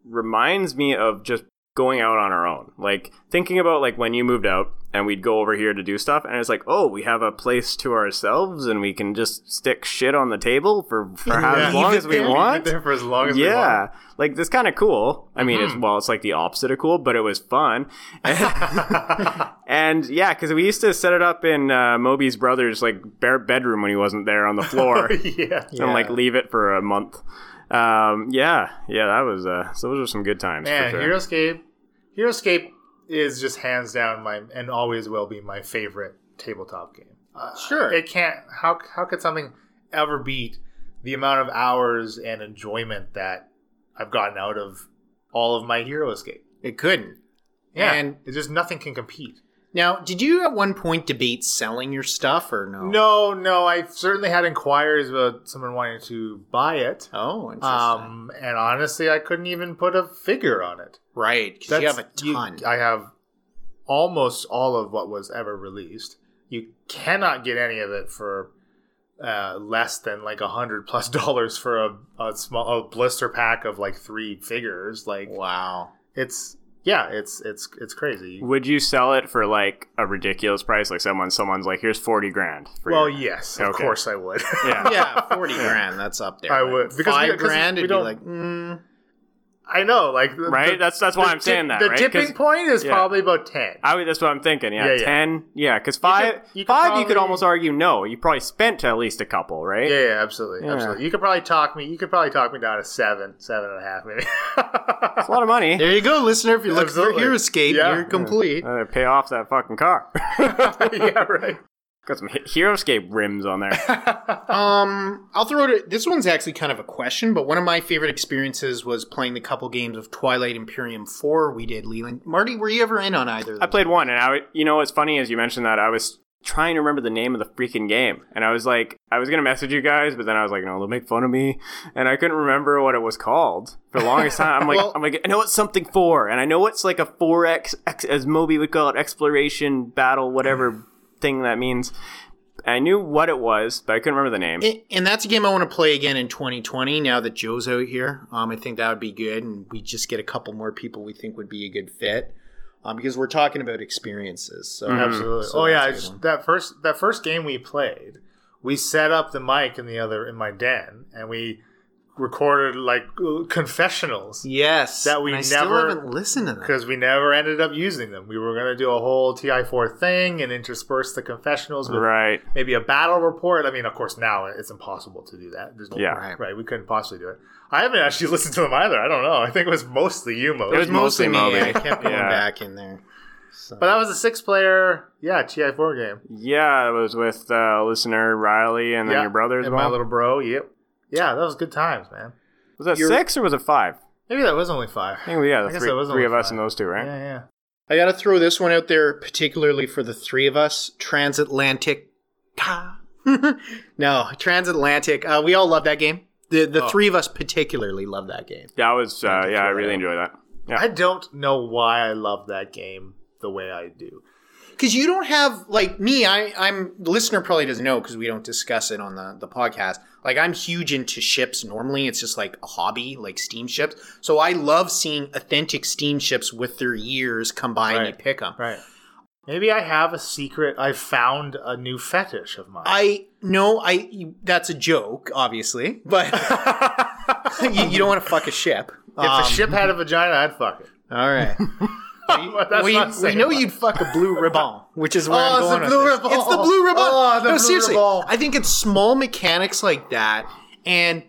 C: reminds me of just going out on our own. Like thinking about like when you moved out and we'd go over here to do stuff and it's like, "Oh, we have a place to ourselves and we can just stick shit on the table for for
B: Yeah.
C: as long as we want."
B: there for as long as we want.
C: Yeah, like that's kind of cool. I mean, it's well, it's like the opposite of cool, but it was fun. and yeah, because we used to set it up in uh, Moby's brother's like bare bedroom when he wasn't there on the floor,
B: yeah.
C: and like leave it for a month. Um, yeah, yeah, that was uh, so those were some good times.
B: Man,
C: for sure.
B: Heroescape, Heroescape is just hands down my and always will be my favorite tabletop game. Uh,
A: Sure.
B: it can't. How how could something ever beat the amount of hours and enjoyment that I've gotten out of all of my Heroescape?
A: It couldn't.
B: Yeah,
A: And-
B: it's just nothing can compete.
A: Now, did you at one point debate selling your stuff or no?
B: No, no, I certainly had inquiries about someone wanting to buy it.
A: Oh, interesting.
B: Um, and honestly, I couldn't even put a figure on it.
A: right, because you have a
B: That's- you-
A: ton.
B: I have almost all of what was ever released. You cannot get any of it for uh, less than like a hundred plus dollars for a, a small a blister pack of like three figures. Like
A: wow.
B: it's yeah, it's it's it's crazy.
C: Would you sell it for like a ridiculous price? Like someone, someone's like, here's forty grand. For
B: Well,
C: your-"
B: yes, of
C: Okay.
B: course I would.
C: yeah.
A: Yeah, forty grand. That's up there.
B: I
A: But
B: would, because we-
A: five
B: 'cause
A: grand.
B: we
A: It'd be like, mm,
B: I know, like the-
C: Right?
B: the-
C: That's- that's why
B: the
C: I'm saying that,
B: The
C: right?
B: tipping
C: 'Cause-
B: point is
C: yeah.
B: probably about ten.
C: I would, that's what I'm thinking. Yeah,
B: Yeah, yeah.
C: ten. Yeah, because five,
B: could- you could
C: five, you could almost argue no. You probably spent at least a couple, right?
B: Yeah, yeah, absolutely,
C: Yeah.
B: absolutely. You could probably talk me. You could probably talk me down to seven, seven and a half, maybe.
C: It's a lot of money.
A: there you go, listener. If you're looking
B: Absolutely.
A: for Heroescape,
B: Yeah.
A: you're complete.
C: Uh, pay off that fucking car.
B: yeah, right.
C: Got some He- Heroescape rims on there.
A: Um, I'll throw it. This one's actually kind of a question, but one of my favorite experiences was playing the couple games of Twilight Imperium Four. We did Leland. Marty, were you ever in on either? Of
C: I played one, and I, you know, what's funny as you mentioned that I was trying to remember the name of the freaking game, and I was like, I was gonna message you guys, but then I was like, no, they'll make fun of me, and I couldn't remember what it was called for the longest time. I'm like,
A: Well-
C: I'm like, I know it's something four, and I know it's like a four X, X as Moby would call it, exploration battle, whatever thing that means. I knew what it was, but I couldn't remember the name.
A: And- And that's a game I want to play again in 2020. Now that Joe's out here, um, I think that would be good, and we just get a couple more people we think would be a good fit, um, because we're talking about experiences. So
B: Absolutely.
A: So
B: oh yeah,
A: that's a
B: it's-
A: good one.
B: that first that first game we played, we set up the mic in the other in my den, and we recorded like confessionals
A: yes,
B: that we
A: and I still
B: never-
A: haven't listened to them.
B: because we never ended up using them. We were gonna do a whole TI4 thing and intersperse the confessionals with
C: right.
B: maybe a battle report. I mean, of course, now it's impossible to do that. There's no
C: Yeah.
A: Right.
B: right. We couldn't possibly do it. I haven't actually listened to them either. I don't know. I think it was mostly you, Mo.
C: It was mostly
A: me.
C: Moby.
A: I kept going
C: Yeah.
A: back in there. So.
B: but that was a six-player, yeah, TI4 game.
C: Yeah, it was with uh, listener Riley and then
B: yeah,
C: your brother as
B: and
C: well.
B: my little bro. Yep. Yeah, that was good times, man.
C: was that
A: You're-
C: six or was it five?
B: Maybe that was only five.
C: I think we yeah,
B: I
C: the three,
B: was
C: three of us and those two, right?
B: Yeah, yeah.
A: I got to throw this one out there, particularly for the three of us. Transatlantic. no, Transatlantic. Uh, we all love that game. The the
B: Oh.
A: three of us particularly love that game.
C: That was uh, yeah, I really enjoyed that. Yeah.
B: I don't know why I love that game the way I do.
A: Because you don't have like me. I I'm the listener probably doesn't know because we don't discuss it on the the podcast. Like I'm huge into ships. Normally, it's just like a hobby, like steamships. So I love seeing authentic steamships with their years come by and you pick them.
B: Right. Maybe I have a secret. I found a new fetish of mine.
A: I no, I that's a joke, obviously, but you, you don't want to fuck a ship.
B: if
A: Um,
B: a ship had a vagina, I'd fuck it.
A: all right.
B: That's
A: we, we know you'd fuck a blue ribbon, which is where
B: Oh,
A: I'm
B: it's
A: going
B: the
A: with
B: blue
A: this.
B: ribbon.
A: It's the blue ribbon.
B: Oh, the
A: no,
B: blue
A: seriously,
B: ribbon.
A: I think it's small mechanics like that, and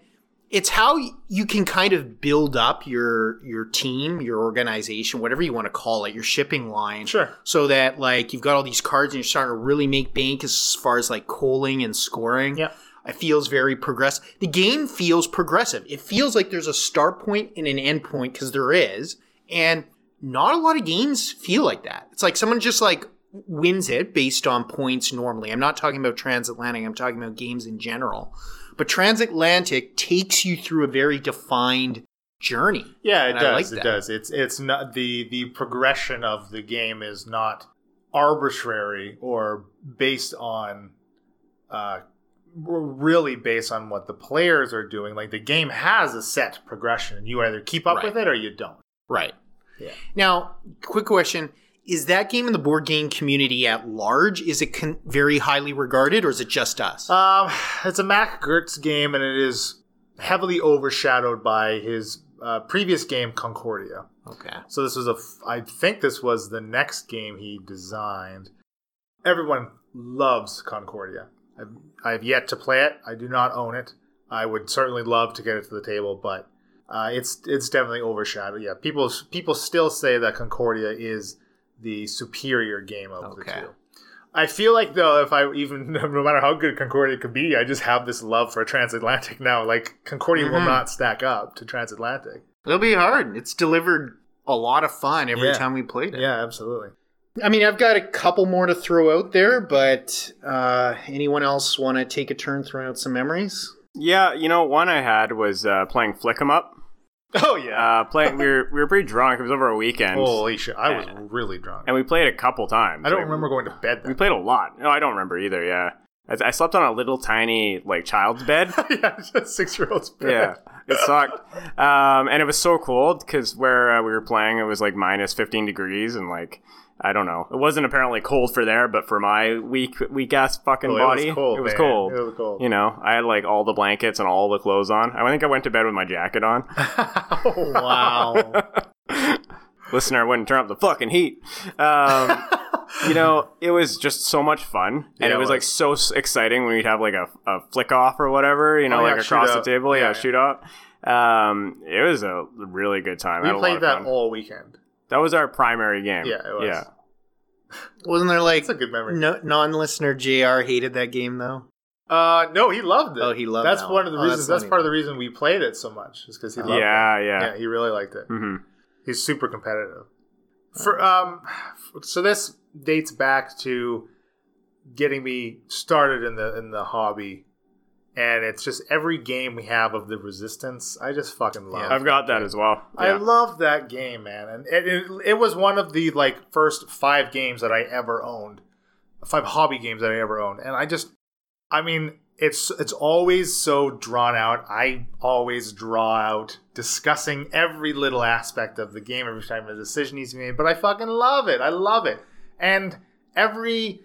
A: it's how you can kind of build up your your team, your organization, whatever you want to call it, your shipping line.
B: Sure.
A: So that like you've got all these cards and you're starting to really make bank as far as like coaling and scoring.
B: Yeah.
A: It feels very progressive. The game feels progressive. It feels like there's a start point and an end point because there is, and not a lot of games feel like that. It's like someone just like wins it based on points normally. I'm not talking about transatlantic. I'm talking about games in general. But transatlantic takes you through a very defined journey.
B: Yeah, it does.
A: like
B: it does. It's it's not the the progression of the game is not arbitrary or based on uh really based on what the players are doing. Like the game has a set progression and you either keep up
A: Right.
B: with it or you don't.
A: Right.
B: Yeah.
A: Now, quick question. Is that game in the board game community at large? Is it con- very highly regarded or is it just us?
B: Um, it's a Mac Gerdts game, and it is heavily overshadowed by his uh, previous game, Concordia.
A: okay.
B: So this was a, f- I think this was the next game he designed. Everyone loves Concordia. I've, I've yet to play it. I do not own it. I would certainly love to get it to the table, but uh, it's it's definitely overshadowed. Yeah, people people still say that Concordia is the superior game of
A: Okay.
B: the two. I feel like though, if I even no matter how good Concordia could be, I just have this love for Transatlantic now. Like Concordia will
A: Mhm.
B: not stack up to Transatlantic.
A: It'll be hard. It's delivered a lot of fun every
B: Yeah.
A: time we played it.
B: Yeah, absolutely.
A: I mean, I've got a couple more to throw out there, but uh, anyone else want to take a turn throwing out some memories?
C: Yeah, you know, one I had was uh, playing Flick 'em Up.
B: Oh yeah.
C: Uh, playing, we were we were pretty drunk. It was over a weekend,
B: Holy shit! I was really drunk.
C: and we played a couple times.
B: I don't
C: Like,
B: remember going to bed.
C: We played a lot. No, I don't remember either. Yeah, I, I slept on a little tiny like child's bed.
B: yeah, six year olds. Bed.
C: Yeah, it sucked. Um, and it was so cold because where uh, we were playing, it was like minus 15 degrees, and like I don't know, it wasn't apparently cold for there, but for my weak weak ass fucking
B: Oh,
C: body,
B: it was cold.
C: It was cold.
B: It was cold.
C: You know, I had like all the blankets and all the clothes on. I think I went to bed with my jacket on.
A: oh, Wow.
C: Listener, I wouldn't turn up the fucking heat. Um, you know, it was just so much fun, and
B: Yeah,
C: it
B: it
C: was like so exciting when we'd have like a, a flick off or whatever. You know,
B: Oh, yeah,
C: like across the table. Yeah,
B: Yeah, yeah.
C: shoot out. Um, it was a really good time. I
B: we
C: had
B: played that
C: fun.
B: all weekend.
C: That was our primary game.
B: Yeah, it was.
C: Yeah.
A: Wasn't there like
B: It's a good memory.
A: no, non-listener Jr. hated that game though?
B: Uh, no, he loved it.
A: Oh, he loved
B: That's
A: that
B: one
A: one.
B: of the
A: Oh,
B: reasons.
A: that's
B: That's, part of the reason we played it so much. Is because he loved
C: Yeah,
B: it.
C: yeah.
B: Yeah, he really liked it.
C: Mm-hmm.
B: He's super competitive. For um, so this dates back to getting me started in the in the hobby, and it's just every game we have of the Resistance. I just fucking love.
A: Yeah,
C: I've got that as well.
B: I love that game, man, and it, it, it was one of the like first five games that I ever owned, five hobby games that I ever owned, and I just, I mean, it's it's always so drawn out. I always draw out discussing every little aspect of the game every time a decision needs to be made, but I fucking love it. I love it, and every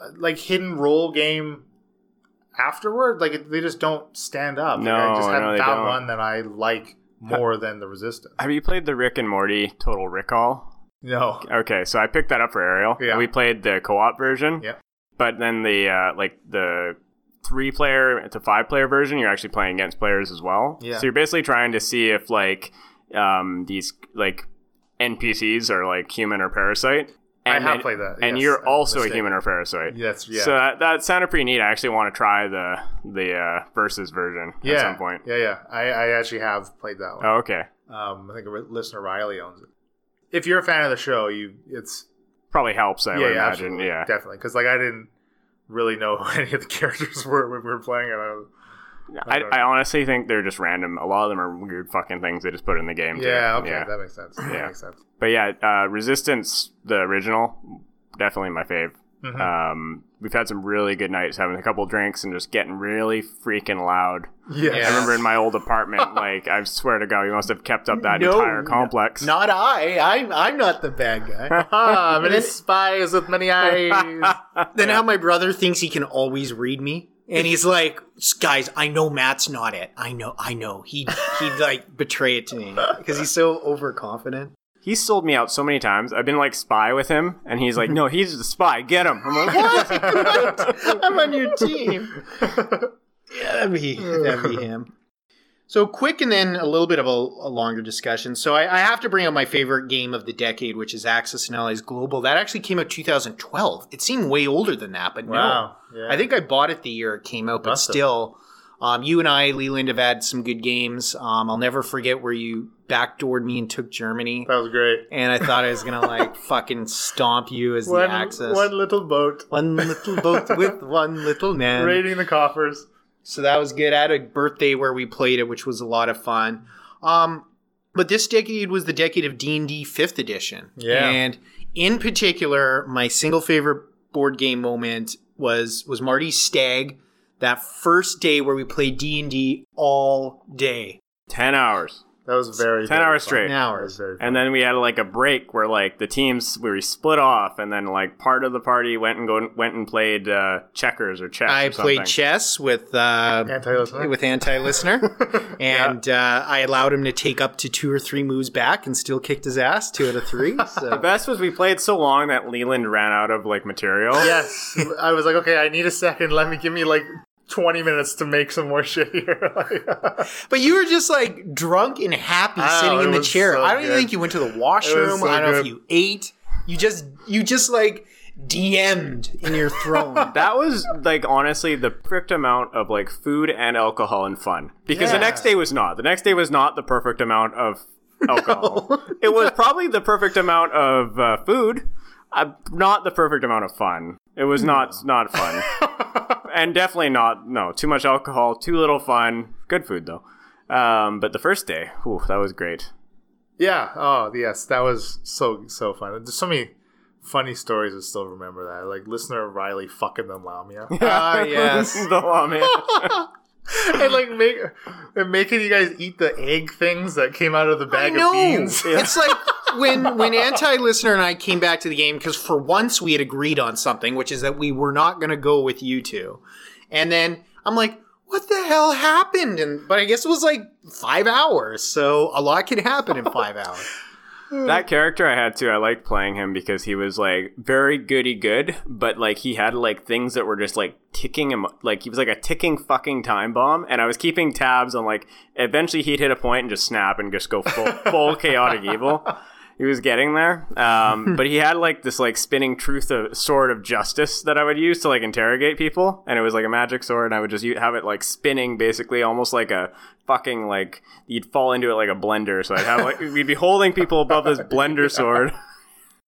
B: uh, like hidden role game afterward, like they just don't stand up. Like,
C: No,
B: I just haven't
C: they
B: found
C: don't.
B: one that I like more than the Resistance.
C: Have you played the Rick and Morty Total Rickall?
B: No.
C: Okay, so I picked that up for Ariel.
B: Yeah.
C: And we played the co-op version.
B: Yeah.
C: But then the uh, like the three player to five player version, you're actually playing against players as well.
B: Yeah.
C: So you're basically trying to see if like um, these like NPCs are like human or parasite.
B: I have played that,
C: And
B: yes,
C: you're
B: I'm
C: also a human or parasite.
B: That's yeah.
C: So that, that sounded pretty neat. I actually want to try the the uh, versus version
B: yeah.
C: at some point.
B: Yeah, yeah. I, I actually have played that one.
C: Oh, okay.
B: Um, I think a listener Riley owns it. If you're a fan of the show, you it's
C: Probably helps. I
B: yeah,
C: would
B: yeah,
C: imagine.
B: absolutely,
C: Yeah.
B: definitely. Because like I didn't really know who any of the characters were when we were playing it. I
C: I, honestly think they're just random. A lot of them are weird fucking things they just put in the game. too.
B: yeah, okay,
C: Yeah.
B: that makes sense. That
C: Yeah.
B: makes sense.
C: But yeah, uh, Resistance, the original, definitely my fave.
B: Mhm.
C: Um, we've had some really good nights having a couple drinks and just getting really freaking loud.
A: Yeah.
C: I remember in my old apartment, like I swear to God, we must have kept up that
A: No,
C: entire complex.
A: Not I. I'm I'm not the bad guy.
B: Many
A: then-
B: spies with many eyes.
A: then how my brother thinks he can always read me, and he's like, "Guys, I know Matt's not it. I know, I know. He he'd like betray it to me because he's so overconfident."
C: He's sold me out so many times. I've been like spy with him, and he's like, mm-hmm. "No, he's the spy. Get him." I'm like, "What?"
A: I'm on your team. Yeah, that'd be that'd be him. So quick, and then a little bit of a, a longer discussion. So I, I have to bring up my favorite game of the decade, which is Axis and Allies Global. That actually came out 2012. It seemed way older than that, but
B: wow.
A: no.
B: Yeah.
A: I think I bought it the year it came out, but
B: Must
A: still, um, you and I, Leland, have had some good games. Um, I'll never forget where you backdoored me and took Germany,
B: that was great.
A: and I thought I was gonna like fucking stomp you as
B: One,
A: the Axis.
B: one little boat
A: One little boat with one little man.
B: raiding the coffers.
A: So that was good. I had a birthday where we played it, which was a lot of fun. Um, but this decade was the decade of D and D Fifth Edition.
B: Yeah.
A: and in particular, my single favorite board game moment was was Marty's Stag. That first day where we played D and D all day.
C: Ten hours.
B: That was very
C: 10
B: very
C: hours
B: fun.
C: straight.
A: Ten hours.
C: And then we had like a break where like the teams where we split off, and then like part of the party went and go went and played uh, checkers or chess.
A: I
C: or
A: played chess with uh,
B: Anti-listener?
A: with anti-listener, and uh, I allowed him to take up to two or three moves back, and still kicked his ass two out of three.
C: The best was we played so long that Leland ran out of like material.
B: yes, I was like, okay, I need a second. Let me give me like twenty minutes to make some more shit here.
A: But you were just like drunk and happy
B: Oh,
A: sitting in the chair.
B: so
A: I don't even think you went to the washroom.
B: so
A: I don't know if you ate. You just you just like DM'd in your throne.
C: That was like honestly the perfect amount of like food and alcohol and fun. Because the next day was not. The next day was not the perfect amount of alcohol. It was probably the perfect amount of uh, food, uh, not the perfect amount of fun. It was not not fun, and definitely not no too much alcohol, too little fun. Good food though. Um, but the first day, whew, that was great.
B: Yeah. Oh, yes. That was so so fun. There's so many funny stories. I still remember that. Like listener Riley fucking the lamia,
A: Ah, yes.
C: the llama.
B: and like make and making you guys eat the egg things that came out of the bag of beans.
A: it's like when when anti-listener and I came back to the game because for once we had agreed on something, which is that we were not going to go with you two, and then I'm like, what the hell happened? And but I guess it was like five hours, so a lot can happen in five hours.
C: That character I had too. I liked playing him because he was like very goody good, but like he had like things that were just like ticking him. Like he was like a ticking fucking time bomb, and I was keeping tabs on like eventually he'd hit a point and just snap and just go full full chaotic evil. He was getting there, um, but he had like this like spinning truth of sword of justice that I would use to like interrogate people, and it was like a magic sword, and I would just u- have it like spinning basically almost like a fucking like you'd fall into it like a blender. So I'd have like we'd be holding people above this blender sword.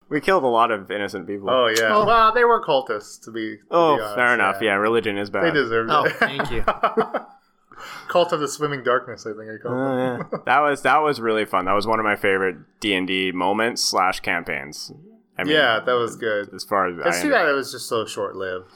C: We killed a lot of innocent people.
B: Oh yeah.
A: Oh.
B: Well, they were cultists to be. to
C: Oh,
B: be
C: fair enough. Yeah. religion is bad.
B: They deserved
A: Oh,
B: it.
A: thank you.
B: Cult of the Swimming Darkness, I think I called
C: Oh,
B: them.
C: yeah. that was that was really fun. That was one of my favorite D and D moments slash campaigns. I mean,
B: yeah, that was good.
C: as far as
B: It's
C: I
B: too bad it was just so short lived.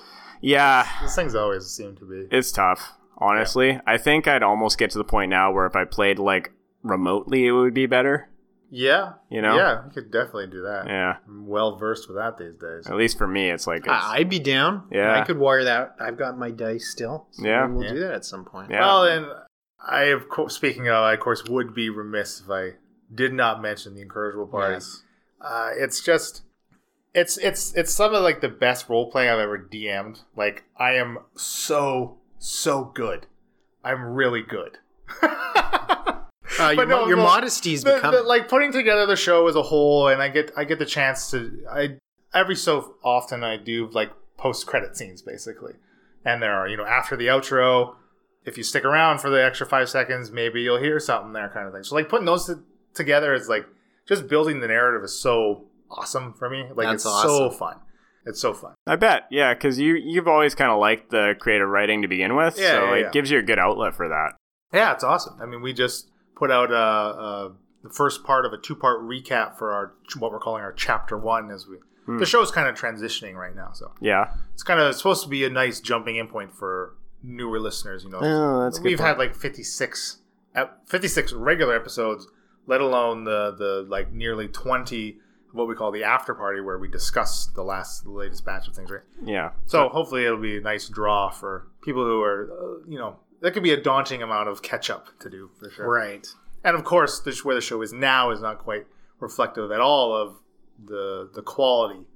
C: yeah,
B: These things always seem to be.
C: it's tough. Honestly, I think I'd almost get to the point now where if I played like remotely, it would be better.
B: Yeah.
C: You know?
B: Yeah, you could definitely do that.
C: Yeah,
B: I'm well versed with that these days.
C: at least for me, it's like it's,
A: I- I'd be down.
C: Yeah.
A: I could wire that. I've got my dice still. So
C: Yeah.
A: we'll
B: Yeah.
A: do that at some point.
C: Yeah.
B: Well, and I, of course, speaking of, I, of course, would be remiss if I did not mention the incorrigible parties. Uh, it's just, it's it's it's some of like the best role playing I've ever DM'd. Like I am so so good. I'm really good.
A: Uh, your,
B: But no,
A: mo- your
B: no,
A: modesty's
B: the,
A: become.
B: the- like putting together the show as a whole, and I get I get the chance to I every so often I do like post credit scenes basically, and there are you know after the outro, if you stick around for the extra five seconds, maybe you'll hear something there kind of thing. So like putting those t- together is like just building the narrative is so awesome for me. Like
A: That's
B: it's so fun. It's so fun.
C: I bet. Yeah, because you you've always kind of liked the creative writing to begin with,
B: Yeah,
C: so
B: yeah,
C: it
B: yeah.
C: gives you a good outlet for that.
B: Yeah, it's awesome. I mean, we just put out uh, uh, the first part of a two part recap for our what we're calling our chapter one as we.
C: Hmm.
B: The show's kind of transitioning right now, so
C: Yeah.
B: it's kind of it's supposed to be a nice jumping in point for newer listeners. You know,
C: Oh, that's
B: we've had like 56, ep- 56 regular episodes, let alone the the like nearly twenty what we call the after party where we discuss the last the latest batch of things, right?
C: Yeah.
B: So hopefully it'll be a nice draw for people who are uh, you know that could be a daunting amount of catch up to do for sure.
A: right.
B: And of course, this, where the show is now is not quite reflective at all of the the quality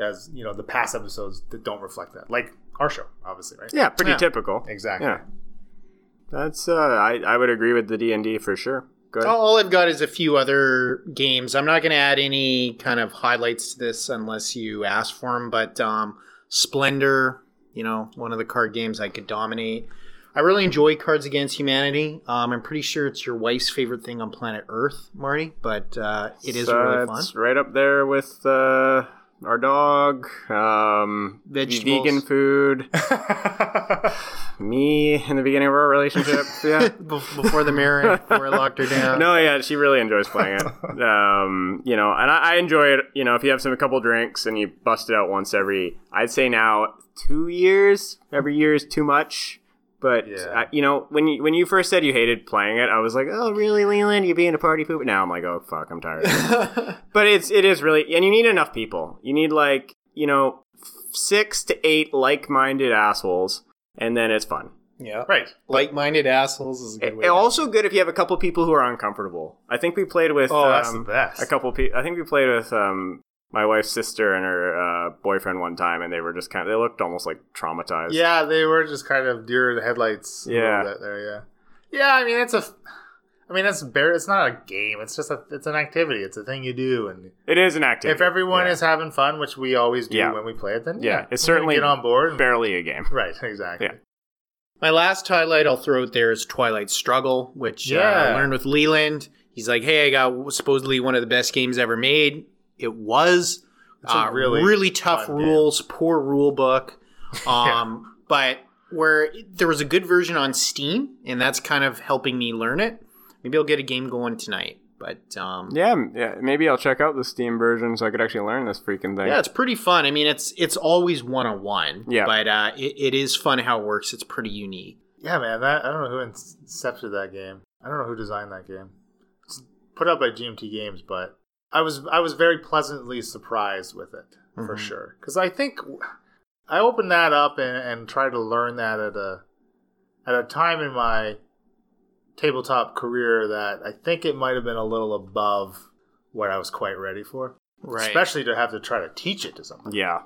B: as you know the past episodes that don't reflect that, like our show, obviously, right?
C: Yeah, pretty
A: Yeah.
C: typical.
B: Exactly.
C: Yeah. That's uh I, I would agree with the D and D for sure. Good.
A: All all I've got is a few other games. I'm not going to add any kind of highlights to this unless you ask for them. But um, Splendor, you know, one of the card games I could dominate. I really enjoy Cards Against Humanity. Um, I'm pretty sure it's your wife's favorite thing on planet Earth, Marty. But uh, it is
C: So
A: really fun.
C: It's right up there with uh, our dog, um,
A: Vegetables.
C: vegan food, me in the beginning of our relationship. Yeah.
A: Before the marriage, before I locked her down.
C: no, yeah, she really enjoys playing it. Um, you know, and I, I enjoy it. You know, if you have some a couple drinks and you bust it out once every, I'd say now two years. Every year is too much. But
B: Yeah.
C: I, you know, when you when you first said you hated playing it, I was like, "Oh, really, Leland? You being a party poop?" Now I'm like, "Oh, fuck, I'm tired." but it's it is really, and you need enough people. You need like you know six to eight like-minded assholes, and then it's fun.
A: yeah.
B: right.
A: Like-minded assholes is a good
C: It,
A: way.
C: also good if you have a couple people who are uncomfortable. I think we played with
B: Oh, that's
C: um,
B: the best.
C: a couple people. I think we played with um, my wife's sister and her uh, boyfriend one time, and they were just kind of they looked almost like traumatized.
B: Yeah, they were just kind of deer in the headlights.
C: Yeah.
B: there. Yeah. Yeah, I mean it's a. I mean, it's bare. It's not a game. It's just a. It's an activity. It's a thing you do, and
C: It is an activity.
B: if everyone
C: yeah.
B: is having fun, which we always do
C: Yeah.
B: when we play it, then
C: Yeah,
B: yeah,
C: it's certainly
B: get on board. and-
C: barely a game.
B: right, exactly.
C: Yeah.
A: My last highlight I'll throw out there is Twilight Struggle, which uh,
B: Yeah.
A: I learned with Leland. He's like, "Hey, I got supposedly one of the best games ever made." It was
B: a
A: uh,
B: really
A: really, tough
B: fun game.
A: rules, poor rule book. Um, but where there was a good version on Steam, and that's kind of helping me learn it. Maybe I'll get a game going tonight. But um,
C: Yeah, yeah. Maybe I'll check out the Steam version so I could actually learn this freaking thing.
A: Yeah, it's pretty fun. I mean, it's it's always one on one.
C: Yeah.
A: but uh, it, it is fun how it works. It's pretty unique.
B: Yeah, man. That I don't know who incepted that game. I don't know who designed that game. It's put out by GMT Games, but I was I was very pleasantly surprised with it for
A: Mhm.
B: sure. Because I think I opened that up and, and tried to learn that at a at a time in my tabletop career that I think it might have been a little above what I was quite ready for.
A: Right.
B: Especially to have to try to teach it to someone.
C: Yeah.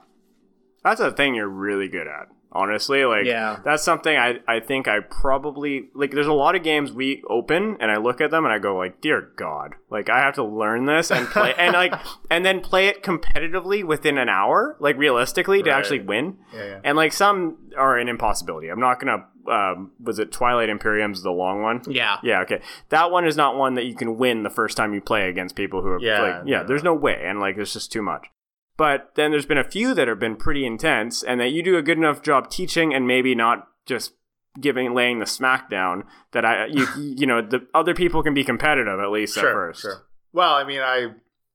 C: That's a thing you're really good at. Honestly, like
A: Yeah.
C: that's something I, I think I probably like there's a lot of games we open and I look at them and I go like, "Dear god, like I have to learn this and play and like and then play it competitively within an hour, like realistically to actually win."
B: Yeah, yeah.
C: And like some are an impossibility. I'm not to um was it Twilight Imperium's the long one?
A: Yeah.
C: Yeah, okay. That one is not one that you can win the first time you play against people who are
B: Yeah,
C: like, yeah,
B: no.
C: there's no way, and like, there's just too much. But then there's been a few that have been pretty intense, and that you do a good enough job teaching, and maybe not just giving laying the smack down. That I, you, you know, the other people can be competitive at least at first. Sure.
B: Well, I mean, I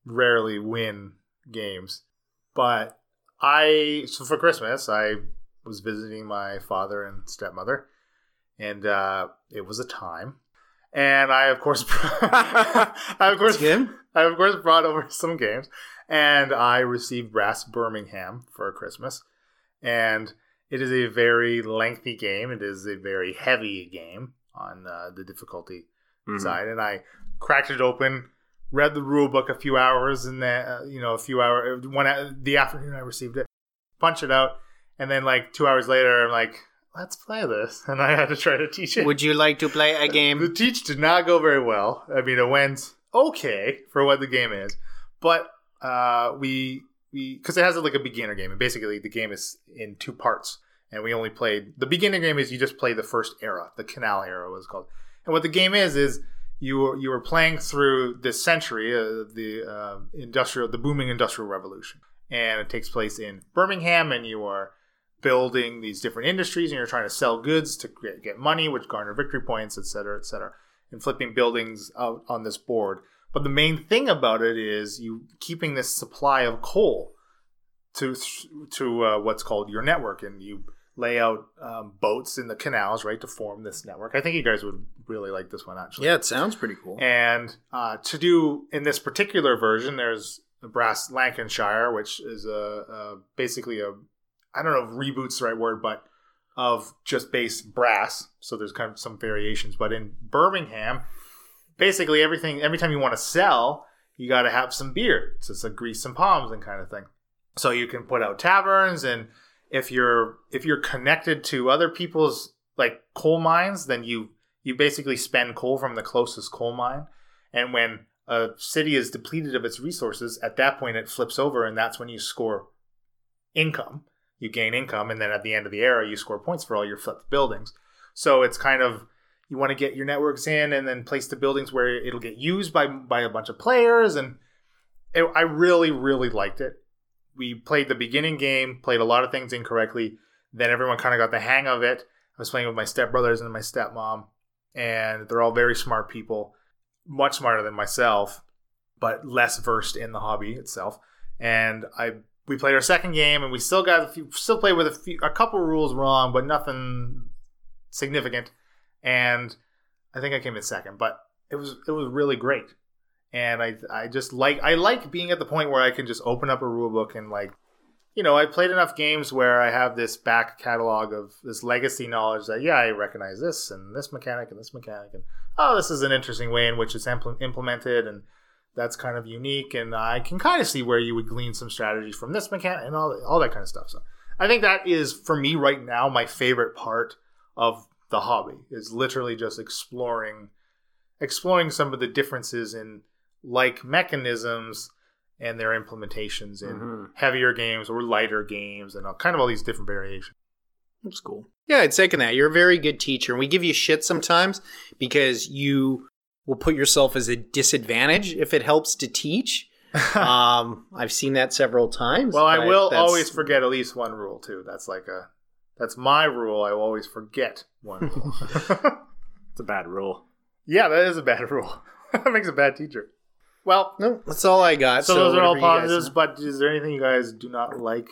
B: rarely win games, but I so for Christmas I was visiting my father and stepmother, and uh, it was a time. And I of course, I of course,
A: good.
B: I of course brought over some games, and I received Brass Birmingham for Christmas, and it is a very lengthy game. It is a very heavy game on uh, the difficulty
C: Mhm.
B: side, and I cracked it open, read the rule book a few hours, and then uh, you know a few hours one the afternoon I received it, punched it out, and then like two hours later I'm like, let's play this, and I had to try to teach it.
A: Would you like to play a game?
B: The teach did not go very well. I mean, it went okay for what the game is, but uh, we we because it has like a beginner game, and basically the game is in two parts, and we only played the beginner game is you just play the first era, the Canal era was called, and what the game is is you were, you were playing through this century, uh, the uh, industrial, the booming industrial revolution, and it takes place in Birmingham, and you are building these different industries, and you're trying to sell goods to get, get money, which garner victory points, et cetera, et cetera, and flipping buildings out on this board. But the main thing about it is you keeping this supply of coal to to uh, what's called your network, and you lay out um, boats in the canals, right, to form this network. I think you guys would really like this one, actually.
A: Yeah, it sounds pretty cool.
B: And uh, to do in this particular version, there's the Brass Lancashire, which is a, a basically a I don't know if reboot's the right word, but of just base brass. So there's kind of some variations. But in Birmingham, basically everything every time you want to sell, you got to have some beer. So it's a grease and palms and kind of thing. So you can put out taverns, and if you're if you're connected to other people's like coal mines, then you you basically spend coal from the closest coal mine. And when a city is depleted of its resources, at that point it flips over, and that's when you score income. You gain income, and then at the end of the era, you score points for all your flipped buildings. So it's kind of you want to get your networks in, and then place the buildings where it'll get used by by a bunch of players. And it, I really, really liked it. We played the beginning game, played a lot of things incorrectly. Then everyone kind of got the hang of it. I was playing with my stepbrothers and my stepmom, and they're all very smart people, much smarter than myself, but less versed in the hobby itself. And I we played our second game, and we still got a few, still played with a few, a couple rules wrong, but nothing significant. And I think I came in second, but it was it was really great. And I I just like I like being at the point where I can just open up a rule book and like you know, I played enough games where I have this back catalog of this legacy knowledge that yeah, I recognize this and this mechanic and this mechanic and oh, this is an interesting way in which it's impl- implemented and that's kind of unique and I can kind of see where you would glean some strategy from this mechanic and all all that kind of stuff. So I think that is for me right now my favorite part of the hobby is literally just exploring exploring some of the differences in like mechanisms and their implementations in
C: Mhm.
B: heavier games or lighter games and all, kind of all these different variations.
A: That's cool. Yeah, I'd second that. You're a very good teacher. And we give you shit sometimes because you will put yourself as a disadvantage if it helps to teach. um, I've seen that several times.
B: Well, I will always forget at least one rule too. That's like a that's my rule. I will always forget one rule.
C: It's a bad rule.
B: yeah, that is a bad rule. that makes a bad teacher. Well,
A: No, that's all I got.
B: so, those are all
A: whatever you guys
B: positives. But is there anything you guys do not like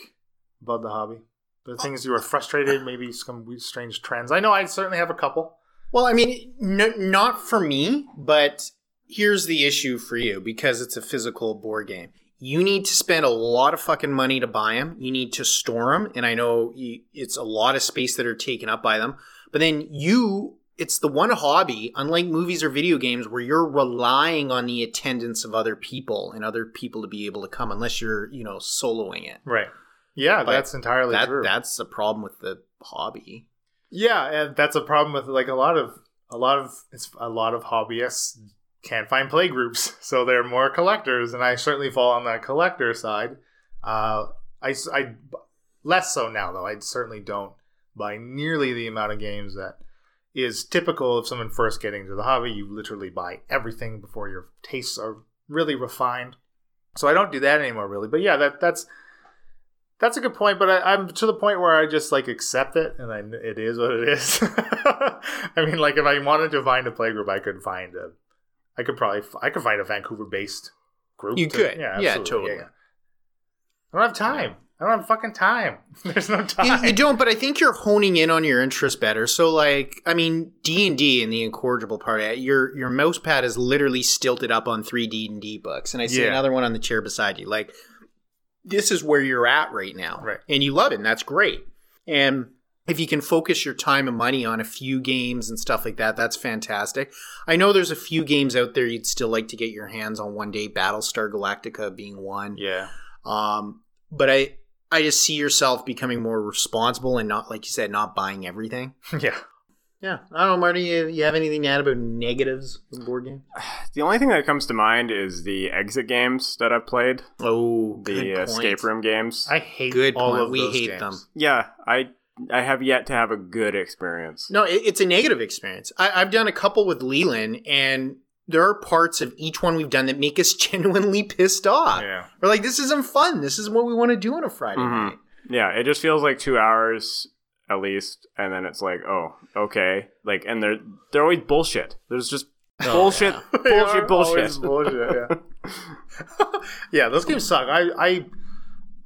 B: about the hobby? The things you were frustrated, maybe some weird, strange trends. I know I certainly have a couple.
A: Well, I mean, not for me, but here's the issue for you because it's a physical board game. You need to spend a lot of fucking money to buy them. You need to store them, and I know you, it's a lot of space that are taken up by them. But then you, it's the one hobby, unlike movies or video games, where you're relying on the attendance of other people and other people to be able to come, unless you're, you know, soloing it.
B: Right. Yeah,
A: But
B: that's entirely
A: That
B: true.
A: that's the problem with the hobby.
B: Yeah, and that's a problem with like a lot of a lot of it's a lot of hobbyists can't find play groups, so they're more collectors, and I certainly fall on that collector side. Uh, I, I less so now though. I certainly don't buy nearly the amount of games that is typical of someone first getting into the hobby. You literally buy everything before your tastes are really refined. So I don't do that anymore, really. But yeah, that that's that's a good point, but I, I'm to the point where I just like accept it, and I, it is what it is. I mean, like if I wanted to find a playgroup, I could find a, I could probably, I could find a Vancouver-based group.
A: You
B: to-
A: could.
B: yeah,
A: Yeah,
B: absolutely,
A: totally.
B: I don't have time. I don't have fucking time. There's no time.
A: you don't but i think you're honing in on your interest better so like i mean d&d and the incorrigible part uh, your your mouse pad is literally stilted up on three d&d books and i see
B: Yeah.
A: another one on the chair beside you like this is where you're at right now
B: Right.
A: and you love it and that's great and if you can focus your time and money on a few games and stuff like that that's fantastic i know there's a few games out there you'd still like to get your hands on one day battlestar galactica being one
B: yeah.
A: um, but I I just see yourself becoming more responsible and not like you said, not buying everything.
B: Yeah.
A: Yeah, I don't know, Marty. You, you have anything to add about negatives in board game?
C: The only thing that comes to mind is the exit games that I've played,
A: Oh,
C: the
A: good point.
C: escape room games.
B: I hate
A: Good
B: all
A: point.
B: of
A: We
B: those
A: hate
B: games.
A: them.
C: yeah, I I have yet to have a good experience.
A: No, it, it's a negative experience. I, I've done a couple with Leland, and there are parts of each one we've done that make us genuinely pissed off.
B: Yeah.
A: We're like, this isn't fun. This is what we want to do on a Friday
C: Mhm.
A: night.
C: Yeah, it just feels like two hours at least, and then it's like, oh, okay, like, and they're they're always bullshit. There's just
A: Oh,
C: bullshit,
A: yeah.
C: Bullshit, bullshit.
B: bullshit. Yeah. yeah, those games suck. I, I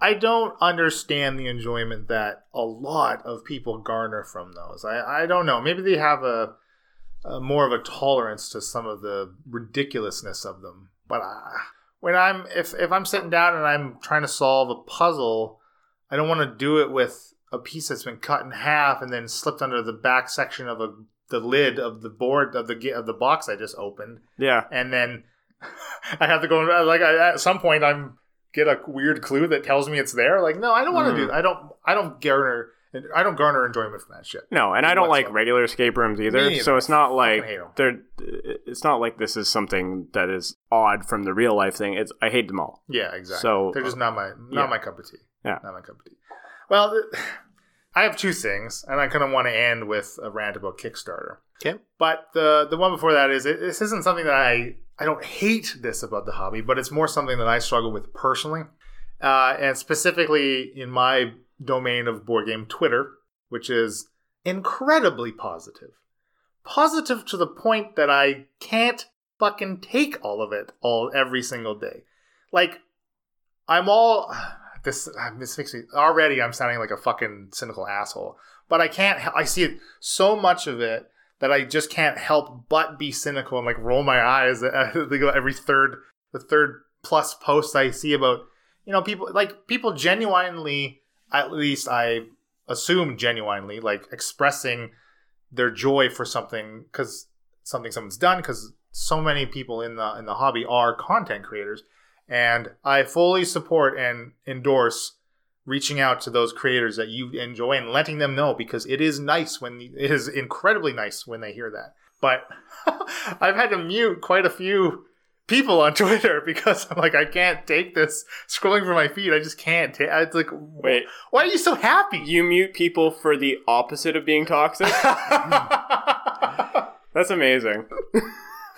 B: I don't understand the enjoyment that a lot of people garner from those. I, I don't know. Maybe they have a, a more of a tolerance to some of the ridiculousness of them. But I, when I'm if if I'm sitting down and I'm trying to solve a puzzle, I don't want to do it with a piece that's been cut in half and then slipped under the back section of a the lid of the board of the of the box I just opened
C: yeah,
B: and then I have to go like I, at some point I'm get a weird clue that tells me it's there. Like no, I don't want to
C: Mhm.
B: do. I don't. I don't garner. I don't garner enjoyment from that shit.
C: no, and I don't like regular escape rooms either. So it's not like they're. It's not like this is something that is odd from the real life thing. It's I hate them all.
B: Yeah, exactly.
C: So,
B: they're just not my not
C: yeah.
B: my cup of tea.
C: Yeah.
B: not my cup of tea. Well, I have two things, and I kind of want to end with a rant about Kickstarter.
A: Okay.
B: But the the one before that is it, this isn't something that I I don't hate this about the hobby, but it's more something that I struggle with personally, uh, and specifically in my domain of board game Twitter, which is incredibly positive, positive to the point that I can't fucking take all of it all every single day. Like I'm all this. This makes me already. I'm sounding like a fucking cynical asshole. But I can't. I see so much of it that I just can't help but be cynical and like roll my eyes at every third, the third plus post I see about you know people like people genuinely. At least I assume genuinely like expressing their joy for something because something someone's done because so many people in the in the hobby are content creators and I fully support and endorse reaching out to those creators that you enjoy and letting them know because it is nice when it is incredibly nice when they hear that. But I've had to mute quite a few people on Twitter because I'm like, I can't take this scrolling for my feed. I just can't take. It's like,
C: Wait,
B: why are you so happy?
C: you mute people for the opposite of being toxic? That's amazing.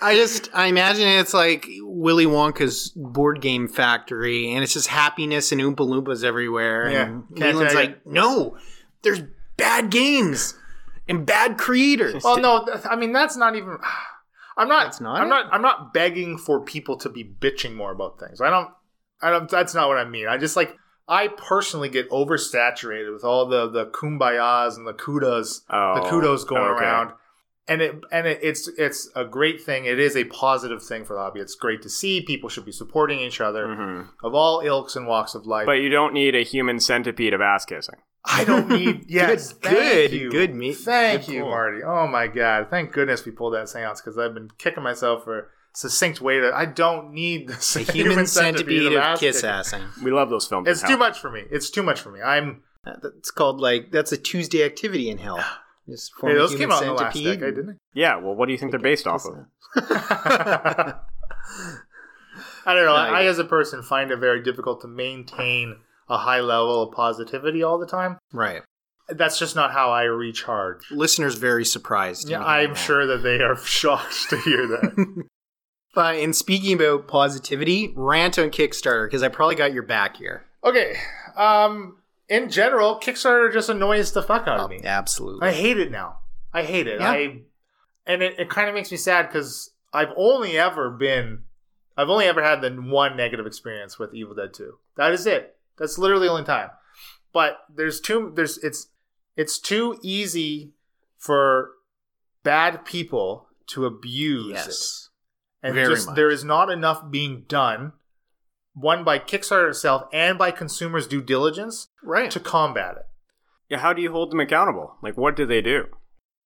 A: I just I imagine it's like Willy Wonka's board game factory, and it's just happiness and Oompa Loompas everywhere.
B: Yeah,
A: and
B: can't
A: Leland's
B: tell you.
A: like, no, there's bad games and bad creators.
B: well, no, th- I mean that's not even. I'm not.
A: That's not
B: I'm
A: it?
B: not. I'm not begging for people to be bitching more about things. I don't. I don't. That's not what I mean. I just like. I personally get oversaturated with all the the kumbayas and the kudas,
C: Oh,
B: the kudos going
C: okay.
B: around, and it and it, it's it's a great thing. It is a positive thing for the hobby. It's great to see. People should be supporting each other
C: hmm
B: of all ilks and walks of life.
C: But you don't need a human centipede of ass kissing.
B: I don't need. Yes,
A: Good-
B: thank
A: good-
B: you.
A: good me-
B: Thank
A: good
B: you,
A: pull.
B: Marty. Oh my god, thank goodness we pulled that seance because I've been kicking myself for succinct way that I don't need the
A: a human centipede of
B: ass
A: kiss assing.
C: We love those films.
B: It's too
C: hell.
B: much for me. It's too much for me. I'm.
A: That's called like that's a Tuesday activity in hell. Just form
B: Hey,
A: a
B: those
A: human
B: came out in the last decade, didn't they?
C: Yeah, well, what do you think they're based off of?
B: I don't know.
A: Yeah,
B: I, as a person, find it very difficult to maintain a high level of positivity all the time.
A: Right.
B: That's just not how I recharge.
A: Listeners very surprised.
B: Yeah, I'm
A: that.
B: sure that they are shocked to hear that.
A: But in speaking about positivity, rant on Kickstarter because I probably got your back here.
B: Okay. Um. In general, Kickstarter just annoys the fuck out of oh, me.
A: Absolutely.
B: I hate it now. I hate it.
A: Yeah.
B: I and it, it kind of makes me sad because I've only ever been, I've only ever had the one negative experience with Evil Dead Two. That is it. That's literally the only time. But there's too there's it's it's too easy for bad people to abuse it
A: yes.
B: and
A: Very
B: just
A: much.
B: there is not enough being done one by kickstarter itself and by consumers due diligence
A: Right.
B: to combat it
C: Yeah, how do you hold them accountable? Like, what do they do?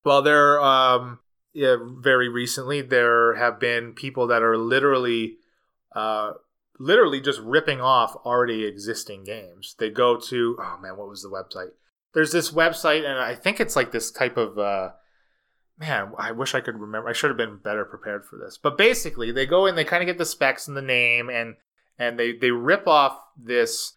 B: well there um yeah, very recently there have been people that are literally uh literally just ripping off already existing games they go to oh man what was the website there's this website and i think it's like this type of uh man i wish i could remember i should have been better prepared for this but basically they go and they kind of get the specs and the name and and they they rip off this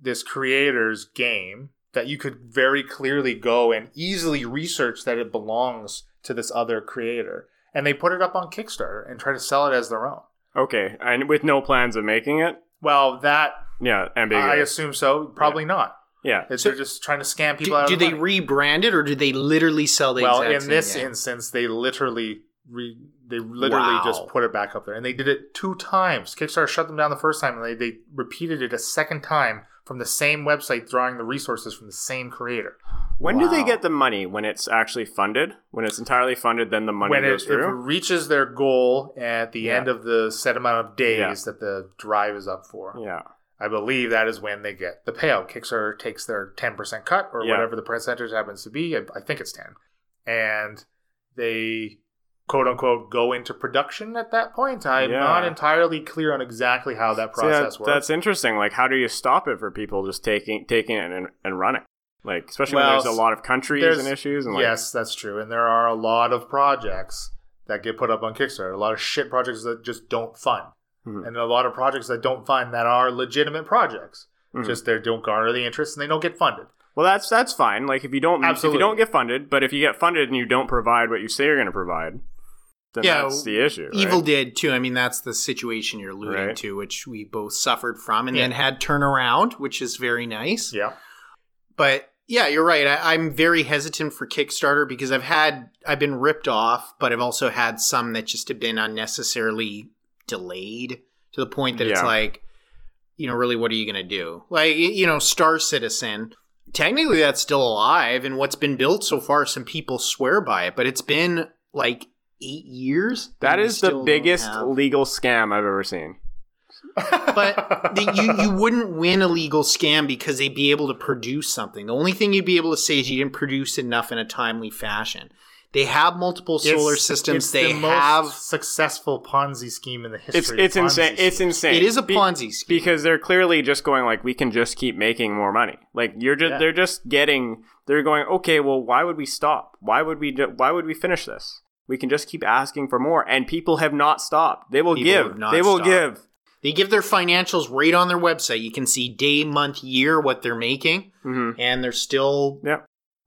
B: this creator's game that you could very clearly go and easily research that it belongs to this other creator and they put it up on kickstarter and try to sell it as their own
C: Okay, and with no plans of making it?
B: well that
C: Yeah,
B: i assume so probably not
C: yeah.
A: So-
B: they're just trying to scam people
A: Do,
B: out
A: do
B: of
A: they
B: money.
A: rebrand it or do they literally sell the
B: well
A: exact
B: in
A: same
B: this
A: game?
B: instance they literally re- they literally
A: Wow.
B: just put it back up there and they did it two times kickstarter shut them down the first time and they, they repeated it a second time from the same website drawing the resources from the same creator
C: When do they get the money? When it's actually funded? When it's entirely funded, then the money
B: when it,
C: goes
B: if it reaches their goal at the
C: Yeah.
B: end of the set amount of days
C: Yeah.
B: that the drive is up for
C: yeah.
B: i believe that is when they get the payout kickstarter takes their 10% cut or
C: Yeah.
B: whatever the percentage happens to be I, I think it's 10 and they quote unquote go into production at that point i'm
C: Yeah.
B: not entirely clear on exactly how that
C: See, that-
B: process works
C: That's interesting. Like, how do you stop it for people just taking taking it and, and running? Like, especially
B: Well,
C: when there's a lot of countries and issues. And like,
B: yes that's true and there are a lot of projects that get put up on kickstarter a lot of shit projects that just don't fund
C: Mhm.
B: and a lot of projects that don't fund that are legitimate projects
C: Mhm.
B: just they don't garner the interest and they don't get funded
C: Well, that's that's fine. Like, if you don't if you don't get funded, but if you get funded and you don't provide what you say you're going to provide, then
A: Yeah,
C: that's the issue. right?
A: Evil Dead Two. I mean, that's the situation you're alluding
C: Right.
A: to, which we both suffered from and
B: Yeah.
A: then had turnaround, which is very nice.
B: yeah
A: But yeah, you're right. I, I'm very hesitant for Kickstarter because I've had I've been ripped off, but I've also had some that just have been unnecessarily delayed to the point that it's like, you know, really, what are you going to do? Like, you know, Star Citizen. Technically, that's still alive, and what's been built so far, some people swear by it, but it's been like eight years.
C: that
A: and we
C: is the biggest
A: have-
C: legal scam I've ever seen.
A: but the, you you wouldn't win a legal scam because they'd be able to produce something. The only thing you'd be able to say is you didn't produce enough in a timely fashion. They have multiple solar
B: It's-
A: systems.
B: it's
A: they
B: the most
A: have.
B: successful Ponzi scheme in the history.
C: It's
B: of
C: it's
B: Ponzi
C: insane. It's insane.
A: It is a Ponzi scheme.
C: because they're clearly just going like we can just keep making more money. Like you're just
B: Yeah.
C: they're just getting they're going okay. Well, why would we stop? Why would we ju- why would we finish this? We can just keep asking for more, and people have not stopped. They will
A: People
C: give. They will
A: stopped.
C: give.
A: They give their financials right on their website. You can see day, month, year what they're making,
C: hmm
A: and they're still
C: Yeah.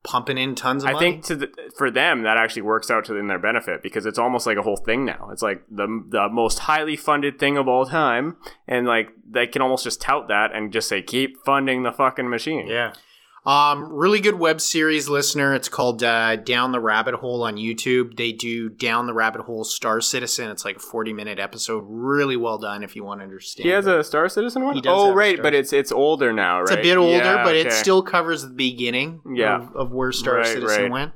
A: pumping in tons of
C: I
A: money.
C: think to the, for them that actually works out to in their benefit because it's almost like a whole thing now. It's like the the most highly funded thing of all time, and like they can almost just tout that and just say keep funding the fucking machine.
B: Yeah.
A: Um, really good web series listener. It's called uh, Down the Rabbit Hole on YouTube. They do Down the Rabbit Hole Star Citizen. It's like a forty minute episode. Really well done if you want to understand.
C: He has
A: it.
C: a Star Citizen one.
A: He does
C: oh right, but it's it's older now, right?
A: It's a bit older,
C: Yeah,
A: but it still covers the beginning
C: Yeah.
A: of, of where Star
C: Right,
A: Citizen
C: right.
A: went.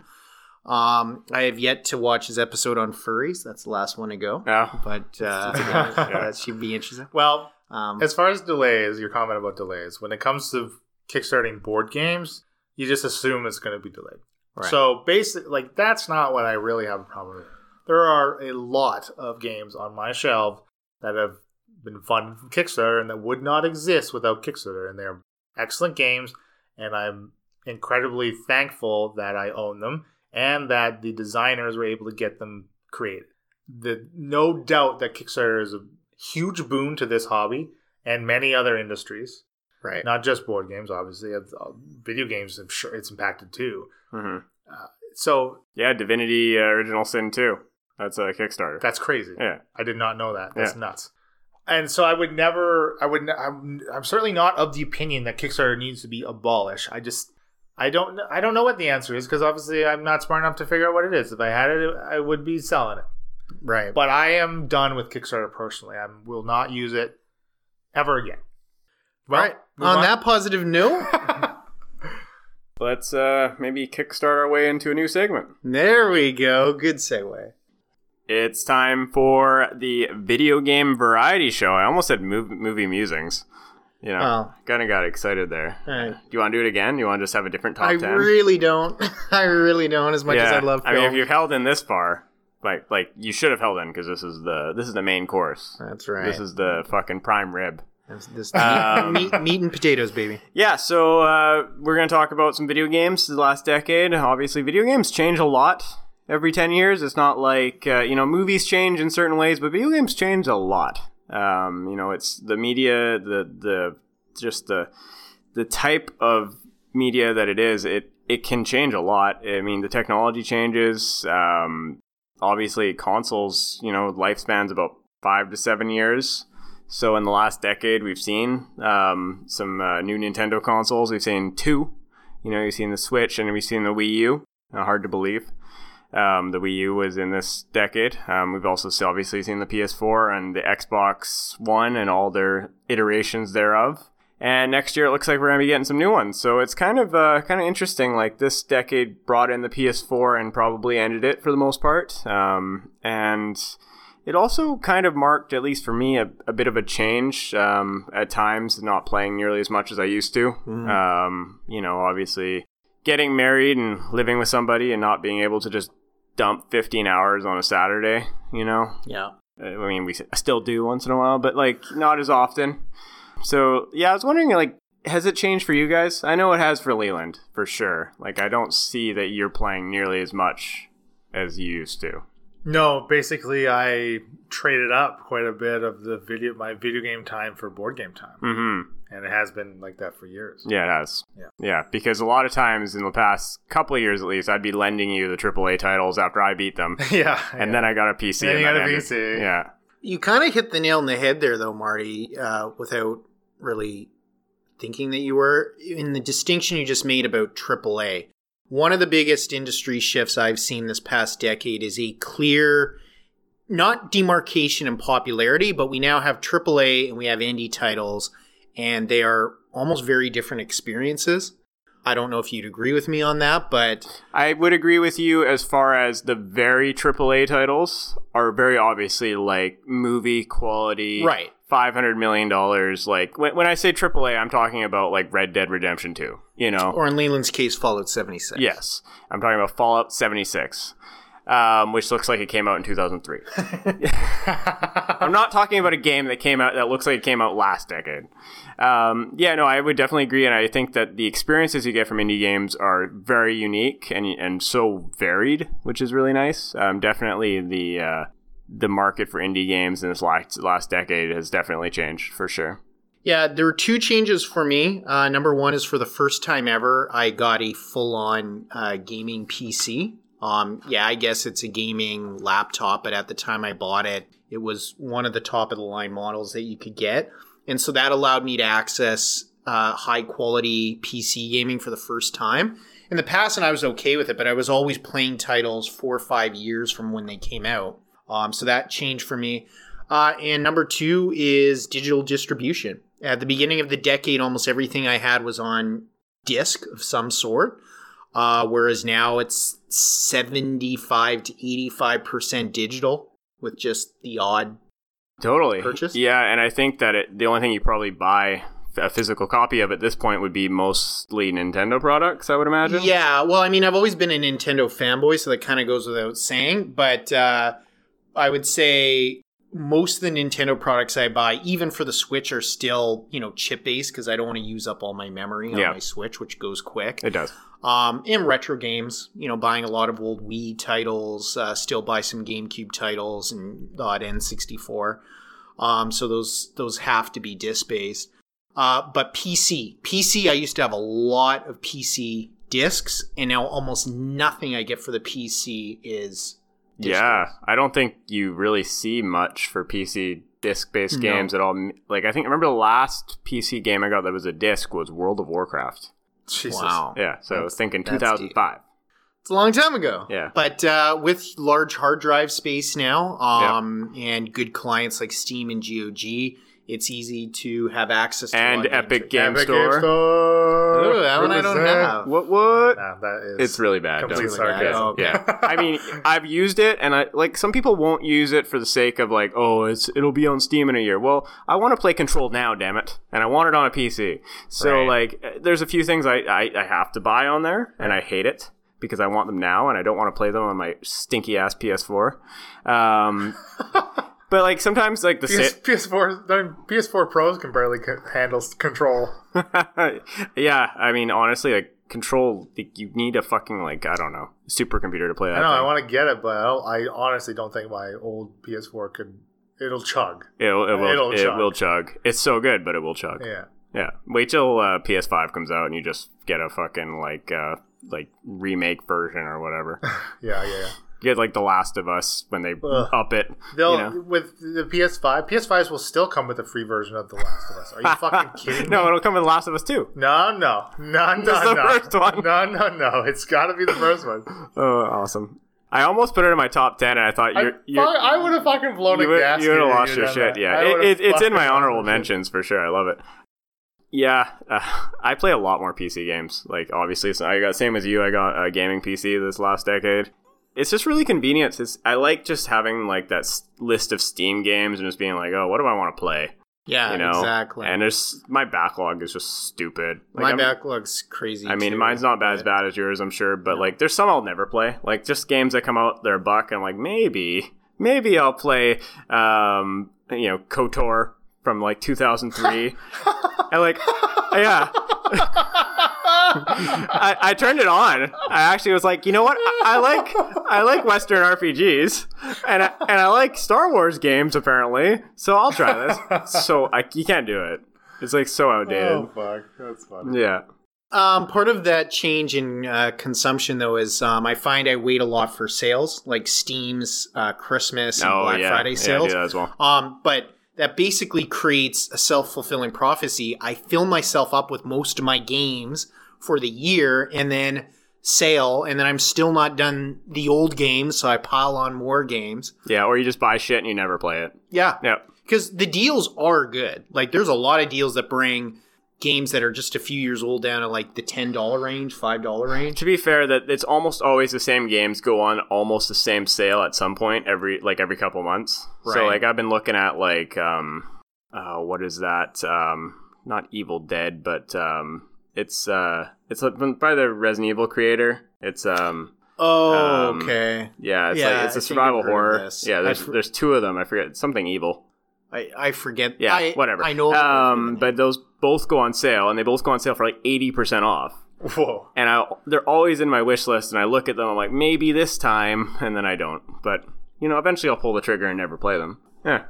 A: Um, I have yet to watch his episode on furries. That's the last one to go.
C: Yeah.
A: But uh, that should be interesting.
B: Well,
A: Um,
B: as far as delays, your comment about delays, when it comes to kickstarting board games, you just assume it's going to be delayed.
A: Right.
B: So basically, like that's not what I really have a problem with. There are a lot of games on my shelf that have been funded from Kickstarter and that would not exist without Kickstarter, and they're excellent games, and I'm incredibly thankful that I own them and that the designers were able to get them created. The no doubt that Kickstarter is a huge boon to this hobby and many other industries,
A: right.
B: not just board games. Obviously, Uh, video games. I'm sure it's impacted too.
C: hmm
B: So
C: Yeah, Divinity uh, Original Sin 2. That's a Kickstarter.
B: that's crazy.
C: yeah.
B: I did not know that. That's
C: Yeah.
B: nuts. And so I would never. I would. I'm. I'm certainly not of the opinion that Kickstarter needs to be abolished. I just. I don't. I don't know what the answer is because obviously I'm not smart enough to figure out what it is. If I had it, I would be selling it.
A: Right.
B: But I am done with Kickstarter personally. I will not use it ever again. Well,
A: right.
B: move
A: On that positive note,
C: Let's uh, maybe kickstart our way into a new segment.
A: there we go. Good segue.
C: It's time for the video game variety show. I almost said mov- movie musings. You know,
A: Well.
C: kind of got excited there.
A: Right.
C: Do you want to do it again? You want to just have a different top
A: I
C: 10?
A: really don't. I really don't. As much as I love to.
C: I mean, if you've held in this far, like like you should have held in because this is the this is the main course.
A: That's right.
C: This is the fucking prime rib.
A: This, this
C: Um,
A: meat, meat, meat and potatoes, baby.
C: Yeah, so uh, we're going to talk about some video games the last decade. Obviously, video games change a lot every 10 years. It's not like, uh, you know, movies change in certain ways, but video games change a lot. Um, you know, it's the media, the, the, just the, the type of media that it is, it, it can change a lot. I mean, the technology changes. Um, obviously, consoles, you know, lifespans about five to seven years. So in the last decade, we've seen um, some uh, new Nintendo consoles. We've seen two. You know, you've seen the Switch and we've seen the Wii U. Uh, hard to believe. Um, the Wii U was in this decade. Um, we've also obviously seen the PS4 and the Xbox One and all their iterations thereof. And next year, it looks like we're gonna be getting some new ones. So it's kind of uh, kind of interesting. Like this decade brought in the PS4 and probably ended it for the most part. Um, and it also kind of marked, at least for me, a, a bit of a change um, at times, not playing nearly as much as I used to. Um, you know, obviously getting married and living with somebody and not being able to just dump 15 hours on a Saturday, you know?
A: Yeah.
C: I mean, we still do once in a while, but like not as often. So, yeah, I was wondering, like, has it changed for you guys? I know it has for Leland, for sure. Like, I don't see that you're playing nearly as much as you used to.
B: No, basically, I traded up quite a bit of the video, my video game time for board game time,
C: Mm-hmm.
B: and it has been like that for years.
C: Yeah, it has.
B: Yeah.
C: Yeah, because a lot of times in the past couple of years at least, I'd be lending you the AAA titles after I beat them.
B: yeah,
C: And then I got a PC.
B: Then you got a
C: ended.
B: PC.
C: Yeah.
A: You kind of hit the nail on the head there, though, Marty, uh, without really thinking that you were. In the distinction you just made about AAA, one of the biggest industry shifts I've seen this past decade is a clear, not demarcation in popularity, but we now have AAA and we have indie titles, and they are almost very different experiences. I don't know if you'd agree with me on that, but
C: I would agree with you as far as the very AAA titles are very obviously like movie quality.
A: Right.
C: $500 million. Like, when, when I say AAA, I'm talking about like Red Dead Redemption 2, you know?
A: or in Leland's case, Fallout 76.
C: Yes, I'm talking about Fallout 76. um, which looks like it came out in 2003. I'm not talking about a game that came out that looks like it came out last decade. Um, yeah, no, I would definitely agree, and I think that the experiences you get from indie games are very unique and and so varied, which is really nice. Um, definitely the uh, the market for indie games in this last last decade has definitely changed for sure.
A: Yeah, there were two changes for me. Uh, number one is for the first time ever, I got a full on uh, gaming PC. Um, yeah, I guess it's a gaming laptop, but at the time I bought it, it was one of the top of the line models that you could get. And so that allowed me to access uh, high quality PC gaming for the first time. In the past, and I was okay with it, but I was always playing titles four or five years from when they came out. Um, so that changed for me. Uh, and number two is digital distribution. At the beginning of the decade, almost everything I had was on disc of some sort, uh, whereas now it's 75 to 85% digital with just the odd.
C: Totally.
A: Purchase?
C: Yeah, and I think that it, the only thing you probably buy a physical copy of at this point would be mostly Nintendo products, I would imagine.
A: Yeah, well, I mean, I've always been a Nintendo fanboy, so that kind of goes without saying, but uh, I would say most of the Nintendo products I buy, even for the Switch, are still you know chip based because I don't want to use up all my memory on
C: Yeah.
A: my Switch, which goes quick.
C: It does.
A: Um, and retro games, you know, buying a lot of old Wii titles, uh, still buy some GameCube titles and the odd N64. Um, so those those have to be disc based. Uh, but PC, PC, I used to have a lot of PC discs, and now almost nothing I get for the PC is disc
C: Yeah,
A: based.
C: I don't think you really see much for PC disc-based
A: No.
C: games at all. Like I think I remember the last PC game I got that was a disc was World of Warcraft.
B: Jesus.
A: Wow,
C: Yeah, so I was thinking
A: that's
C: 2005.
A: It's a long time ago.
C: Yeah.
A: But uh, with large hard drive space now um, and good clients like Steam and GOG, it's easy to have access to
C: And
A: of
C: Epic
A: games.
C: Game
B: Epic
C: Store.
B: Game Store.
A: Ooh, that one I don't
B: Represent.
A: have.
C: What what?
B: Nah, that is
C: It's really bad.
B: complete
C: Don't-
B: sarcasm.
A: Oh, okay.
C: Yeah, I mean, I've used it, and I like some people won't use it for the sake of like, oh, it's it'll be on Steam in a year. Well, I want to play Control now, damn it, and I want it on a PC. So
B: Right.
C: like, uh, there's a few things I, I I have to buy on there, and I hate it because I want them now, and I don't want to play them on my stinky ass PS4. Um, but like sometimes like the
B: PS,
C: sit.
B: PS4, I mean, PS4 Pros can barely handle control.
C: yeah, I mean, honestly, like Control, like, you need a fucking like I don't know supercomputer to play that.
B: I know I want to get it, but I, I honestly don't think my old PS4 could. It'll chug.
C: It'll, it will.
B: It'll
C: it
B: chug.
C: will chug. It's so good, but it will chug.
B: Yeah.
C: Yeah. Wait till uh, PS5 comes out and you just get a fucking like uh like remake version or whatever.
B: Yeah, yeah, yeah.
C: Get like The Last of Us when they
B: Ugh.
C: up it.
B: They'll
C: you know?
B: with the PS5. PS5s will still come with a free version of The Last of Us. Are you fucking kidding
C: no,
B: me?
C: it'll come with The Last of Us too.
B: No, no, no, no,
C: This is the
B: no.
C: first one.
B: No, no, no. It's got to be the first one.
C: Oh, awesome. I almost put it in my top ten, and I thought
B: I,
C: you're, you're
B: I would have fucking blown
C: you
B: a
C: would,
B: gasket.
C: you would have lost your shit.
B: that.
C: Yeah, it, it, it's in my honorable
B: my shit.
C: mentions for sure. I love it. Yeah, uh, I play a lot more PC games. Like obviously, so I got same as you. I got a gaming PC this last decade. It's just really convenient. It's, I like just having like that s- list of Steam games and just being like, oh, what do I want to play?
A: Yeah,
C: You know,
A: exactly.
C: And there's my backlog is just stupid. Like,
A: my
C: I'm-
A: backlog's crazy.
C: I mean,
A: too,
C: mine's not bad as bad as yours, I'm sure, but like, there's some I'll never play. Like, just games that come out, they're a buck. I'm like, maybe, maybe I'll play, um, you know, Kotor from like 2003. and like, yeah. I, I turned it on. I actually was like, you know what? I, I like I like Western RPGs, and I, and I like Star Wars games apparently. So I'll try this. So I, you can't do it. It's like so outdated.
B: Oh fuck, that's funny.
C: Yeah.
A: Um, part of that change in uh, consumption, though, is um, I find I wait a lot for sales, like Steam's uh, Christmas and
C: Oh
A: Black
C: yeah.
A: Friday
C: Yeah, I
A: sales.
C: do that as well.
A: Um, but that basically creates a self fulfilling prophecy. I fill myself up with most of my games for the year and then sale, and then I'm still not done the old games, so I pile on more games.
C: Yeah, or you just buy shit and you never play it.
A: Yeah.
C: Yeah.
A: Because the deals are good. Like, there's a lot of deals that bring games that are just a few years old down to like the $10 range, $5 range.
C: To be fair, that it's almost always the same games go on almost the same sale at some point every like every couple months. So like I've been looking at like um uh what is that? Um not Evil Dead, but um it's uh it's by the Resident Evil creator. It's um
A: Oh,
C: Um,
A: okay.
C: Yeah, it's
A: Yeah,
C: like it's
A: I
C: a
A: think
C: survival
A: I've heard of
C: horror. Yeah, there's
A: I've
C: there's two of them. I forget something evil.
A: I, I forget.
C: Yeah,
A: I,
C: whatever.
A: I know.
C: Um, but those both go on sale, and they both go on sale for like eighty percent off.
B: Whoa.
C: And I they're always in my wish list, and I look at them. I'm like, maybe this time, and then I don't. But you know, eventually I'll pull the trigger and never play them. Yeah.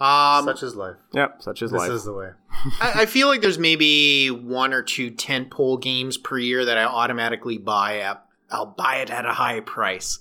A: Um,
B: Such is life.
C: Yep. Such is
B: This
C: life.
B: This is the way.
A: I, I feel like there's maybe one or two tentpole games per year that I automatically buy at. I'll buy it at a high price.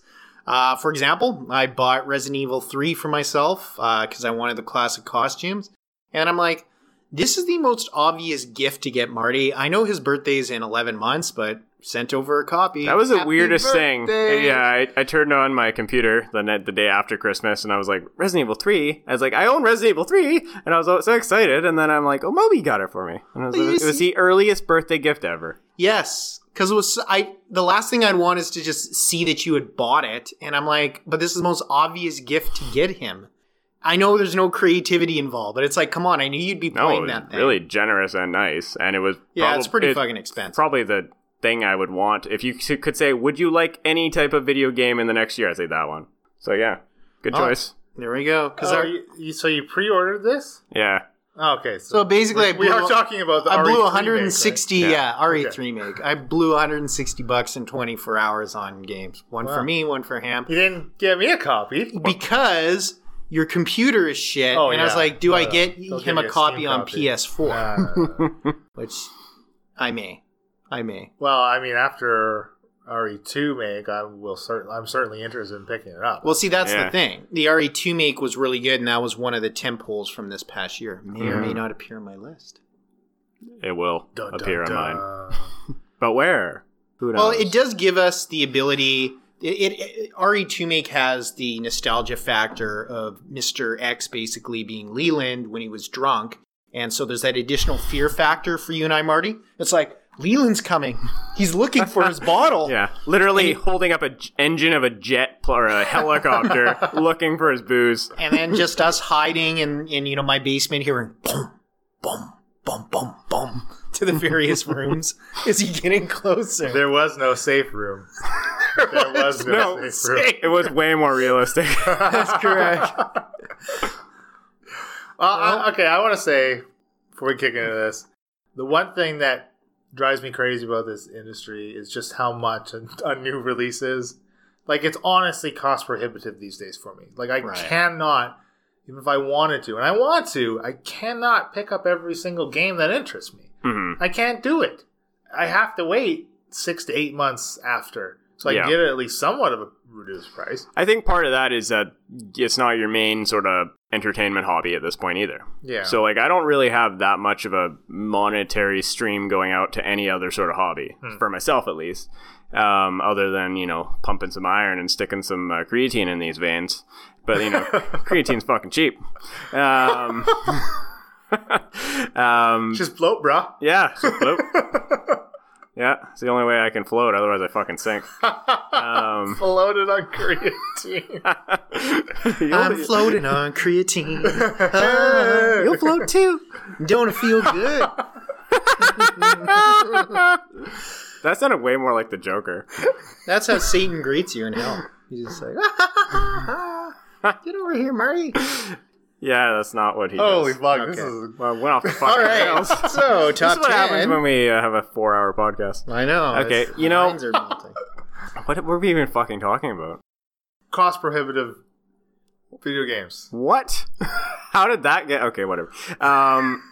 A: Uh, for example, I bought Resident Evil 3 for myself because I wanted the classic costumes. And I'm like, this is the most obvious gift to get Marty. I know his birthday's in 11 months, but sent over a copy.
C: That was the
A: Happy
C: weirdest thing. Yeah, I, I turned on my computer the night, the day after Christmas, and I was like, Resident Evil Three. I was like, I own Resident Evil Three, and I was so excited. And then I'm like, Oh, Moby got it for me, and was
A: Well,
C: like,
A: you
C: it was the earliest birthday gift ever.
A: Yes, because it was I. The last thing I'd want is to just see that you had bought it, and I'm like, but this is the most obvious gift to get him. I know there's no creativity involved, but it's like, come on, I knew you'd be
C: No,
A: playing
C: was
A: that thing.
C: really generous and nice, and it was
A: yeah, it's pretty
C: it-
A: fucking expensive.
C: Probably the thing I would want if you could say, would you like any type of video game in the next year? I'd say that one. So yeah, good
A: Oh.
C: choice.
A: there we go. Because
B: Oh, you, you, so you pre-ordered this?
C: Yeah,
B: Oh, okay.
A: so basically, I
B: we
A: blew,
B: are talking about the
A: I blew 160.
C: make, right?
A: Yeah,
C: Yeah.
A: RE3 make. I blew 160 bucks in 24 hours on games. One for me, one for him.
B: You didn't get me a copy.
A: Because your computer is shit,
B: Oh,
A: and I was like, do I get him a
B: you a
A: copy on. PS4?
B: Uh,
A: which I may, I may.
B: well, I mean, after RE2 make, I will cert- I'm certainly interested in picking it up.
A: Well, see, that's
C: Yeah.
A: the thing. The RE2 make was really good, and that was one of the tentpoles from this past year. May or may not appear on my list.
C: it will
B: Dun, dun,
C: appear on mine. But where? Who knows?
A: Well, it does give us the ability. It, it, it RE2 make has the nostalgia factor of Mister X basically being Leland when he was drunk, and so there's that additional fear factor for you and I, Marty. It's like Leland's coming. He's looking for his bottle.
C: Yeah, literally holding up a j- engine of a jet pl- or a helicopter, looking for his booze.
A: and then just us hiding in, in you know my basement hearing boom boom boom boom boom to the various rooms is he getting closer
B: There was no safe room. There was no,
A: No
B: safe room.
A: safe-
C: It was way more realistic.
A: that's correct
B: Well, I, okay, I want to say before we kick into this, the one thing that drives me crazy about this industry is just how much a, a new release is. Like, it's honestly cost prohibitive these days for me. Like, I
A: Right.
B: cannot, even if I wanted to, and I want to, I cannot pick up every single game that interests me.
C: Mhm.
B: I can't do it. I have to wait six to eight months after, so I
C: Yeah.
B: get at least somewhat of a reduced price.
C: I think part of that is that it's not your main sort of entertainment hobby at this point either.
B: Yeah.
C: So like I don't really have that much of a monetary stream going out to any other sort of hobby
B: Hmm.
C: for myself at least. Um, other than you know pumping some iron and sticking some uh, creatine in these veins, but you know creatine's fucking cheap. Um, um,
B: just float, bruh.
C: yeah, so float. Yeah, it's the only way I can float. Otherwise, I fucking sink. Um,
B: Floated on creatine.
A: i'm floating on creatine Ah,
C: You'll float too.
A: don't it feel good
C: That sounded way more like the Joker.
A: that's how satan greets you in hell he's just like get over here marty
C: Yeah, that's not what he
B: Holy
C: does.
B: fuck! This
A: Okay.
B: is
C: Well, went off the fucking
A: right
C: rails.
A: so
C: This
A: top
C: is what
A: 10
C: happens when we uh, have a four-hour podcast.
A: i know
C: Okay, you know-
A: minds are melting.
C: What were we even fucking talking about?
B: cost prohibitive video games.
C: What? How did that get? Okay, whatever. Um,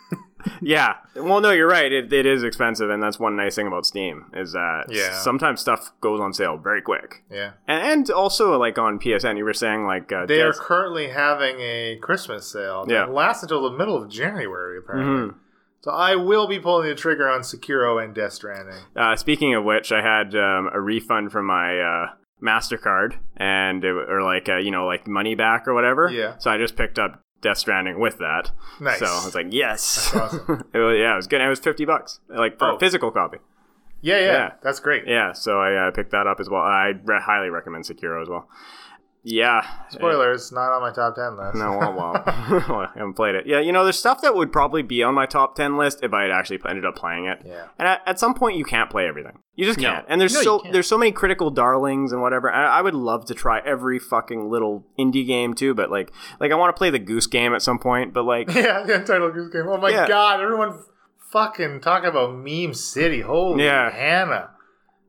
C: yeah. Well, no, you're right. It, it is expensive, and that's one nice thing about Steam is that
B: Yeah.
C: sometimes stuff goes on sale very quick,
B: Yeah,
C: and, and also like on PSN, you were saying like uh,
B: they are currently having a Christmas sale that
C: Yeah.
B: lasts until the middle of January, apparently.
C: Mhm.
B: So I will be pulling the trigger on Sekiro and Death Stranding.
C: Uh, speaking of which, I had um, a refund from my uh, Mastercard, and it, or like uh, you know like money back or whatever.
B: Yeah.
C: So I just picked up Death Stranding with that.
B: Nice.
C: So I was like, yes.
B: That's awesome.
C: it was, yeah, it was good. It was fifty bucks, like for
B: Oh.
C: a physical copy.
B: Yeah, yeah,
C: Yeah.
B: that's great.
C: Yeah. So I uh, picked that up as well. I re- highly recommend Sekiro as well. Yeah.
B: Spoilers, not on my top ten list.
C: No, well, well. I haven't played it. Yeah, you know, there's stuff that would probably be on my top 10 list if I had actually ended up playing it.
B: Yeah.
C: And at, at some point, you can't play everything. You just can't. And there's
A: No,
C: so there's so many critical darlings and whatever. I, I would love to try every fucking little indie game too, but like, like I want to play the Goose Game at some point. But like,
B: Yeah, the Untitled Goose Game. Oh my
C: Yeah.
B: god, everyone fucking talking about Meme City. Holy
C: Yeah.
B: Hannah.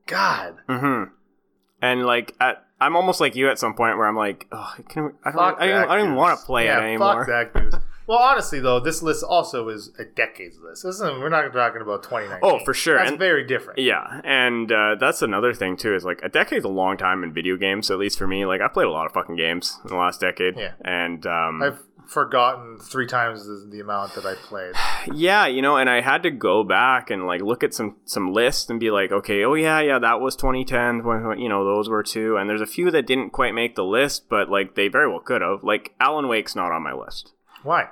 B: God.
C: Mm-hmm. and like, at, I'm almost like you at some point where I'm like, oh, can we, I don't, I I don't even want to play
B: yeah,
C: it anymore.
B: Fuck that goose. Well, honestly, though, this list also is a decades list. This isn't, we're not talking about 2019.
C: Oh, for sure.
B: That's
C: And-
B: very different.
C: Yeah, and uh, that's another thing too. Is like a decade's a long time in video games. At least for me, like I've played a lot of fucking games in the last decade.
B: Yeah.
C: and um,
B: I've forgotten three times the, the amount that I played.
C: yeah, you know, and I had to go back and like look at some some lists and be like, okay, oh yeah, yeah, that was 2010. when- You know, those were two, and there's a few that didn't quite make the list, but like they very well could have. Like Alan Wake's not on my list
B: Why?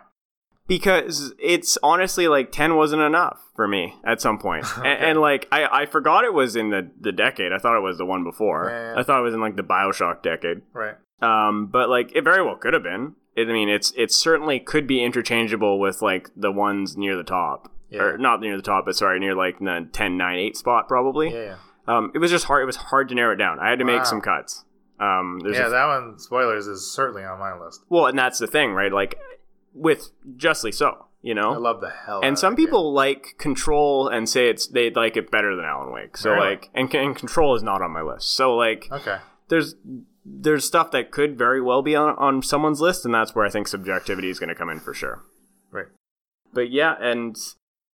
C: because it's honestly like 10 wasn't enough for me at some point and, and like I, I forgot it was in the, the decade i thought it was the one before
B: Yeah, yeah.
C: i thought it was in like the bioshock decade
B: Right.
C: um, but like it very well could have been it, i mean it's it certainly could be interchangeable with like the ones near the top
B: Yeah.
C: or not near the top but sorry near like the 10 9 8 spot probably
B: Yeah, yeah.
C: um, it was just hard it was hard to narrow it down i had to
B: Wow.
C: make some cuts um,
B: Yeah, that one, spoilers, is certainly on my list.
C: well and that's the thing right like with justly so you know
B: I love the hell
C: and some
B: that game.
C: people like Control and say it's they like it better than Alan Wake. So
B: Really?
C: like, and, and Control is not on my list. So like,
B: Okay.
C: there's there's stuff that could very well be on on someone's list, and that's where I think subjectivity is going to come in for sure.
B: Right.
C: But yeah, and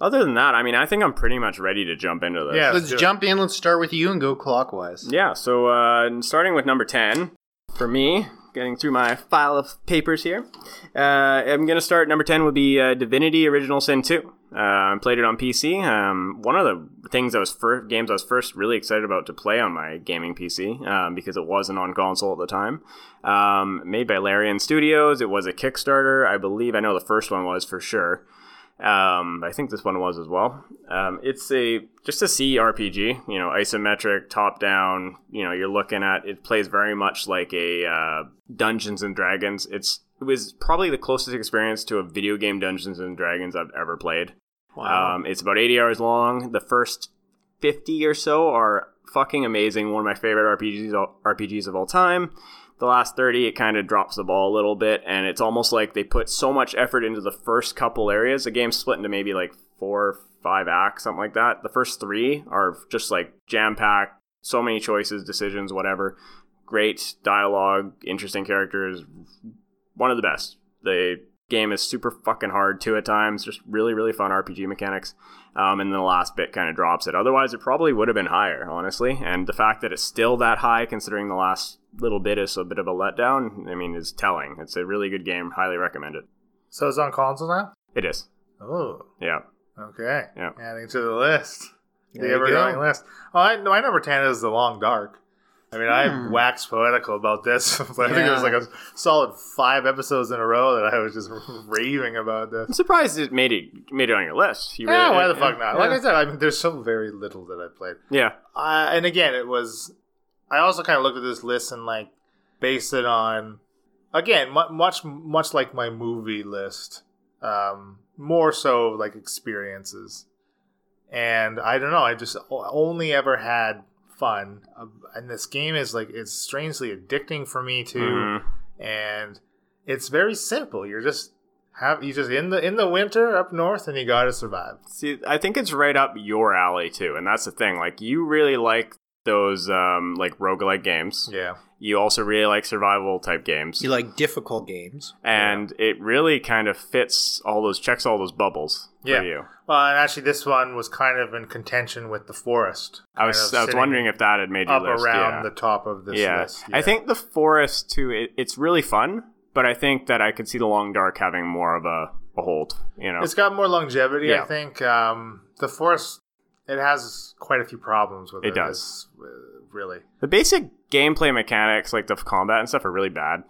C: other than that, I mean, I think I'm pretty much ready to jump into this.
B: Yeah.
A: Let's
B: do it.
A: jump in. Let's start with you and go clockwise.
C: Yeah. So uh, starting with number ten for me, getting through my file of papers here. Uh, I'm gonna start. Number ten would be uh, Divinity: Original Sin 2. Uh, I played it on PC. Um, one of the things I was first games I was first really excited about to play on my gaming PC um, because it wasn't on console at the time. Um, made by Larian Studios. It was a Kickstarter, I believe. I know the first one was for sure. Um, I think this one was as well. Um, it's a just a CRPG, you know, isometric, top down. You know, you're looking at it plays very much like a uh, Dungeons and Dragons. It's it was probably the closest experience to a video game Dungeons and Dragons I've ever played. Um, it's about 80 hours long. The first 50 or so are fucking amazing. One of my favorite RPGs RPGs of all time. The last 30, it kind of drops the ball a little bit, and it's almost like they put so much effort into the first couple areas. The game's split into maybe like four or five acts, something like that. The first three are just like jam packed, so many choices, decisions, whatever. Great dialogue, interesting characters, one of the best. The game is super fucking hard too at times, just really, really fun RPG mechanics. Um, and then the last bit kind of drops it. Otherwise, it probably would have been higher, honestly. And the fact that it's still that high, considering the last little bit is a bit of a letdown, I mean, is telling. It's a really good game. Highly recommend it.
B: So it's on console now?
C: It is.
B: Oh,
C: Yeah.
B: okay.
C: Yeah.
B: Adding to the list.
A: There
B: The ever growing list. Oh, I, my number 10 is The Long Dark. I mean, I
A: Hmm.
B: waxed poetical about this. but I think it was like a solid five episodes in a row that I was just raving about this.
C: I'm surprised it made it made it on your list. You
B: Yeah,
C: really-
B: why the fuck not? Like
C: yeah.
B: I said, I mean, there's so very little that I played.
C: Yeah.
B: Uh, and again, it was. I also kind of looked at this list and like based it on, again, mu- much much like my movie list, um, more so like experiences. And I don't know, I just only ever had fun, uh, and this game is like it's strangely addicting for me too,
C: Mhm.
B: and it's very simple. You're just have you just in the in the winter up north, and you got to survive.
C: See, I think it's right up your alley too, and that's the thing. Like, you really like those um like roguelike games.
B: Yeah.
C: You also really like survival type games.
A: You like difficult games.
C: and it really kind of fits all those checks all those bubbles
B: Yeah.
C: for you.
B: Well, and actually, this one was kind of in contention with the forest.
C: I was I was wondering if that had made your
B: up
C: list.
B: around
C: yeah.
B: the top of this
C: yeah.
B: list.
C: I think the forest too. It, it's really fun, but I think that I could see the long dark having more of a, a hold. You know,
B: it's got more longevity.
C: Yeah.
B: I think um, the forest it has quite a few problems with it.
C: It does.
B: It's, uh, really.
C: the basic gameplay mechanics, like the combat and stuff, are really bad.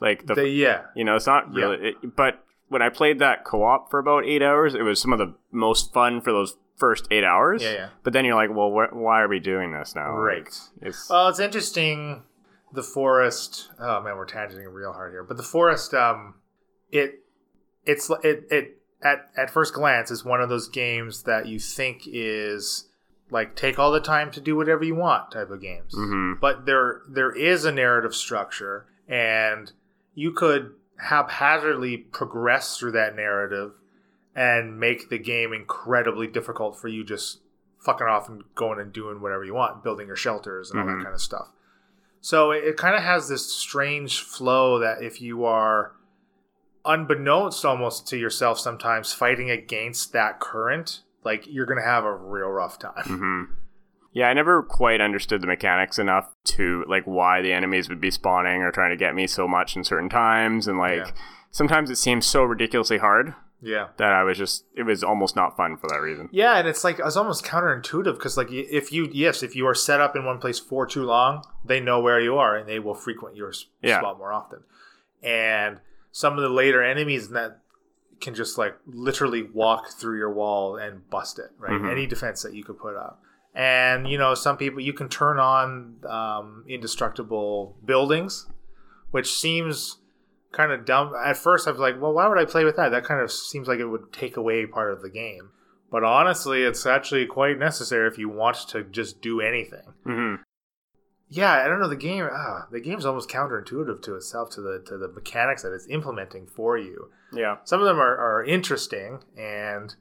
C: Like the,
B: The, yeah,
C: you know, it's not
B: Yeah.
C: really. It, but when I played that co-op for about eight hours, it was some of the most fun for those first eight hours.
B: Yeah, yeah.
C: But then you're like, well, wh- why are we doing this now?
B: Right.
C: Like, it's
B: Well, it's interesting. the forest. Oh man, we're tangenting real hard here. But the forest, um, it it's it it at at first glance is one of those games that you think is like take all the time to do whatever you want type of games.
C: Mhm.
B: But there there is a narrative structure, and you could haphazardly progress through that narrative and make the game incredibly difficult for you just fucking off and going and doing whatever you want, building your shelters and all
C: Mhm.
B: that kind of stuff. So it, it kind of has this strange flow that if you are unbeknownst almost to yourself sometimes fighting against that current, like you're going to have a real rough time.
C: hmm Yeah, I never quite understood the mechanics enough to like why the enemies would be spawning or trying to get me so much in certain times, and like
B: Yeah.
C: sometimes it seems so ridiculously hard
B: Yeah.
C: that I was just it was almost not fun for that reason.
B: Yeah, and it's like it's almost counterintuitive because like if you yes if you are set up in one place for too long, they know where you are and they will frequent your
C: Yeah.
B: spot more often. And some of the later enemies in that can just like literally walk through your wall and bust it right.
C: Mhm.
B: Any defense that you could put up. And you know some people you can turn on um, indestructible buildings, which seems kind of dumb. At first, I was like, well, why would I play with that? That kind of seems like it would take away part of the game. But honestly, it's actually quite necessary if you want to just do anything.
C: hmm
B: Yeah, I don't know. The game, ah, the game's almost counterintuitive to itself, to the to the mechanics that it's implementing for you.
C: Yeah.
B: Some of them are, are interesting and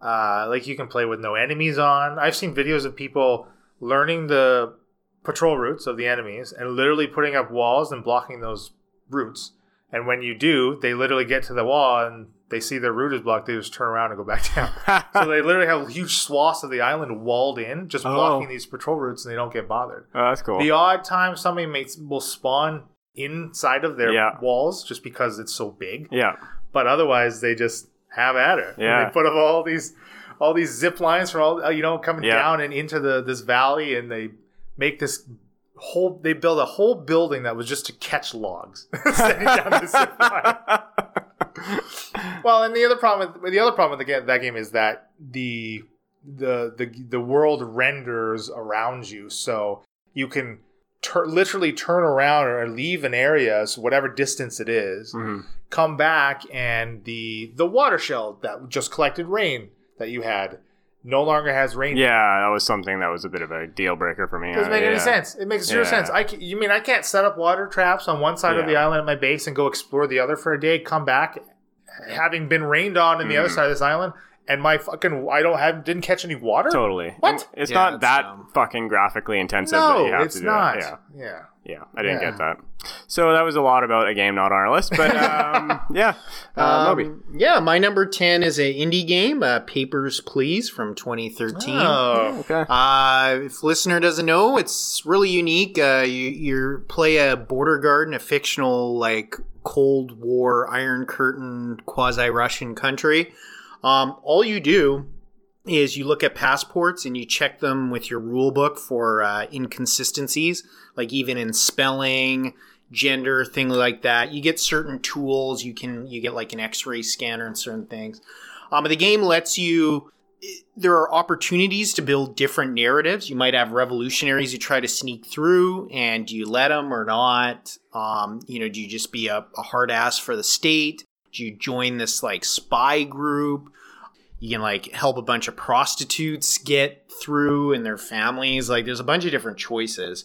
B: uh, like you can play with no enemies on. I've seen videos of people learning the patrol routes of the enemies and literally putting up walls and blocking those routes. And when you do, they literally get to the wall and they see their route is blocked. They just turn around and go back down. so they literally have huge swaths of the island walled in, just
C: Oh.
B: blocking these patrol routes, and they don't get bothered.
C: Oh, that's cool.
B: The odd time somebody makes will spawn inside of their
C: Yeah.
B: walls just because it's so big
C: yeah.
B: but otherwise they just have at. And
C: Yeah.
B: they put up all these all these zip lines from all you know coming
C: Yeah.
B: down and into the this valley, and they make this whole they build a whole building that was just to catch logs sending down the zip line. Well, and the other problem with the other problem with the game, that game is that the the the the world renders around you, so you can tur- literally turn around or leave an area, so whatever distance it is,
C: Mhm.
B: come back, and the the water shell that just collected rain that you had no longer has rain.
C: Yeah, that was something that was a bit of a deal breaker for me.
B: It doesn't make
C: Uh,
B: any
C: yeah.
B: sense. It makes zero
C: Yeah.
B: sense. I ca- you mean I can't set up water traps on one side of the island at my base and go explore the other for a day, come back having been rained on in the other
C: Mm.
B: side of this island, and my fucking I don't have didn't catch any water.
C: Totally.
B: What?
C: And It's
A: Yeah,
C: not that
A: dumb.
C: fucking graphically intensive. that
B: No,
C: you have
B: it's
C: to do
B: not.
C: It. Yeah.
B: Yeah.
C: Yeah, I didn't
B: Yeah.
C: get that. So that was a lot about a game not on our list, but um, yeah, uh, Moby.
A: Um, yeah, my number 10 is a indie game, uh, Papers, Please, from 2013.
B: Oh.
C: Okay.
A: Uh, if listener doesn't know, it's really unique. Uh, you you play a border guard in a fictional like Cold War Iron Curtain quasi Russian country. Um, all you do is you look at passports and you check them with your rule book for uh, inconsistencies, like even in spelling, gender, things like that. You get certain tools. You can you get like an X-ray scanner and certain things. Um, the game lets you there are opportunities to build different narratives. You might have revolutionaries who try to sneak through, and do you let them or not? Um, you know, do you just be a, a hard ass for the state? Do you join this like spy group? You can like help a bunch of prostitutes get through and their families. Like, there's a bunch of different choices.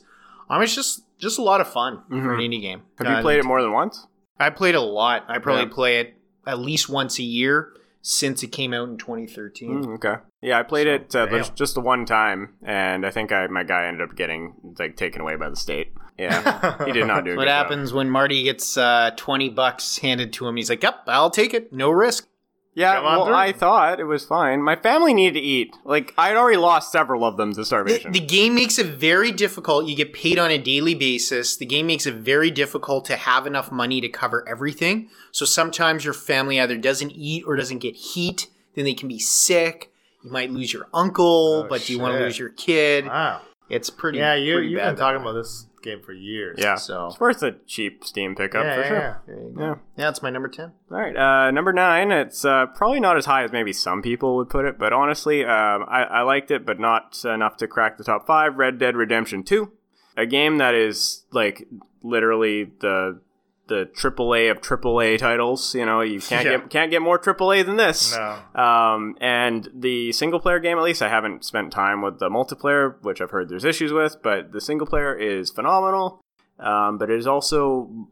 A: Um, it's just just a lot of fun for an indie game.
C: Have you
A: Uh,
C: played it more than once?
A: I played a lot. I probably
C: Yeah.
A: play it at least once a year since it came out in 2013.
C: Mm, okay. Yeah, I played it uh, just- just the one time, and I think I, my guy ended up getting like taken away by the state. Yeah, he did not do. a
A: What
C: good job.
A: happens when Marty gets uh, 20 bucks handed to him? He's like, yep, I'll take it. No risk.
C: Yeah, well,
B: through.
C: I thought it was fine. My family needed to eat. Like I'd already lost several of them to starvation.
A: the game makes it very difficult. You get paid on a daily basis. The game makes it very difficult to have enough money to cover everything. So sometimes your family either doesn't eat or doesn't get heat. Then they can be sick. You might lose your uncle,
B: Oh,
A: but do you want to lose your kid?
B: Wow.
A: It's pretty.
B: Yeah, you
A: pretty
B: you've
A: bad
B: been talking
A: that
B: about this game for years.
C: yeah,
A: So-
C: it's worth a cheap Steam pickup
B: Yeah,
C: for
B: yeah,
C: sure.
B: yeah.
A: There you go.
C: Yeah.
A: Yeah, that's my number 10.
C: All right, uh, number nine. It's uh, probably not as high as maybe some people would put it, but honestly, um, I, I liked it, but not enough to crack the top five. Red Dead Redemption Two. a game that is like literally the the AAA of AAA titles. You know, you can't
B: Yeah.
C: get can't get more AAA than this.
B: No.
C: Um, and the single player game, at least, I haven't spent time with the multiplayer, which I've heard there's issues with. But the single player is phenomenal. Um, but it is also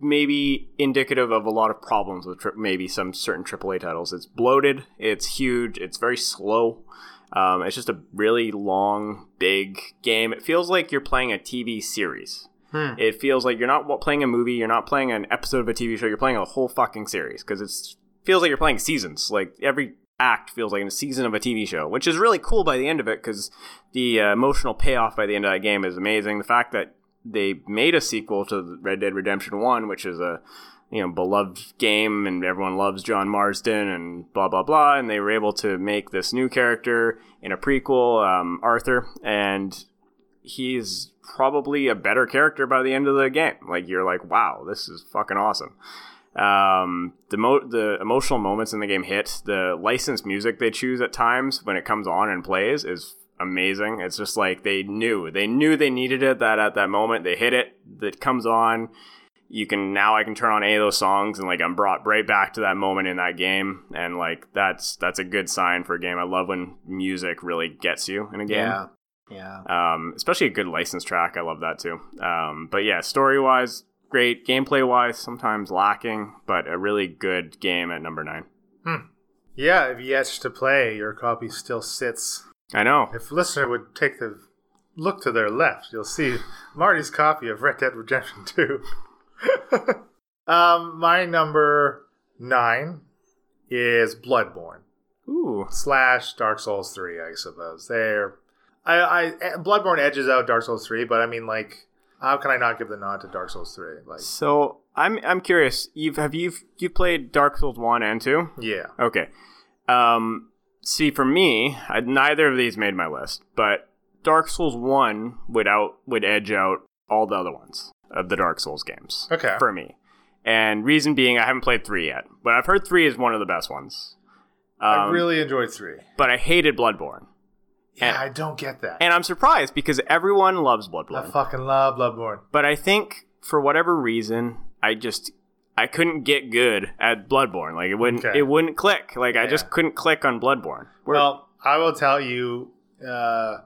C: maybe indicative of a lot of problems with tri- maybe some certain AAA titles. It's bloated. It's huge. It's very slow. Um, it's just a really long, big game. It feels like you're playing a TV series.
A: Hmm.
C: It feels like you're not playing a movie. You're not playing an episode of a TV show. You're playing a whole fucking series because it feels like you're playing seasons. Like every act feels like a season of a TV show, which is really cool by the end of it because the uh, emotional payoff by the end of that game is amazing. The fact that they made a sequel to Red Dead Redemption One, which is a you know beloved game and everyone loves John Marston and blah blah blah, and they were able to make this new character in a prequel, um, Arthur, and he's probably a better character by the end of the game. Like you're like, wow, this is fucking awesome. Um, the mo- the emotional moments in the game hit. The licensed music they choose at times when it comes on and plays is amazing. It's just like they knew they knew they needed it. That at that moment they hit it. That comes on. You can now I can turn on any of those songs and like I'm brought right back to that moment in that game and like that's that's a good sign for a game. I love when music really gets you in a game
A: Yeah. Yeah.
C: um, especially a good license track. I love that too. Um, but yeah, story wise, great. Gameplay wise, sometimes lacking, but a really good game at number nine. Hmm.
B: Yeah, if you etch to play, your copy still sits.
C: I know.
B: If listener would take the look to their left, you'll see Marty's copy of Red Dead Redemption 2. um, my number nine is Bloodborne
C: Ooh,
B: slash Dark Souls 3, I suppose. They're I, I Bloodborne edges out Dark Souls 3, but I mean like how can I not give the nod to Dark Souls 3? Like
C: so I'm I'm curious. You've have you you played Dark Souls one and two?
B: yeah.
C: Okay. Um, see, for me, I, neither of these made my list, but Dark Souls one would out would edge out all the other ones of the Dark Souls games.
B: Okay.
C: For me, and reason being, I haven't played three yet, but I've heard three is one of the best ones.
B: I
C: Um,
B: really enjoyed 3.
C: but I hated Bloodborne,
B: Yeah,
C: and-
B: I don't get that.
C: and I'm surprised because everyone loves Bloodborne.
B: I fucking love Bloodborne.
C: but I think for whatever reason, I just I couldn't get good at Bloodborne. Like it wouldn't
B: Okay.
C: it wouldn't click. Like I just couldn't click on Bloodborne. Where-
B: Well, I will tell you. Uh,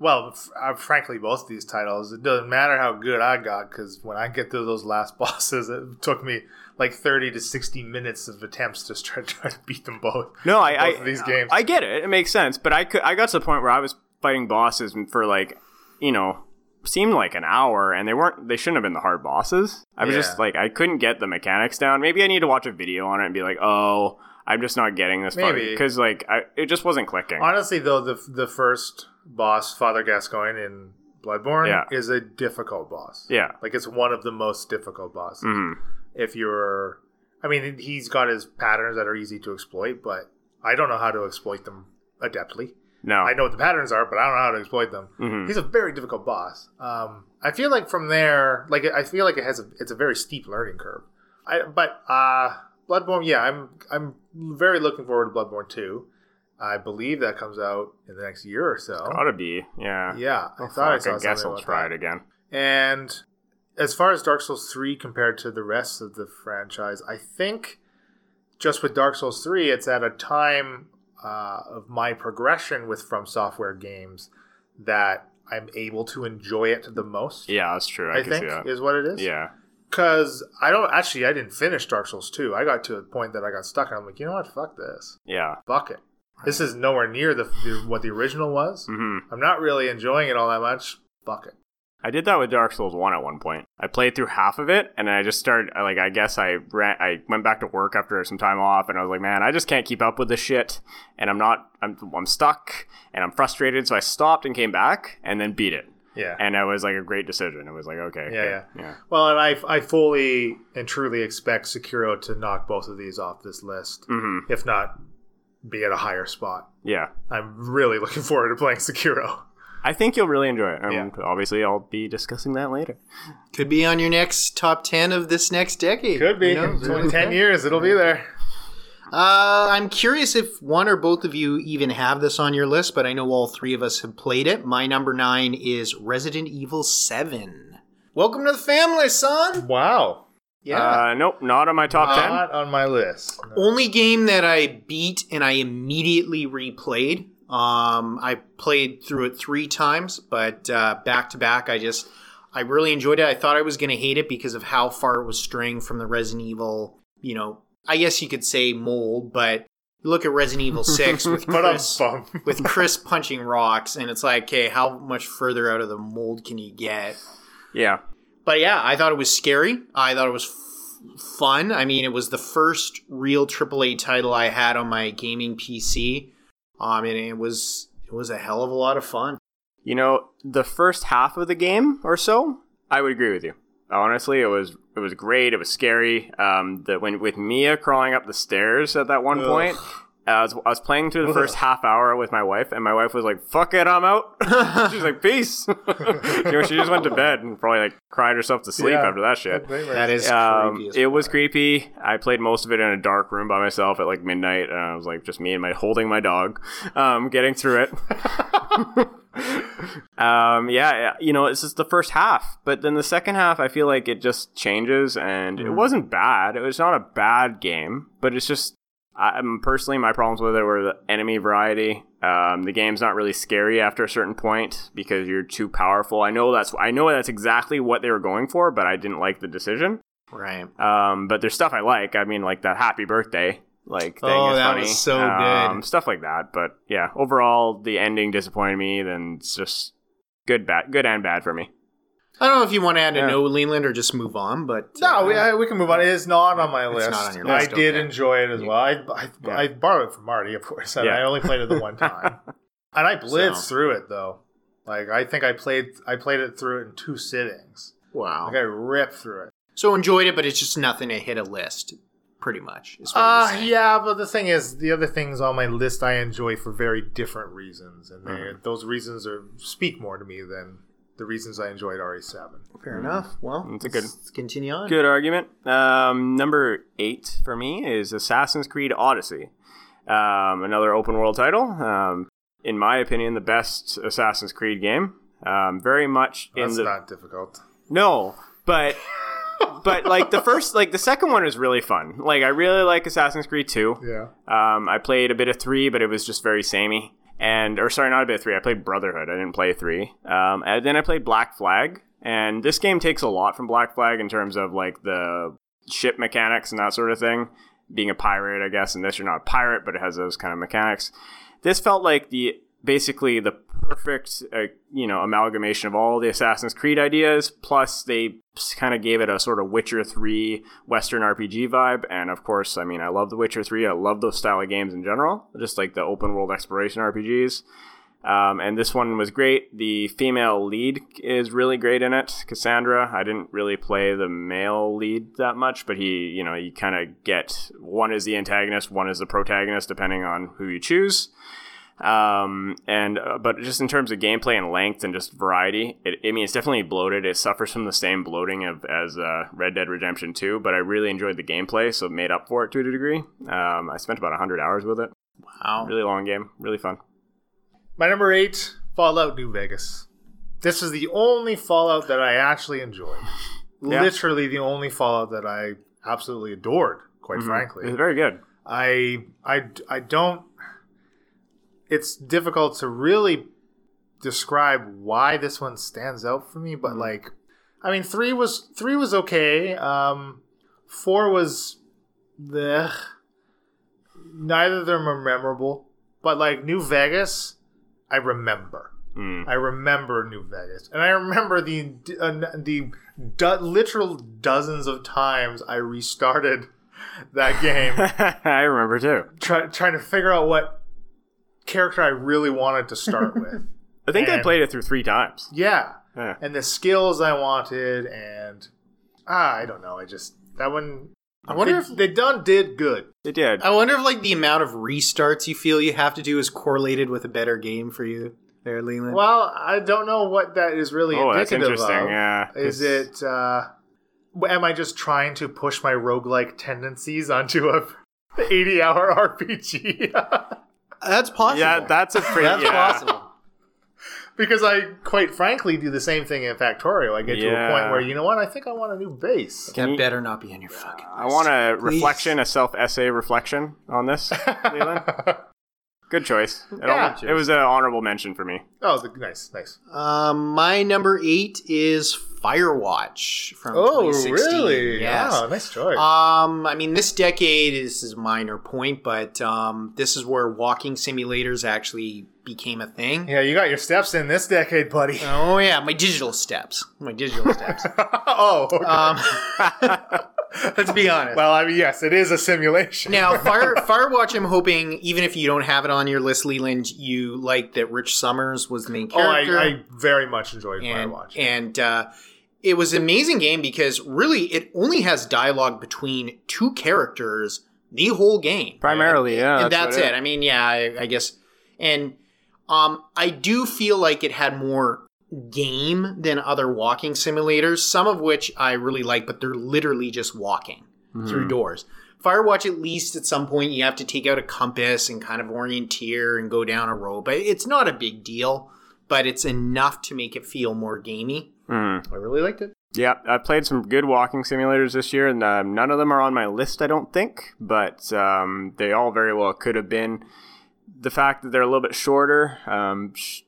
B: well, f- uh, frankly, both these titles, it doesn't matter how good I got because when I get through those last bosses, it took me like thirty to sixty minutes of attempts to try, try to beat them both.
C: No, I, I
B: both of these games.
C: I get it. It makes sense, but I could I got to the point where I was fighting bosses for like, you know, seemed like an hour, and they weren't. They shouldn't have been the hard bosses. I was
B: Yeah.
C: just like, I couldn't get the mechanics down. Maybe I need to watch a video on it and be like, oh, I'm just not getting this
B: Maybe.
C: because like I, it just wasn't clicking.
B: Honestly, though, the the first boss, Father Gascoigne in Bloodborne,
C: Yeah.
B: is a difficult boss.
C: yeah.
B: Like it's one of the most difficult bosses.
C: hmm
B: if you're i mean he's got his patterns that are easy to exploit but i don't know how to exploit them adeptly
C: No.
B: i know what the patterns are but i don't know how to exploit them
C: Mhm.
B: he's a very difficult boss um, i feel like from there like i feel like it has a it's a very steep learning curve I, but uh bloodborne yeah i'm i'm very looking forward to bloodborne 2 i believe that comes out in the next year or so
C: Gotta be. Yeah.
B: yeah i thought i
C: I guess I'll try
B: that.
C: it again.
B: And as far as Dark Souls 3 compared to the rest of the franchise, I think just with Dark Souls 3, it's at a time uh, of my progression with From Software games that I'm able to enjoy it the most.
C: Yeah, that's true. I,
B: I think is what it is.
C: Yeah.
B: Because I don't actually, I didn't finish Dark Souls 2. I got to a point that I got stuck and I'm like, you know what? Fuck this.
C: Yeah.
B: Fuck it. This is nowhere near the, the what the original was.
C: hmm
B: I'm not really enjoying it all that much. Fuck it.
C: I did that with Dark Souls 1 at one point. I played through half of it and I just started like I guess I ran I went back to work after some time off and I was like, "Man, I just can't keep up with this shit and I'm not I'm I'm stuck and I'm frustrated." So I stopped and came back and then beat it.
B: Yeah.
C: And it was like a great decision. It was like, okay.
B: Yeah,
C: good.
B: yeah.
C: Yeah.
B: Well, and I, I fully and truly expect Sekiro to knock both of these off this list,
C: Mhm.
B: if not be at a higher spot.
C: Yeah.
B: I'm really looking forward to playing Sekiro.
C: I think you'll really enjoy it. And
B: Yeah.
C: obviously I'll be discussing that later.
A: Could be on your next top 10 of this next decade.
B: Could be.
A: you know?
B: In 10 years, it'll be there.
A: Uh, I'm curious if one or both of you even have this on your list, but I know all three of us have played it. My number nine is Resident Evil 7. Welcome to the family, son!
B: Wow.
C: Uh, nope, not on my top ten.
B: Not on my list. No.
A: Only game that I beat and I immediately replayed. Um, I played through it three times, but uh, back to back, I just I really enjoyed it. I thought I was going to hate it because of how far it was straying from the Resident Evil. You know, I guess you could say mold, but look at Resident Evil Six with Chris with Chris punching rocks, and it's like, okay, how much further out of the mold can you get?
C: Yeah,
A: But yeah, I thought it was scary. I thought it was f- fun. I mean, it was the first real AAA title I had on my gaming PC. Um, and it was it was a hell of a lot of fun.
C: you know, the first half of the game or so, I would agree with you. Honestly, it was it was great. It was scary. Um, the when with Mia crawling up the stairs at that one
B: Ugh.
C: point, I was I was playing through the first half hour with my wife, and my wife was like, "Fuck it, I'm out." She's like, "Peace." you know, she just went to bed and probably like cried herself to sleep
B: Yeah.
C: after that shit.
A: That is
C: Um,
A: creepy.
C: it was creepy. I played most of it in a dark room by myself at like midnight, and I was like just me and my holding my dog, um, getting through it. um, yeah, yeah, you know, it's just the first half, but then the second half, I feel like it just changes, and
A: Mm.
C: it wasn't bad. It was not a bad game, but it's just. I, personally, my problems with it were the enemy variety. Um, the game's not really scary after a certain point because you're too powerful. I know that's I know that's exactly what they were going for, but I didn't like the decision.
A: right.
C: Um, but there's stuff I like. I mean, like that happy birthday, like thing
A: Oh,
C: is
A: that
C: funny.
A: was so
C: Um,
A: good.
C: Stuff like that. But yeah, overall, the ending disappointed me. Then it's just good, bad, good and bad for me.
A: I don't know if you want to add a
C: Yeah.
A: no, Leland, or just move on. But
B: No,
A: uh,
B: we, I, we can move on. It is not on my
A: It's
B: list.
A: not on your list.
B: I did
A: okay.
B: enjoy it as well. I, I,
C: Yeah.
B: I borrowed it from Marty, of course. and
C: Yeah.
B: I only played it the one time, and I blitzed
A: So-
B: through it though. Like I think I played I played it through it in two sittings.
A: wow.
B: Like I ripped through it.
A: So enjoyed it, but it's just nothing to hit a list. Pretty much.
B: Uh yeah, but the thing is, the other things on my list I enjoy for very different reasons, and
C: Mhm.
B: those reasons are speak more to me than the reasons I enjoyed RE7.
A: Fair enough. Well,
C: It's a good-
A: let's continue on.
C: Good argument. Um, number eight for me is Assassin's Creed Odyssey, um, another open world title. Um, in my opinion, the best Assassin's Creed game. Um, very much in
B: That's
C: the
B: not difficult.
C: No, but but like the first, like the second one is really fun. Like I really like Assassin's Creed Two.
B: Yeah.
C: Um, I played a bit of three, but it was just very samey. And or sorry, not a bit three. I played Brotherhood. I didn't play three. Um, and then I played Black Flag. And this game takes a lot from Black Flag in terms of like the ship mechanics and that sort of thing. Being a pirate, I guess. And this, you're not a pirate, but it has those kind of mechanics. This felt like the basically the perfect uh, you know amalgamation of all the Assassin's Creed ideas. Plus, they kind of gave it a sort of Witcher Three Western RPG vibe. And of course, I mean, I love The Witcher Three. I love those style of games in general, just like the open world exploration RPGs. Um, and this one was great. The female lead is really great in it, Cassandra. I didn't really play the male lead that much, but he, you know, you kind of get one is the antagonist, one is the protagonist, depending on who you choose. Um, and uh, but just in terms of gameplay and length and just variety, it, I mean, it's definitely bloated. It suffers from the same bloating of as uh, Red Dead Redemption 2, but I really enjoyed the gameplay, so it made up for it to a degree. Um, I spent about 100 hours with it.
A: Wow.
C: Really long game, really fun.
B: My number eight, Fallout New Vegas. This is the only Fallout that I actually enjoyed.
C: Yeah.
B: Literally the only Fallout that I absolutely adored, quite
C: Mhm.
B: frankly.
C: It's very good.
B: I I I don't it's difficult to really describe why this one stands out for me, but
C: Mhm.
B: like I mean 3 was 3 was okay. Um 4 was the neither of them are memorable, but like New Vegas I remember.
C: Mm.
B: I remember New Vegas, and I remember the uh, the do- literal dozens of times I restarted that game,
C: I remember too.
B: try, trying to figure out what character I really wanted to start with.
C: I think I played it through three times.
B: Yeah,
C: Yeah.
B: and the skills I wanted, and ah, I don't know. I just that one.
A: I wonder
B: they,
A: if
B: they done did good.
C: It did.
A: I wonder if like the amount of restarts you feel you have to do is correlated with a better game for you there, Leland.
B: Well, I don't know what that is really
C: oh, that's interesting.
B: of.
C: Yeah.
B: Is
C: 'cause-
B: it? uh Am I just trying to push my roguelike tendencies onto a 80 hour RPG.
A: That's possible.
C: Yeah, that's a pretty.
A: That's
C: yeah.
A: possible.
B: because I, quite frankly, do the same thing in Factorio. I get to a point where, you know what, I think I want a new base.
A: That
C: you-
A: better not be on your fucking.
C: I want a
A: Please.
C: reflection, a self essay reflection on this, Leland. Good choice. It,
B: Yeah.
C: al- it was an honorable mention for me.
B: Oh, the, nice, nice.
A: Um, my number eight is Firewatch from
B: Oh,
A: 2016.
B: really?
A: Yes.
B: Oh, nice choice.
A: Um, I mean, this decade this is a minor point, but um, this is where walking simulators actually became a thing.
B: yeah, you got your steps in this decade, buddy.
A: Oh yeah, my digital steps. My digital steps.
B: oh, okay.
A: Um, let's be honest.
B: well, I mean, yes, it is a simulation.
A: Now, Fire Firewatch, I'm hoping even if you don't have it on your list, Leland, you like that Rich Summers was the main character.
B: oh, I. I very much enjoyed
A: and
B: Firewatch.
A: and uh, it was an amazing game because really it only has dialogue between two characters the whole game.
C: Primarily, yeah.
A: and that's
C: what
A: it. I mean, yeah, I, I guess, and um, I do feel like it had more game than other walking simulators. Some of which I really like, but they're literally just walking
C: Mm-hmm.
A: through doors. Firewatch, at least at some point, you have to take out a compass and kind of orienteer and go down a road. But it's not a big deal, but it's enough to make it feel more gamey.
C: Mhm.
A: I really liked it.
C: Yeah, I played some good walking simulators this year, and um, none of them are on my list, I don't think, but um, they all very well could have been. The fact that they're a little bit shorter um, sh-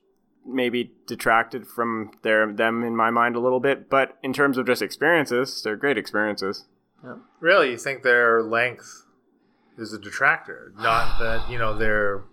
C: maybe detracted from their them in my mind a little bit, but in terms of just experiences, they're great experiences.
B: Really, you think their length is a detractor? Not that you know they're.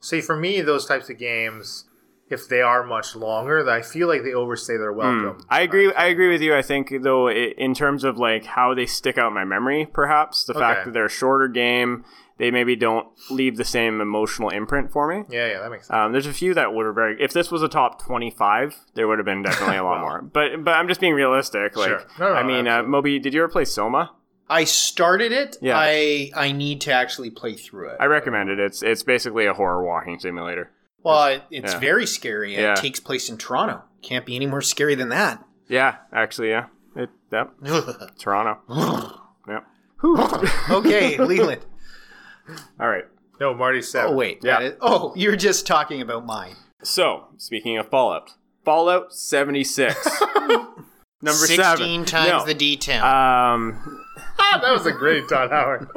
B: See, for me, those types of games, if they are much longer, I feel like they overstay their welcome.
C: Hmm. I agree. I agree with you. I think though, i in terms of like how they stick out in my memory, perhaps the fact that they're a shorter game, they maybe don't leave the same emotional imprint for me.
B: Yeah, yeah, that makes sense.
C: Um, there's a few that would have very. If this was a top 25, there would have been definitely a lot more. But but I'm just being realistic. Like,
B: Sure. No, no,
C: I mean, uh. Moby, did you ever play Soma?
A: I started it.
C: Yeah.
A: I I need to actually play through it.
C: I recommend it. It's it's basically a horror walking simulator.
A: Well, it's
C: Yeah.
A: very scary. It
C: Yeah.
A: takes place in Toronto. Can't be any more scary than that.
C: Yeah, actually, yeah. It, yep, Toronto. Yep.
A: okay, Leland.
C: All right.
B: no, Marty said.
A: Oh wait.
C: Yeah.
A: that is- oh, you're just talking about mine.
C: So speaking of Fallout, Fallout 76, number 16
A: times
C: No.
A: the D10.
C: Um,
B: that was a great Todd Howard.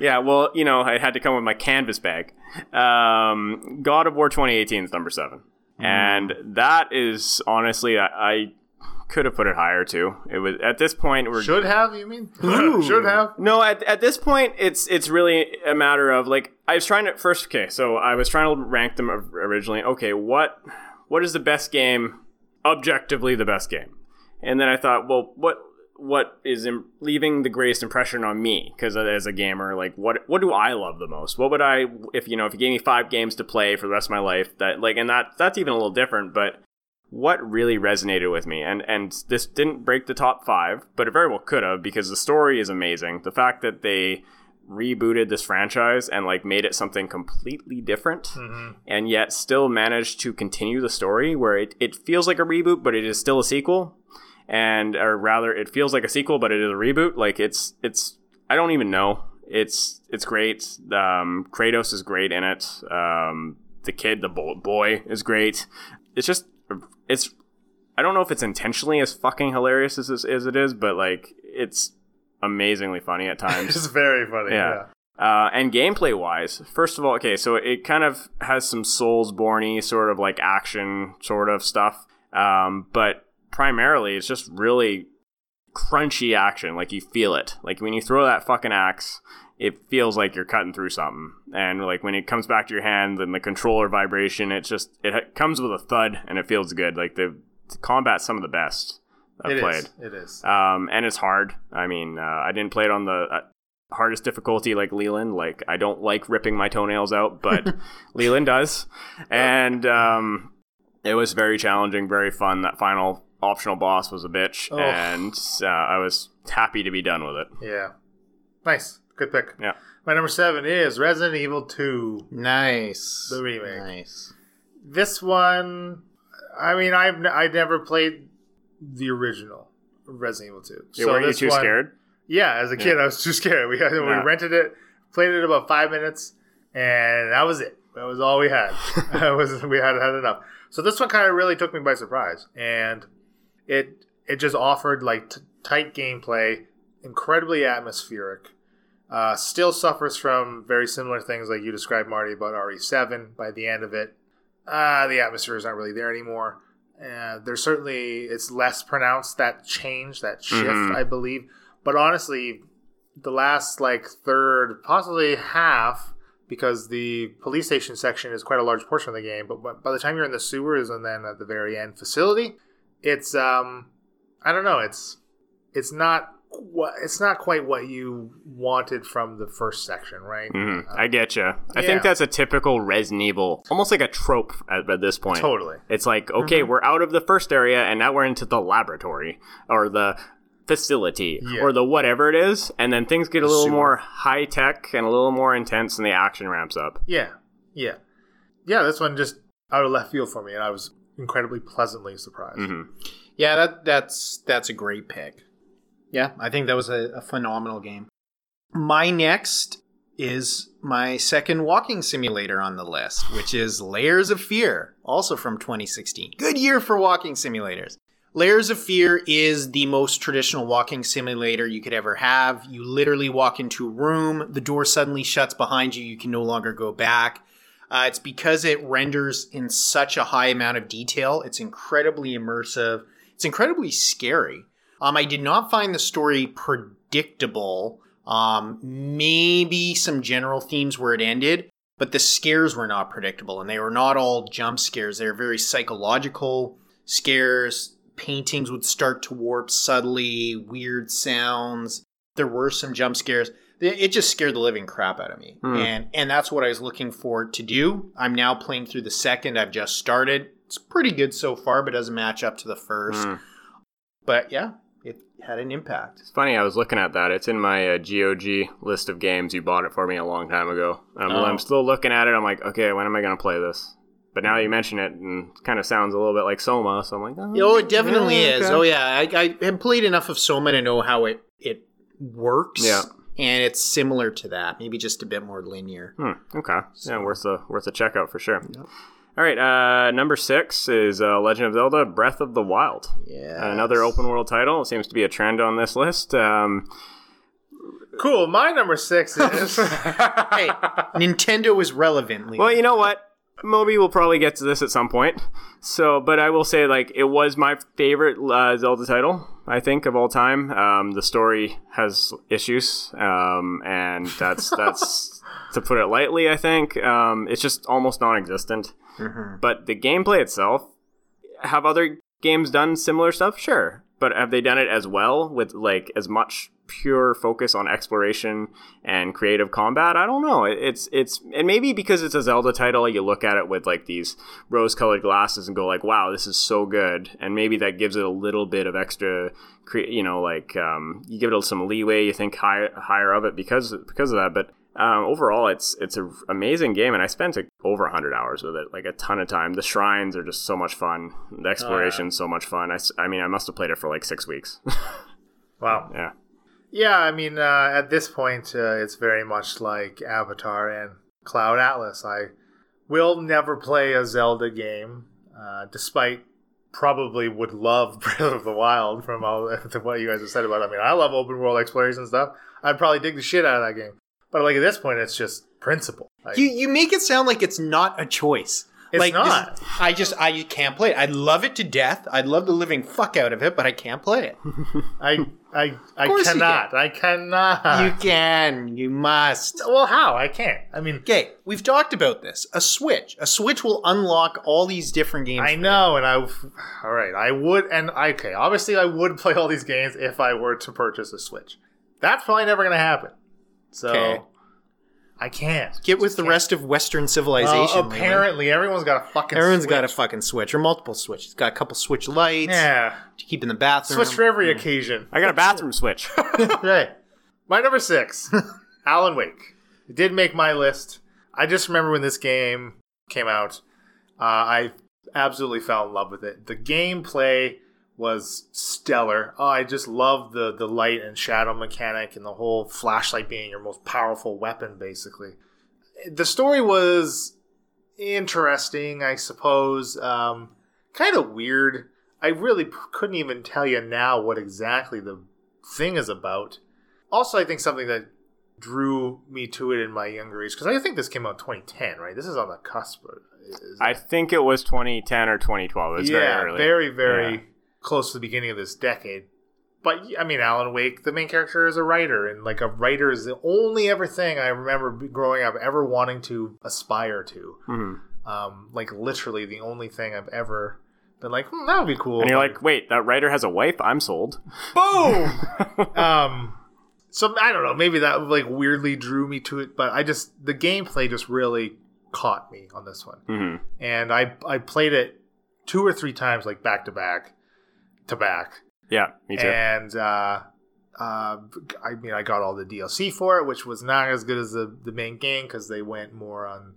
C: Yeah, well, you know, I had to come with my canvas bag. Um, God of War 2018 is number seven, and that is honestly, I, I could have put it higher too. It was at this point we're
B: Should have, you mean? Should have.
C: no at, at this point it's it's really a matter of like I was trying to first okay, so I was trying to rank them originally. Okay, what what is the best game? Objectively, the best game, and then I thought, well, what what is Im- leaving the greatest impression on me because as a gamer like what what do i love the most? What would i if you know if you gave me five games to play for the rest of my life that like and that that's even a little different but what really resonated with me and and this didn't break the top five but it very well could have because the story is amazing. The fact that they rebooted this franchise and like made it something completely different mm-hmm. and yet still managed to continue the story where it, it feels like a reboot but it is still a sequel and or rather it feels like a sequel but it is a reboot like it's it's i don't even know it's it's great um kratos is great in it um the kid the bo- boy is great it's just it's i don't know if it's intentionally as fucking hilarious as, as, as it is but like it's amazingly funny at times
B: It's very funny.
C: Yeah.
B: Yeah.
C: uh, and gameplay wise, first of all, okay, so it kind of has some Soulsborne sort of like action sort of stuff, um, but primarily it's just really crunchy action. Like you feel it. Like when you throw that fucking axe, it feels like you're cutting through something. And like when it comes back to your hand, and the controller vibration, it just it comes with a thud and it feels good. Like the, the combat's some of the best I've
B: It is.
C: played
B: It is.
C: um, and it's hard. I mean, uh, I didn't play it on the uh, hardest difficulty like Leland. Like, I don't like ripping my toenails out, but Leland does, and um, it was very challenging, very fun. That final optional boss was a bitch,
A: Oh.
C: and uh, I was happy to be done with it.
B: Yeah. Nice. Good pick.
C: Yeah.
B: My number seven is Resident Evil 2,
A: nice.
B: the remake.
A: Nice.
B: This one, I mean, I've n- I never played the original Resident Evil 2.
C: Yeah, weren't you too
B: one-
C: scared?
B: Yeah, as a kid,
C: Yeah.
B: I was too scared. We, had, we
C: Yeah.
B: rented it, played it about five minutes, and that was it. That was all we had. was we had had enough. So this one kind of really took me by surprise, and it it just offered like t- tight gameplay, incredibly atmospheric. Uh, still suffers from very similar things like you described, Marty, about RE7. By the end of it, uh, the atmosphere is not really there anymore. Uh, there's certainly it's less pronounced that change, that shift,
C: Mhm.
B: I believe. But honestly, the last like third, possibly half, because the police station section is quite a large portion of the game. But by- by the time you're in the sewers and then at the very end facility, it's um, I don't know, it's it's not what it's not quite what you wanted from the first section, right? Uh,
C: I get you. I
B: yeah.
C: think that's a typical Resident Evil, almost like a trope at, at this point.
B: totally.
C: It's like, okay, we're out of the first area and now we're into the laboratory or the facility
B: Yeah.
C: or the whatever it is, and then things get a little more high tech and a little more intense and the action ramps up.
B: Yeah, yeah, yeah. This one just out of left field for me, and I was incredibly pleasantly surprised.
C: hmm
A: Yeah, that that's that's a great pick. Yeah, I think that was a, a phenomenal game. My next is my second walking simulator on the list, which is Layers of Fear, also from 2016. Good year for walking simulators. Layers of Fear is the most traditional walking simulator you could ever have. You literally walk into a room, the door suddenly shuts behind you, you can no longer go back. Uh, it's because it renders in such a high amount of detail. It's incredibly immersive. It's incredibly scary. Um, I did not find the story predictable. Um, maybe some general themes where it ended, but the scares were not predictable, and they were not all jump scares. They were very psychological scares. Paintings would start to warp subtly, weird sounds. There were some jump scares. It it just scared the living crap out of me,
C: Hmm.
A: and and that's what I was looking for to do. I'm now playing through the second. I've just started. It's pretty good so far, but doesn't match up to the first.
C: Mm.
A: But yeah, it had an impact.
C: It's funny, I was looking at that. It's in my uh, GOG list of games. You bought it for me a long time ago. Um,
A: Oh.
C: I'm still looking at it. I'm like, okay, when am I going to play this? But now you mention it, and it kind of sounds a little bit like Soma, so I'm like, oh,
A: Oh, it definitely
C: yeah,
A: is.
C: okay.
A: Oh yeah, I, I have played enough of Soma to know how it it works.
C: Yeah.
A: And it's similar to that, maybe just a bit more linear.
C: Hmm, okay. Yeah, worth a worth a check out for sure. All right, uh, number six is uh, Legend of Zelda: Breath of the Wild.
A: Yeah,
C: Another open world title. It seems to be a trend on this list. Um,
B: Cool. My number six is.
A: Hey, Nintendo is relevant. Leland.
C: well, you know what? Moby will probably get to this at some point. So, but I will say, like, it was my favorite uh, Zelda title. I think of all time. Um, the story has issues, um, and that's that's to put it lightly. I think um, it's just almost non-existent.
A: Mhm.
C: But the gameplay itself, have other games done similar stuff? Sure. But have they done it as well with like as much pure focus on exploration and creative combat? I don't know. It's it's and maybe because it's a Zelda title, you look at it with like these rose-colored glasses and go like, "Wow, this is so good." And maybe that gives it a little bit of extra cre- you know, like um, you give it some leeway, you think higher higher of it because because of that, but um, overall, it's it's an amazing game, and I spent like, over hundred hours with it, like a ton of time. The shrines are just so much fun. The exploration's so much fun. I, I mean, I must have played it for like six weeks.
B: wow.
C: yeah,
B: Yeah, I mean, uh, at this point, uh, it's very much like Avatar and Cloud Atlas. I will never play a Zelda game, uh, despite probably would love Breath of the Wild from all what you guys have said about it. I mean, I love open world exploration and stuff. I'd probably dig the shit out of that game. But like at this point, it's just principle. Like,
A: You you make it sound like it's not a choice.
B: It's
A: like this-
B: not.
A: I just I can't play it. I love it to death. I'd love the living fuck out of it, but I can't play it.
B: I I I cannot. I cannot.
A: you can. You must.
B: well, how? I can't. I mean,
A: Okay, we've talked about this. A Switch. A Switch will unlock all these different games.
B: I know, and I. All right, I would, and I, okay. Obviously, I would play all these games if I were to purchase a Switch. That's probably never going to happen. So
A: Okay.
B: I can't
A: Get with the rest of Western civilization.
B: Well,
A: Leland.
B: apparently, everyone's got a fucking.
A: Everyone's got a fucking Switch or multiple Switches. It's got a couple Switch Lites
B: yeah.
A: to keep in the bathroom.
B: Switch for every occasion.
C: I got a bathroom switch.
B: okay. My number six, Alan Wake. It did make my list. I just remember when this game came out, uh, I absolutely fell in love with it. The gameplay was stellar. Oh, I just love the the light and shadow mechanic and the whole flashlight being your most powerful weapon, basically. The story was interesting, I suppose. Um, kind of weird. I really p- couldn't even tell you now what exactly the thing is about. Also, I think something that drew me to it in my younger age because I think this came out in 2010, right? This is on the cusp. of- Is
C: I think it was 2010 or 2012. It was
B: yeah,
C: very early.
B: very, very
C: Yeah.
B: Close to the beginning of this decade. But I mean, Alan Wake, the main character is a writer, and like a writer is the only ever thing I remember growing up ever wanting to aspire to.
C: Mhm.
B: Um, like literally the only thing I've ever been like, hmm, that would be cool.
C: And you're like, wait, that writer has a wife? I'm sold.
B: boom. um, so I don't know. Maybe that like weirdly drew me to it, but I just the gameplay just really caught me on this one,
C: hmm
B: and I I played it two or three times, like back to back to back,
C: Yeah, me too.
B: and uh, uh, I mean I got all the DLC for it, which was not as good as the the main game because they went more on.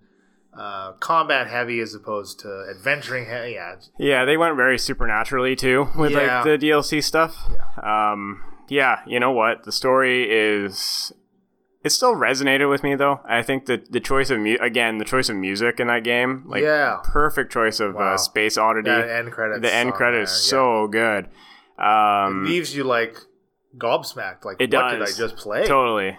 B: Uh, combat heavy as opposed to adventuring heavy. Yeah,
C: Yeah, they went very supernaturally too with
B: Yeah.
C: like the DLC stuff. Yeah. Um, yeah, you know what? The story is. It still resonated with me though. I think that the choice of mu- again the choice of music in that game, like
B: Yeah.
C: perfect choice of
B: Wow.
C: uh, Space Oddity.
B: that end credits.
C: the end credit is
B: yeah.
C: so good. Um,
B: it leaves you like gobsmacked. Like,
C: It
B: what did I just play?
C: Totally.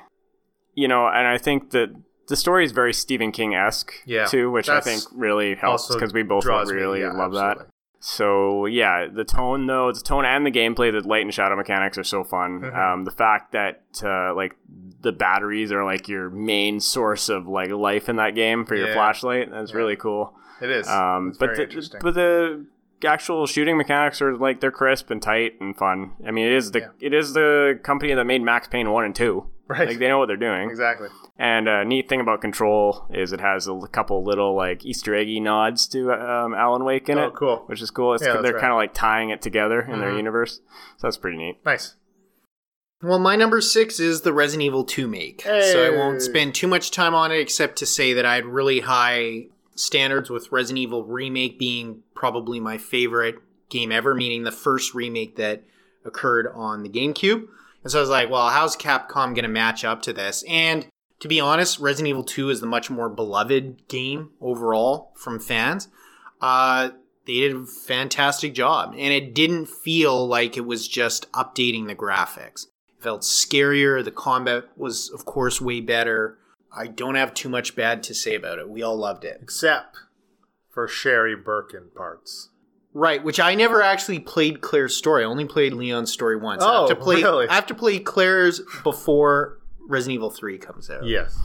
C: You know, and I think that the story is very Stephen King esque
B: Yeah,
C: too, which I think really helps because we both
B: me,
C: really
B: yeah,
C: love
B: absolutely.
C: that. So yeah, the tone though, the tone and the gameplay, the light and shadow mechanics are so fun.
B: Mhm.
C: Um, the fact that uh, like the batteries are like your main source of like life in that game for your
B: Yeah.
C: flashlight, that's
B: Yeah.
C: really cool.
B: It is.
C: Um, but the, but the actual shooting mechanics are like they're crisp and tight and fun. I mean, it is the
B: Yeah.
C: it is the company that made Max Payne one and two.
B: right.
C: Like they know what they're doing.
B: exactly.
C: And a neat thing about Control is it has a couple little like Easter eggy nods to um, Alan Wake in
B: Oh,
C: it,
B: cool.
C: which is cool. It's,
B: Yeah,
C: they're
B: right.
C: kind of like tying it together in their
B: Mhm.
C: universe, so that's pretty neat.
B: Nice.
A: Well, my number six is the Resident Evil 2 make. So I won't spend too much time on it except to say that I had really high standards with Resident Evil Remake being probably my favorite game ever, meaning the first remake that occurred on the GameCube. And so I was like, well, how's Capcom going to match up to this? And to be honest, Resident Evil 2 is the much more beloved game overall from fans. Uh, they did a fantastic job, and it didn't feel like it was just updating the graphics. It felt scarier. The combat was, of course, way better. I don't have too much bad to say about it. We all loved it.
B: Except for Sherry Birkin parts.
A: Right, which I never actually played Claire's story. I only played Leon's story once. I
B: Oh,
A: have to play,
B: really?
A: I have to play Claire's before Resident Evil 3 comes out.
B: Yes.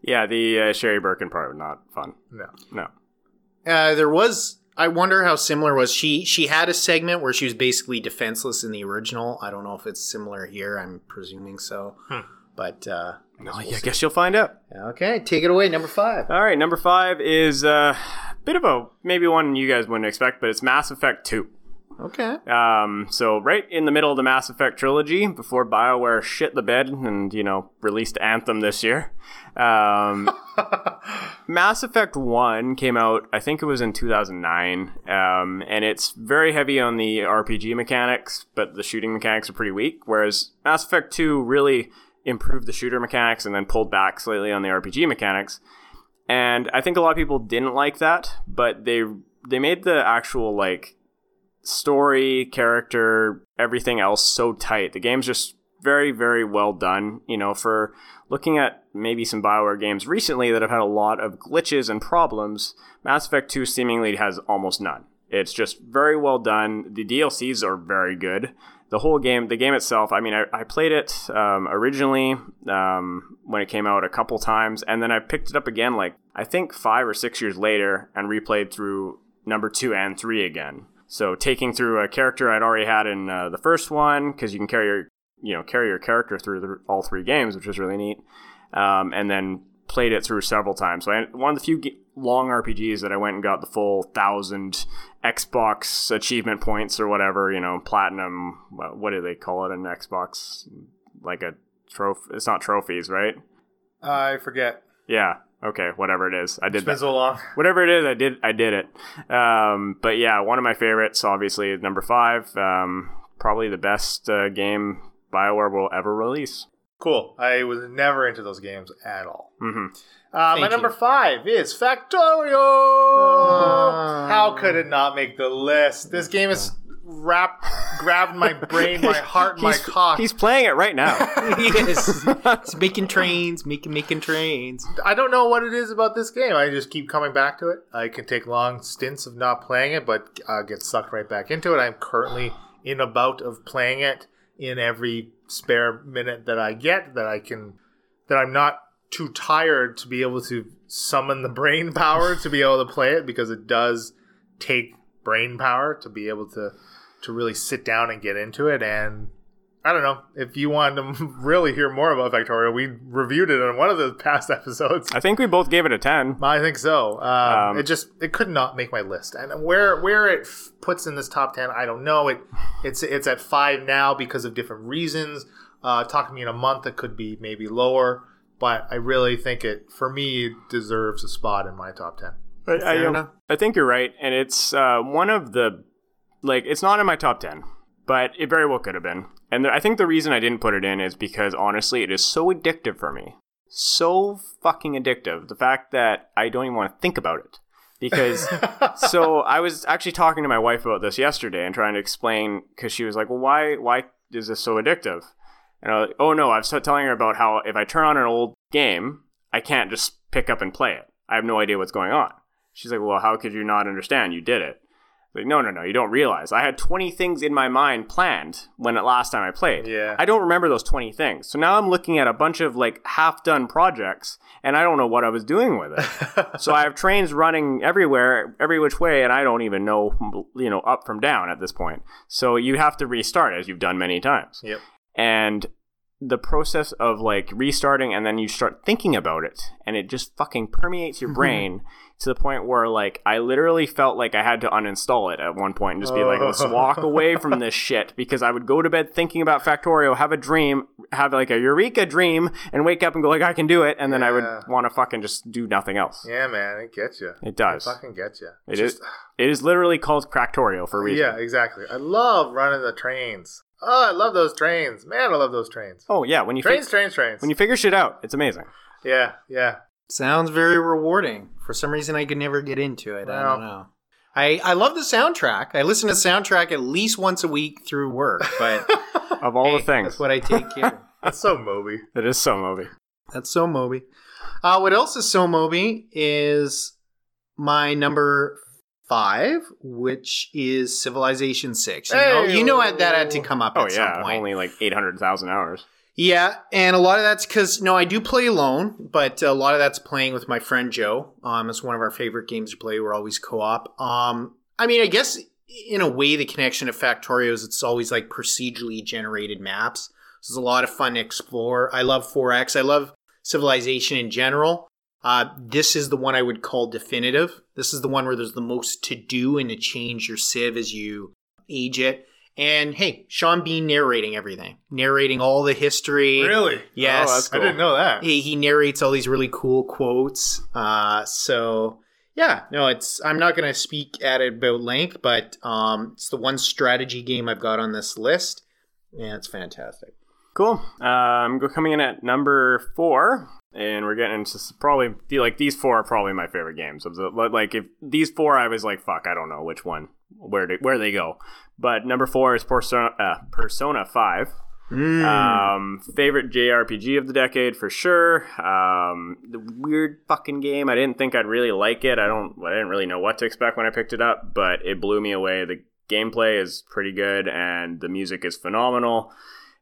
C: Yeah, the uh, Sherry Birkin part was not fun.
B: No.
C: No.
A: Uh, there was. I wonder how similar was she. She had a segment where she was basically defenseless in the original. I don't know if it's similar here. I'm presuming so.
B: Hmm.
A: But uh,
C: No, I guess you'll find out.
A: okay, take it away. Number five.
C: All right, number five is uh, a bit of a maybe one you guys wouldn't expect, but it's Mass Effect Two.
A: Okay.
C: Um, so right in the middle of the Mass Effect trilogy, before Bioware shit the bed and you know released Anthem this year, um, Mass Effect One came out. I think it was in 2009, um, and it's very heavy on the RPG mechanics, but the shooting mechanics are pretty weak. Whereas Mass Effect Two really improved the shooter mechanics and then pulled back slightly on the RPG mechanics. And I think a lot of people didn't like that, but they they made the actual like story, character, everything else so tight. The game's just very, very well done. You know, for looking at maybe some Bioware games recently that have had a lot of glitches and problems, Mass Effect 2 seemingly has almost none. It's just very well done. The DLCs are very good. The whole game, the game itself, I mean, I, I played it um, originally um, when it came out a couple times, and then I picked it up again, like, I think five or six years later, and replayed through number two and three again. So taking through a character I'd already had in uh, the first one, because you can carry your, you know, carry your character through the, all three games, which was really neat. Um, and then played it through several times. So I, one of the few ge- long RPGs that I went and got the full thousand Xbox achievement points or whatever, you know, platinum. What, what do they call it in Xbox? Like a trophy? It's not trophies, right?
B: I forget.
C: Yeah. Okay, whatever it is, I did
B: It's been
C: that.
B: so long.
C: Whatever it is, I did. I did it. Um, but yeah, one of my favorites, obviously, is number five. Um, probably the best uh, game Bioware will ever release.
B: Cool. I was never into those games at all.
C: hmm
B: Uh, my
A: Thank
B: number five is Factorio. How could it not make the list? This game is wrapped, grabbed my brain, my heart, my cock.
C: he's playing it right now.
A: yes. He's making trains, making making trains.
B: I don't know what it is about this game. I just keep coming back to it. I can take long stints of not playing it, but uh, get sucked right back into it. I'm currently in a bout of playing it in every spare minute that I get. That I can, that I'm not too tired to be able to summon the brain power to be able to play it because it does take brain power to be able to to really sit down and get into it and I don't know if you want to really hear more about Factorio. We reviewed it on one of the past episodes.
C: I think we both gave it a ten.
B: I think so. Um,
C: Um,
B: it just it could not make my list, and where where it f- puts in this top ten, I don't know. It it's it's at five now because of different reasons. Uh, talk to me in a month, it could be maybe lower, but I really think it for me deserves a spot in my top ten.
C: I, I,
A: Fair
C: you know,
A: enough.
C: I think you're right, and it's uh, one of the like it's not in my top ten, but it very well could have been. And I think the reason I didn't put it in is because honestly, it is so addictive for me, so fucking addictive. The fact that I don't even want to think about it because. so I was actually talking to my wife about this yesterday and trying to explain because she was like, "Well, why why is this so addictive?" And I was like, "Oh no, I was telling her about how if I turn on an old game, I can't just pick up and play it. I have no idea what's going on." She's like, "Well, how could you not understand? You did it." Like, no, no, no, you don't realize. I had 20 things in my mind planned when the last time I played.
B: Yeah.
C: I don't remember those 20 things. So now I'm looking at a bunch of like half done projects and I don't know what I was doing with it. so I have trains running everywhere, every which way, and I don't even know, you know, up from down at this point. So you have to restart as you've done many times.
B: Yep.
C: And the process of like restarting and then you start thinking about it and it just fucking permeates your mm-hmm. brain to the point where like I literally felt like I had to uninstall it at one point and just be like, let's oh. walk away from this shit because I would go to bed thinking about Factorio, have a dream, have like a eureka dream, and wake up and go like I can do it, and then I would
B: Yeah.
C: want to fucking just do nothing else.
B: Yeah, man, it gets you.
C: It does.
B: It fucking gets you.
C: It is. It is literally called Cractorio for a reason.
B: Yeah, exactly. I love running the trains. Oh, I love those trains. Man, I love those trains.
C: Oh yeah, when you
B: Trains,
C: fi-
B: trains, trains.
C: when you figure shit out, it's amazing.
B: yeah, yeah.
A: Sounds very rewarding. For some reason, I could never get into it. I don't know. I, I love the soundtrack. I listen to the soundtrack at least once a week through work, but
C: Of all
A: hey,
C: the things,
A: that's what I take care of.
B: That's so Moby.
C: it is so Moby.
A: That's so Moby. Uh, what else is so Moby is my number five, which is Civilization Six. You know, you know that had to come up
C: Oh
A: at some
C: yeah,
A: point.
C: only like eight hundred thousand hours.
A: Yeah, and a lot of that's because no, I do play alone, but a lot of that's playing with my friend Joe. Um, it's one of our favorite games to play. We're always co-op. Um, I mean, I guess in a way, the connection to Factorios, it's always like procedurally generated maps. So it's a lot of fun to explore. I love 4X. I love Civilization in general. Uh, this is the one I would call definitive. This is the one where there's the most to do and to change your civ as you age it. And hey, Sean Bean narrating everything, narrating all the history.
B: Really?
A: Yes.
C: Oh, that's
B: I didn't know that.
A: He, he narrates all these really cool quotes. Uh, so yeah, no, it's I'm not going to speak at it about length, but um, it's the one strategy game I've got on this list, and it's fantastic.
C: Cool. Um, coming in at number four, and we're getting into probably like these four are probably my favorite games. Of the, like if these four, I was like, fuck, I don't know which one, where to, where they go. But number four is Persona, uh, Persona Five.
A: Hmm.
C: Um, favorite JRPG of the decade for sure. Um, the weird fucking game. I didn't think I'd really like it. I don't. I didn't really know what to expect when I picked it up, but it blew me away. The gameplay is pretty good, and the music is phenomenal.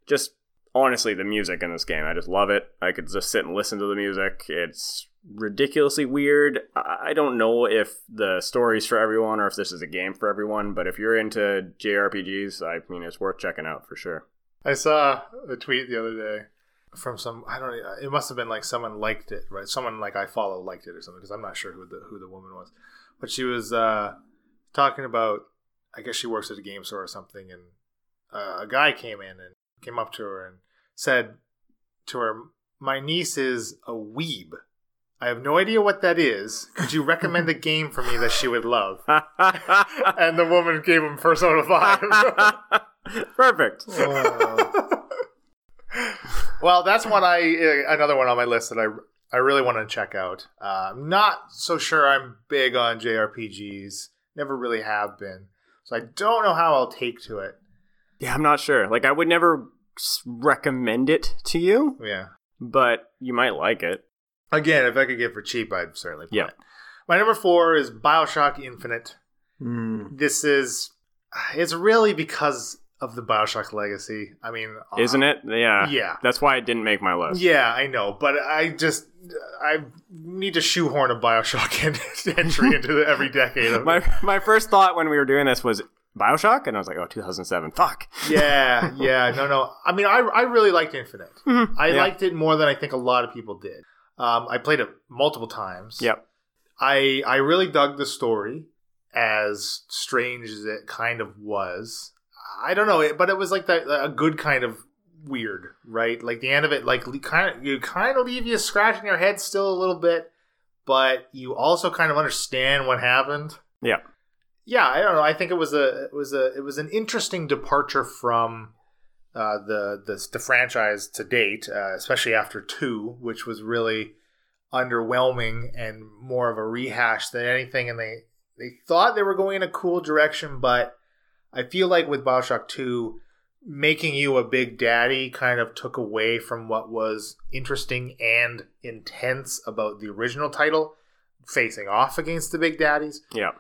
C: Just honestly, the music in this game, I just love it. I could just sit and listen to the music. It's ridiculously weird. I don't know if the story's for everyone or if this is a game for everyone, but if you're into JRPGs, I mean, it's worth checking out for sure.
B: I saw a tweet the other day from some. I don't. Know, it must have been like someone liked it, right? Someone like I follow liked it or something because I'm not sure who the who the woman was, but she was uh, talking about. I guess she works at a game store or something, and uh, a guy came in and came up to her and said to her, "My niece is a weeb." I have no idea what that is. Could you recommend a game for me that she would love? and the woman gave him Persona 5.
C: Perfect.
B: well, that's one I uh, another one on my list that I I really want to check out. Uh, I'm not so sure I'm big on JRPGs. Never really have been. So I don't know how I'll take to it.
C: Yeah, I'm not sure. Like, I would never recommend it to you,
B: Yeah.
C: but you might like it.
B: Again, if I could get it for cheap, I'd certainly play
C: Yeah.
B: it. My number four is Bioshock Infinite.
A: Mm.
B: This is it's really because of the Bioshock legacy. I mean, uh,
C: Isn't it? Yeah.
B: Yeah.
C: That's why it didn't make my list.
B: Yeah, I know, but I just I need to shoehorn a Bioshock entry into the, every decade. Of,
C: My my first thought when we were doing this was Bioshock, and I was like, oh, 2007. Fuck.
B: yeah, yeah, no, no. I mean, I I really liked Infinite.
C: Mhm.
B: I
C: Yeah.
B: liked it more than I think a lot of people did. Um, I played it multiple times.
C: Yep.
B: I I really dug the story, as strange as it kind of was. I don't know, it, but it was like that a good kind of weird, right? Like the end of it, like kind of you kind of leave you scratching your head still a little bit, but you also kind of understand what happened.
C: Yeah.
B: Yeah, I don't know. I think it was a it was a it was an interesting departure from uh, the, the the franchise to date, uh, especially after two, which was really underwhelming and more of a rehash than anything. And they they thought they were going in a cool direction, but I feel like with Bioshock Two, making you a big daddy kind of took away from what was interesting and intense about the original title, facing off against the big daddies
C: Yeah.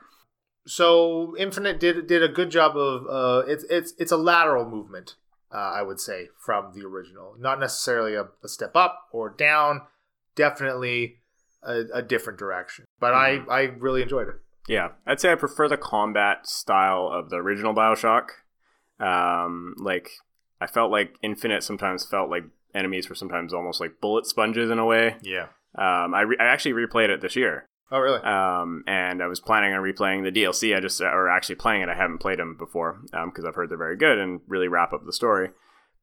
B: So Infinite did did a good job of uh, it's it's it's a lateral movement, uh, I would say, from the original. Not necessarily a, a step up or down, definitely a, a different direction. But I I really enjoyed it.
C: Yeah, I'd say I prefer the combat style of the original Bioshock. Um, like I felt like Infinite sometimes felt like enemies were sometimes almost like bullet sponges in a way.
B: Yeah.
C: Um, I, re- I actually replayed it this year,
B: Oh really?
C: um, and I was planning on replaying the DLC. I just or actually playing it. I haven't played them before because I've heard they're very good and really wrap up the story.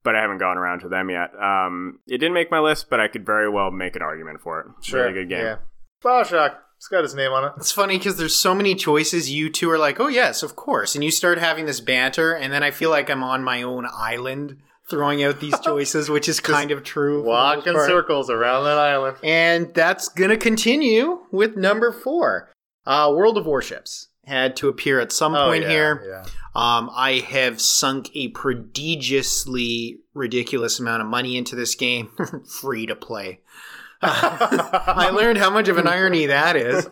C: But I haven't gone around to them yet. Um, it didn't make my list, but I could very well make an argument for it. Sure, Really good game.
B: Yeah. Bioshock. It's got his name on it.
A: It's funny because there's so many choices. You two are like, oh yes, of course, and you start having this banter, and then I feel like I'm on my own island throwing out these choices, which is kind of true.
B: Walk in
A: part.
B: circles around that island.
A: And that's going to continue with number four. Uh, World of Warships had to appear at some point
B: Oh, yeah,
A: here.
B: Yeah.
A: Um, I have sunk a prodigiously ridiculous amount of money into this game, free to play. I learned how much of an irony that is.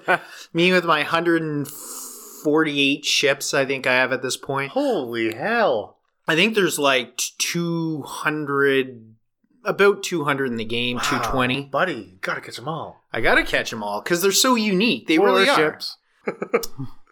A: Me with my 148 ships, I think I have at this point.
B: Holy hell!
A: I think there's like 200, about 200 in the game,
B: Wow,
A: 220.
B: buddy. Gotta catch them all.
A: I gotta catch them all because they're so unique. They really are.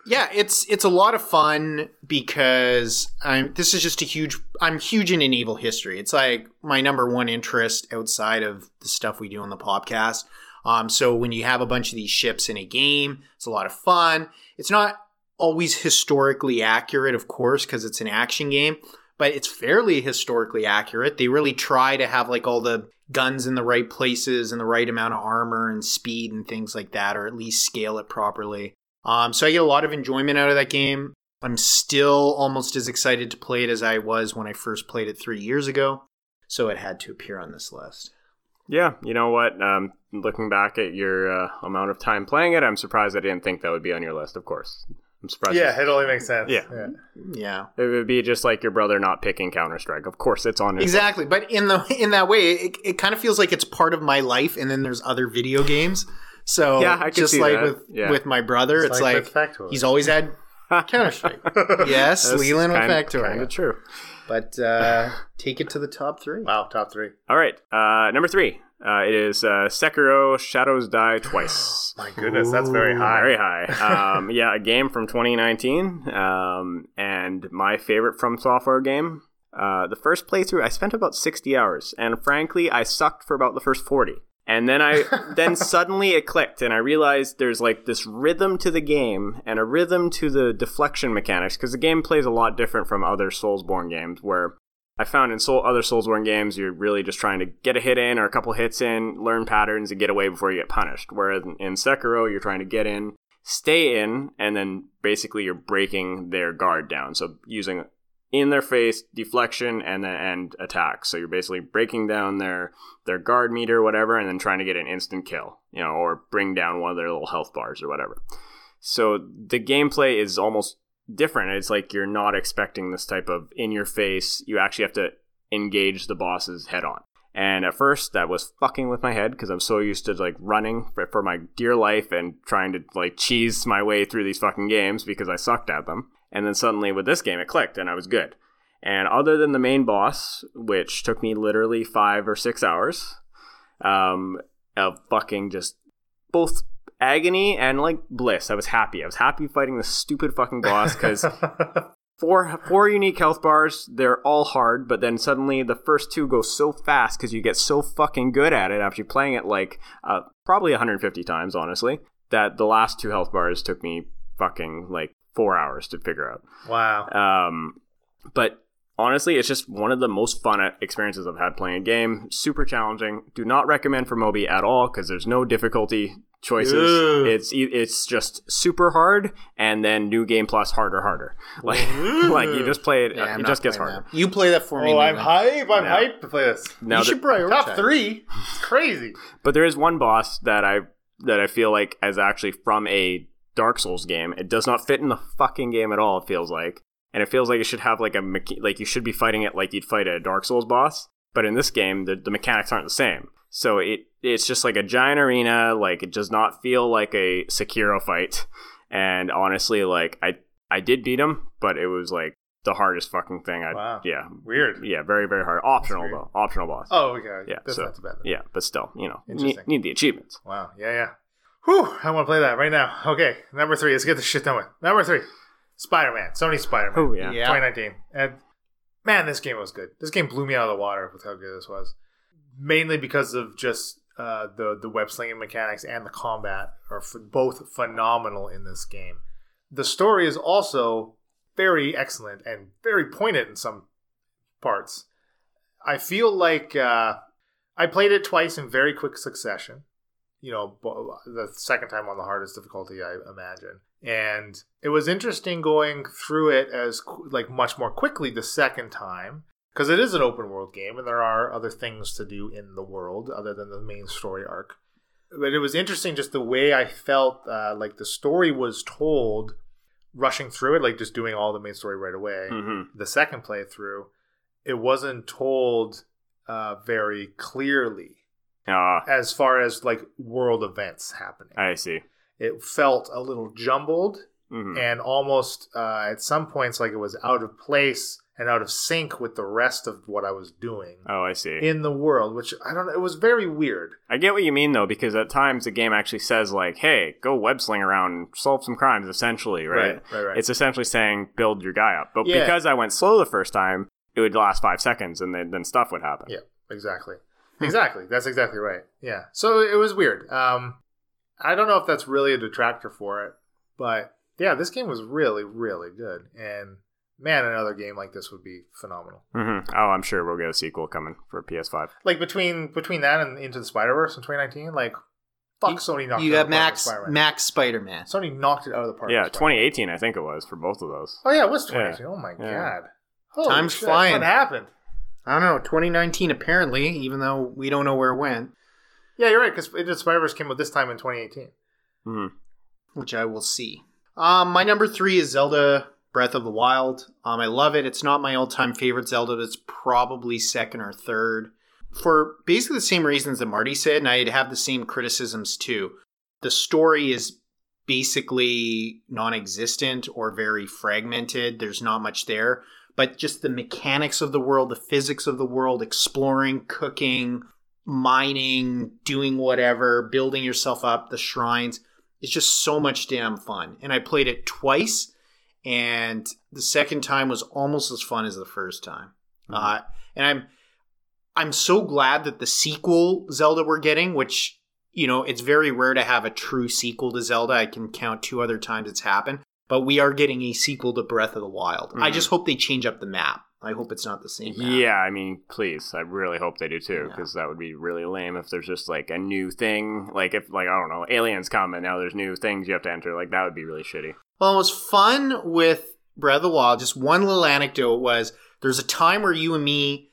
A: Yeah, it's it's a lot of fun because I'm. This is just a huge. I'm huge into naval history. It's like my number one interest outside of the stuff we do on the podcast. Um, so when you have a bunch of these ships in a game, it's a lot of fun. It's not always historically accurate, of course, because it's an action game, but it's fairly historically accurate. They really try to have like all the guns in the right places and the right amount of armor and speed and things like that, or at least scale it properly. Um, so I get a lot of enjoyment out of that game. I'm still almost as excited to play it as I was when I first played it three years ago. So it had to appear on this list.
C: Yeah, you know what? Um, looking back at your uh, amount of time playing it, I'm surprised I didn't think that would be on your list. Of course, I'm surprised.
B: Yeah, it only makes sense.
C: Yeah.
A: Yeah,
C: it would be just like your brother not picking Counter Strike. Of course, it's on. His
A: exactly. But in the in that way, it, it kind of feels like it's part of my life, and then there's other video games. So
C: Yeah, I
A: just
C: see
A: like
C: that.
A: with
C: Yeah.
A: with my brother, it's, like,
B: with Factorio.
A: he's always had Counter Strike. yes, Leland with
C: kind,
A: Factorio.
C: Kind of true.
A: But uh, take it to the top three.
B: wow, top three.
C: All right, uh, number three. Uh, it is uh, Sekiro: Shadows Die Twice.
B: My goodness, that's very high.
C: Very high. Um, yeah, a game from 2019, um, and my favorite From Software game. Uh, the first playthrough, I spent about 60 hours, and frankly, I sucked for about the first 40. And then I, then suddenly it clicked, and I realized there's like this rhythm to the game and a rhythm to the deflection mechanics, because the game plays a lot different from other Soulsborne games, where I found in Soul, other Soulsborne games, you're really just trying to get a hit in or a couple hits in, learn patterns, and get away before you get punished. Whereas in, in Sekiro, you're trying to get in, stay in, and then basically you're breaking their guard down. So using in their face deflection and then and attack. So you're basically breaking down their their guard meter, whatever, and then trying to get an instant kill, you know, or bring down one of their little health bars or whatever. So the gameplay is almost different. It's like you're not expecting this type of in your face. You actually have to engage the bosses head on. And at first, that was fucking with my head because I'm so used to like running for, for my dear life and trying to like cheese my way through these fucking games because I sucked at them. And then suddenly with this game, it clicked and I was good. And other than the main boss, which took me literally five or six hours um, of fucking just both agony and like bliss, I was happy. I was happy fighting the stupid fucking boss because four four unique health bars. They're all hard, but then suddenly the first two go so fast because you get so fucking good at it after playing it like uh, probably 150 times, honestly. That the last two health bars took me fucking like four hours to figure out.
B: wow.
C: Um, but honestly, it's just one of the most fun experiences I've had playing a game. Super challenging. Do not recommend for Moby at all because there's no difficulty choices.
B: Ugh.
C: It's e- it's just super hard, and then new game plus harder, harder. Like like you just play it.
A: Yeah, I'm
C: it just gets harder.
A: that. You play that for me.
B: Oh, I'm
A: Leland.
B: hype. I'm
C: Now-
B: hyped to play this.
C: Now
A: you
C: the-
A: should prioritize.
B: Top three. It's crazy.
C: But there is one boss that I that I feel like is actually from a Dark Souls game. It does not fit in the fucking game at all. It feels like, and it feels like it should have like a mecha- like you should be fighting it like you'd fight a Dark Souls boss. But in this game, the, the mechanics aren't the same. So it it's just like a giant arena. Like it does not feel like a Sekiro fight. And honestly, like I I did beat him, but it was like the hardest fucking thing. I
B: Wow.
C: yeah
B: Weird.
C: yeah very very hard. Optional though. Optional boss.
B: Oh, okay.
C: Yeah,
B: That's
C: so-
B: not too bad. Then.
C: Yeah, but still, you know, need, need the achievements.
B: Wow. Yeah, yeah. Whew. I want to play that right now. Okay. Number three. Let's get this shit done with. Number three. Spider Man. Sony Spider Man.
C: Oh yeah.
A: Yeah.
B: 2019. And man, this game was good. This game blew me out of the water with how good this was. Mainly because of just uh, the the web slinging mechanics and the combat are f- both phenomenal in this game. The story is also very excellent and very poignant in some parts. I feel like uh, I played it twice in very quick succession. You know, the second time on the hardest difficulty, I imagine. And it was interesting going through it as like much more quickly the second time because it is an open world game and there are other things to do in the world other than the main story arc. But it was interesting just the way I felt uh, like the story was told, rushing through it, like just doing all the main story right away
C: hmm
B: the second playthrough, it wasn't told uh, very clearly
C: Ah,
B: as far as like world events happening.
C: I see.
B: It felt a little jumbled
C: hmm
B: and almost uh, at some points like it was out of place and out of sync with the rest of what I was doing
C: Oh, I see.
B: in the world, which I don't know. It was very weird.
C: I get what you mean though, because at times the game actually says like, "Hey, go web sling around and solve some crimes." Essentially, right?
B: right, right.
C: It's essentially saying build your guy up. But
B: Yeah.
C: because I went slow the first time, it would last five seconds, and then then stuff would happen.
B: Yeah, exactly. Exactly. That's exactly right. Yeah. So it was weird. Um, I don't know if that's really a detractor for it, but yeah, this game was really, really good. And man, another game like this would be phenomenal.
C: hmm Oh, I'm sure we'll get a sequel coming for PS5.
B: Like between between that and Into the Spider Verse in 2019, like fuck,
A: You-
B: Sony knocked
A: You
B: it out
A: got
B: of the park with
A: Max
B: Spider-Man.
A: Max Spider Man.
B: Sony knocked it out of the park.
C: Yeah, 2018, I think it was for both of those.
B: Oh yeah, it was
C: Yeah.
B: 2018. Oh my
C: Yeah.
B: god. Holy
A: Time's
B: shit,
A: flying.
B: What happened?
A: I don't know. 2019 apparently, even though we don't know where it went,
B: Yeah, you're right. Because Into the Spider Verse came out this time in 2018.
C: hmm
A: which I will see. Um, my number three is Zelda Breath of the Wild. Um, I love it. It's not my all-time favorite Zelda. But it's probably second or third for basically the same reasons that Marty said, and I'd have the same criticisms too. The story is basically non-existent or very fragmented. There's not much there, but just the mechanics of the world, the physics of the world, exploring, cooking, mining, doing whatever, building yourself up, the shrines. It's just so much damn fun. And I played it twice, and the second time was almost as fun as the first time. Uh, and I'm I'm so glad that the sequel Zelda we're getting, which you know, it's very rare to have a true sequel to Zelda. I can count two other times it's happened, but we are getting a sequel to Breath of the Wild. I
C: Mhm.
A: just hope they change up the map. I hope it's not the same. Map.
C: Yeah, I mean, please. I really hope they do too,
A: Yeah.
C: because that would be really lame if there's just like a new thing. Like if, like I don't know, aliens come and now there's new things you have to enter. Like that would be really shitty.
A: Well, it was fun with Breath of the Wild. Just one little anecdote was there's a time where you and me,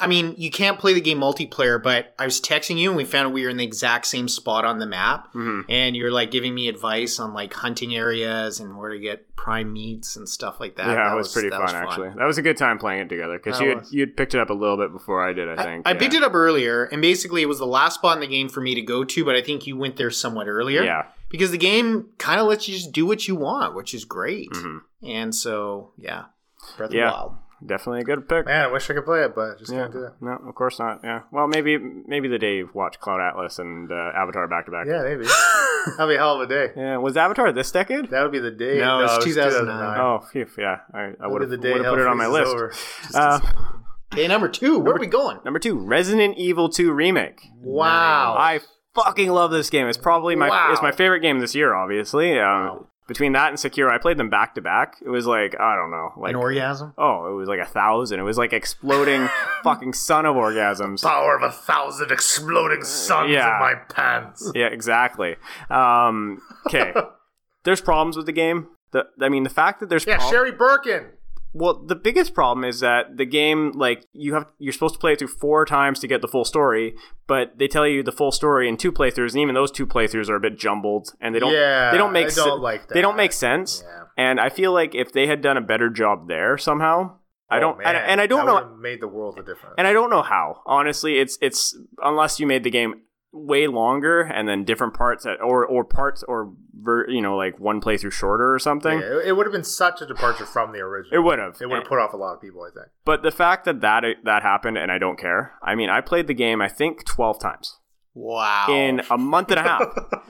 A: I mean, you can't play the game multiplayer, but I was texting you and we found we were in the exact same spot on the map.
C: hmm
A: And you're like giving me advice on like hunting areas and where to get prime meats and stuff like that.
C: yeah,
A: That
C: it was, pretty
A: that
C: fun, actually. That was a good time playing it together because you had,
A: was.
C: you had picked it up a little bit before I did. I
A: I,
C: think
A: I picked it up earlier, and basically it was the last spot in the game for me to go to, but I think you went there somewhat earlier.
C: Yeah.
A: Because the game kind of lets you just do what you want, which is great.
C: hmm
A: And so, yeah, Breath
C: Yeah.
A: of the Wild.
C: Definitely a good pick.
B: Man, I wish I could play it, but just
C: Yeah.
B: can't do it.
C: No, of course not. Yeah. Well, maybe maybe the day you watch Cloud Atlas and uh, Avatar back to back.
B: Yeah, maybe. That'd be a hell of a day.
C: Yeah. Was Avatar this decade?
B: That would be the day.
A: No, it's
B: it was
A: 2009.
C: Oh, phew, yeah. I, I
B: That'd
C: would have put it on my list.
B: over.
C: Uh,
A: Okay, number two. Where are we going?
C: number two, Resident Evil 2 remake.
B: Wow.
C: I fucking love this game. It's probably my
B: Wow.
C: it's my favorite game this year. Obviously, um,
B: Wow.
C: Between that and Sekiro, I played them back to back. It was like I don't know, like
A: An orgasm?
C: oh, it was like a thousand. It was like exploding fucking son of orgasms.
B: Power of a thousand exploding suns
C: Yeah.
B: in my pants.
C: Yeah, exactly. Um, okay, there's problems with the game. The, I mean, the fact that there's
B: Yeah,
C: prob-
B: Sherry Birkin.
C: Well, the biggest problem is that the game, like you have, you're supposed to play it through four times to get the full story, but they tell you the full story in two playthroughs, and even those two playthroughs are a bit jumbled, and they don't,
B: Yeah,
C: they don't make, se-
B: don't like
C: they don't make sense.
B: Yeah.
C: And I feel like if they had done a better job there somehow, I
B: Oh,
C: don't, and, and I don't
B: that
C: know,
B: Made the world a difference.
C: and I don't know how. Honestly, it's it's unless you made the game way longer and then different parts at, or or parts or ver, you know like one playthrough shorter or something.
B: Yeah, it, it would have been such a departure from the original.
C: It would have.
B: It would have put off a lot of people, I think.
C: But the fact that that that happened and I don't care. I mean, I played the game I think 12 times
A: Wow.
C: in a month and a half.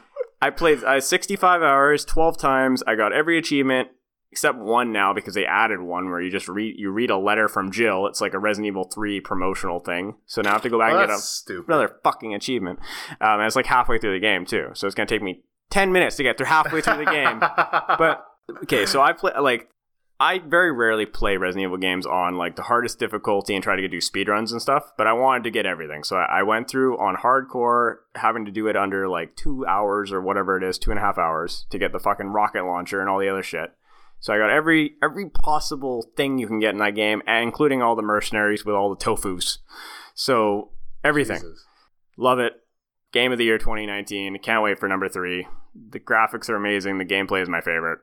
C: I played I 65 hours, 12 times. I got every achievement except one now because they added one where you just read you read a letter from Jill. It's like a Resident Evil 3 promotional thing. So now I have to go back
B: Well,
C: and get a,
B: stupid.
C: another fucking achievement. Um, and it's like halfway through the game too. So it's going to take me 10 minutes to get through halfway through the game. but okay, so I play like I very rarely play Resident Evil games on like the hardest difficulty and try to do speedruns and stuff, but I wanted to get everything. So I I went through on hardcore, having to do it under like two hours or whatever it is, two and a half hours to get the fucking rocket launcher and all the other shit. So I got every every possible thing you can get in that game, including all the mercenaries with all the tofus. So everything.
B: Jesus.
C: Love it. Game of the year 2019. Can't wait for number three. The graphics are amazing. The gameplay is my favorite.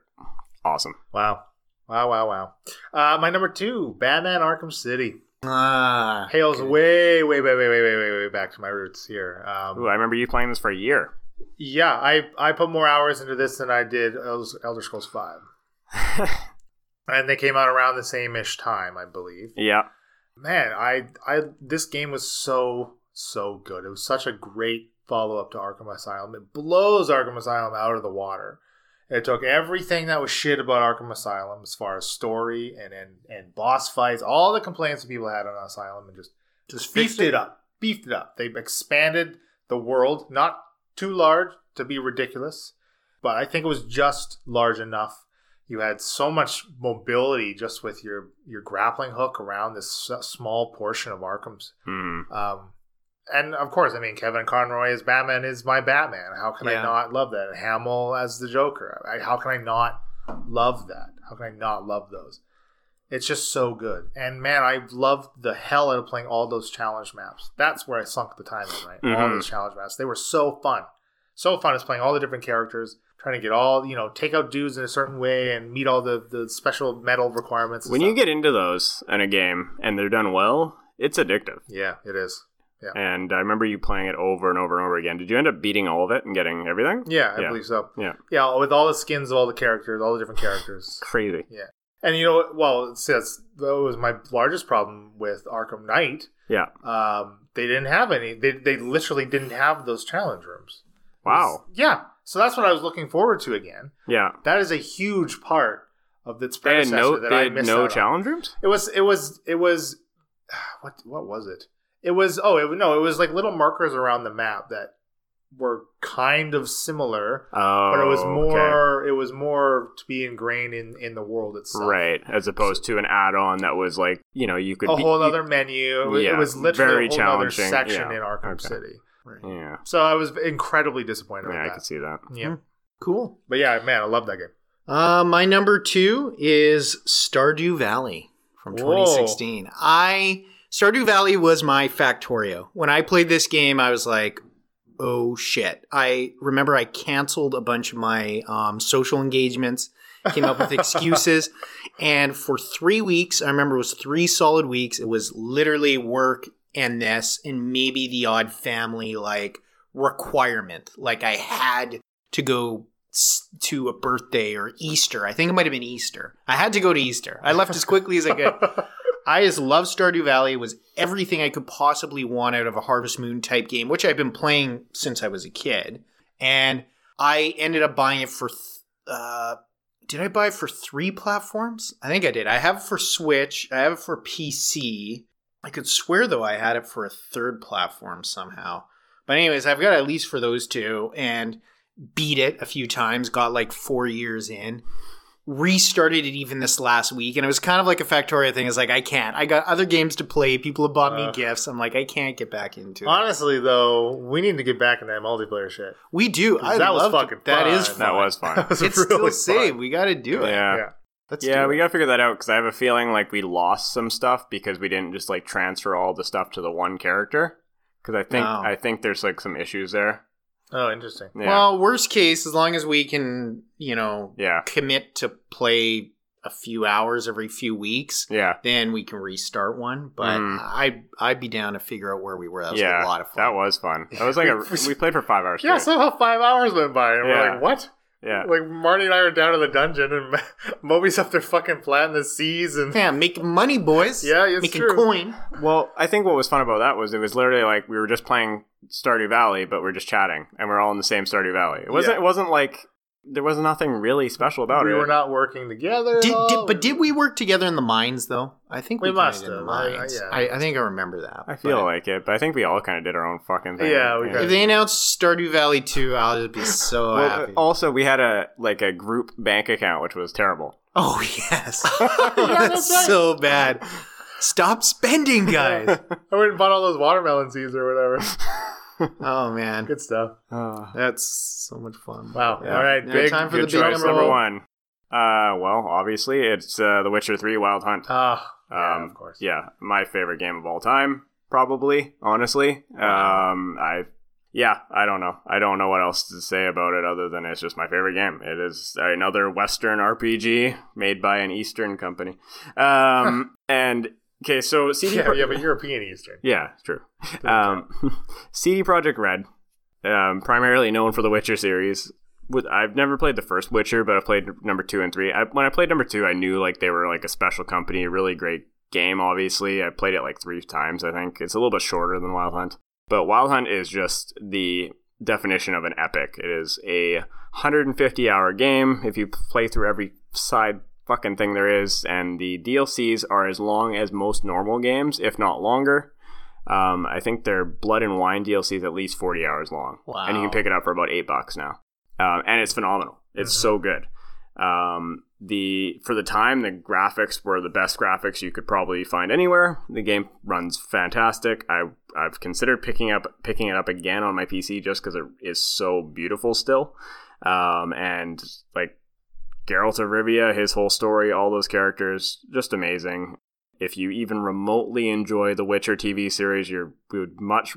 C: Awesome.
B: Wow. Wow, wow, wow. Uh, my number two, Batman Arkham City.
A: Ah.
B: Hails way, way, way, way, way, way, way, way back to my roots here. Um,
C: Ooh, I remember you playing this for a year.
B: yeah, I, I put more hours into this than I did Elder Scrolls 5. And they came out around the same ish time, I believe.
C: yeah.
B: Man, I, I, this game was so, so good. It was such a great follow up to Arkham Asylum. It blows Arkham Asylum out of the water. It took everything that was shit about Arkham Asylum as far as story and and, and boss fights, all the complaints that people had on Asylum, and just
A: Just
B: beefed
A: fixed
B: it up. Beefed it up. They've expanded the world, not too large to be ridiculous, but I think it was just large enough. You had so much mobility just with your your grappling hook around this small portion of Arkham's.
C: Hmm.
B: Um, and of course, I mean Kevin Conroy as Batman is my Batman. How can
A: Yeah.
B: I not love that? And Hamill as the Joker. I, how can I not love that? How can I not love those? It's just so good. And man, I loved the hell out of playing all those challenge maps. That's where I sunk the time in, right? All
C: Mhm.
B: those challenge maps. They were so fun. So fun is playing all the different characters, trying to get all, you know, take out dudes in a certain way and meet all the, the special metal requirements. and
C: When you get into those in a game and they're done well, it's addictive.
B: Yeah, it is. Yeah.
C: And I remember you playing it over and over and over again. Did you end up beating all of it and getting everything?
B: Yeah, I
C: Yeah.
B: believe so.
C: Yeah.
B: Yeah, with all the skins of all the characters, all the different characters.
C: Crazy. Yeah.
B: And you know? Well, it says that was my largest problem with Arkham Knight.
C: Yeah.
B: Um, they didn't have any. They, they literally didn't have those challenge rooms.
C: Wow.
B: Yeah. So that's what I was looking forward to again.
C: Yeah.
B: That is a huge part of its predecessor
C: no,
B: that I missed
C: no
B: out on.
C: challenge rooms?
B: It was. It was. It was. What? What was it? It was. Oh, it, no! It was like little markers around the map that were kind of similar,
C: Oh,
B: but it was oh,
C: okay.
B: more it was more to be ingrained in in the world itself.
C: right, as opposed to an add-on that was like you know you could
B: A
C: be-
B: whole other menu. It was,
C: Yeah,
B: it was literally
C: very
B: a whole other
C: challenging.
B: section
C: Yeah.
B: in Arkham
C: Okay.
B: City.
C: Yeah,
B: So I was incredibly disappointed
C: yeah, I
B: with
C: could see that.
B: Yeah,
A: Cool.
B: but yeah, man, I love that game.
A: Uh, my number two is Stardew Valley from
B: Whoa.
A: 2016. I Stardew Valley was my Factorio. When I played this game, I was like, "Oh shit!" I remember I canceled a bunch of my um, social engagements, came up with excuses, and for three weeks, I remember it was three solid weeks. It was literally work and this, and maybe the odd family like requirement. Like I had to go to a birthday or Easter. I think it might have been Easter. I had to go to Easter. I left as quickly as I could. I just love Stardew Valley. It was everything I could possibly want out of a Harvest Moon type game, which I've been playing since I was a kid. And I ended up buying it for. Th- uh, did I buy it for three platforms? I think I did. I have it for Switch. I have it for PC. I could swear though I had it for a third platform somehow. But anyways, I've got at least for those two, and beat it a few times. Got like four years in. Restarted it even this last week, and it was kind of like a Factorio thing. It's like I can't. I got other games to play. People have bought me
B: Uh.
A: gifts. I'm like I can't get back into it.
B: Honestly, though, we need to get back in that multiplayer shit.
A: We do. I
B: That was
A: love
B: fucking
A: That
B: fun.
A: is
B: That
A: fun.
C: That was fun.
B: That was
A: It's
B: really
A: still saved.
B: fun.
A: We got to do it.
C: yeah.
B: Yeah.
A: Let's
C: yeah, we gotta figure that out because I have a feeling like we lost some stuff because we didn't just like transfer all the stuff to the one character. Because I think
A: Oh.
C: I think there's like some issues there.
B: Oh, interesting.
C: Yeah,
A: Well, worst case, as long as we can, you know,
C: yeah,
A: commit to play a few hours every few weeks,
C: yeah,
A: then we can restart one. But
C: Mhm.
A: I I'd be down to figure out where we were. That was
C: yeah.
A: a lot of fun.
C: That was fun. That was like a we played for five hours.
B: Yeah,
C: straight.
B: somehow five hours went by, and we're like, what?
C: Yeah.
B: Like, Marty and I are down in the dungeon, and Moby's up there fucking flat in the seas, and
A: yeah, making money, boys.
B: Yeah, it's
A: making
B: true.
A: coin.
C: Well, I think what was fun about that was it was literally like we were just playing Stardew Valley, but we're just chatting, and we're all in the same Stardew Valley. It wasn't.
B: Yeah.
C: It wasn't like there was nothing really special about
B: we
C: it.
B: We were not working together. at
A: Did,
B: all.
A: did, but did we work together in the mines though? I think we,
B: We must
A: did in the
B: have. I- I-
A: mines.
B: yeah.
A: I, I think I remember that.
C: I feel
A: But
C: like it, but I think we all kind of did our own fucking thing.
B: Yeah, we
A: if they announced Stardew Valley 2, I'll just be so
C: Well,
A: happy.
C: Uh, also, we had a like a group bank account, which was terrible.
A: Oh yes,
B: Yeah,
A: that's
B: that's right.
A: so bad. Stop spending, guys.
B: I went and bought all those watermelon seeds or whatever.
A: Oh man,
B: Good stuff.
C: Uh,
A: that's so much fun.
B: Wow.
C: Yeah.
B: All right,
A: Yeah,
B: big
A: time for
C: good
A: the big
C: choice,
A: number
C: number
A: one.
C: one. Uh, well, obviously, it's uh, The Witcher Three: Wild Hunt.
B: Ah, yeah,
C: Um,
B: of course.
C: Yeah, my favorite game of all time, probably. Honestly,
B: Wow.
C: um, I yeah, I don't know. I don't know what else to say about it other than it's just my favorite game. It is another Western RPG made by an Eastern company. Um, and okay, so CD
B: Yeah,
C: Pro-
B: yeah, but European Eastern.
C: yeah, true. Um, CD Projekt Red, um, primarily known for the Witcher series. With I've never played the first Witcher, but I've played number two and three. I, when I played number two, I knew like they were like a special company, a really great game. Obviously, I played it like three times. I think it's a little bit shorter than Wild Hunt, but Wild Hunt is just the definition of an epic. It is a 150 hour game. If you play through every side fucking thing there is, and the DLCs are as long as most normal games, if not longer. Um, I think their Blood and Wine DLC is at least 40 hours long.
A: Wow.
C: And you can pick it up for about eight bucks now. Um, and it's phenomenal. It's so good. Um, the for the time, the graphics were the best graphics you could probably find anywhere. The game runs fantastic. I I've considered picking up picking it up again on my PC just because it is so beautiful still. Um, and like Geralt of Rivia, his whole story, all those characters, just amazing. If you even remotely enjoy the Witcher TV series, you would much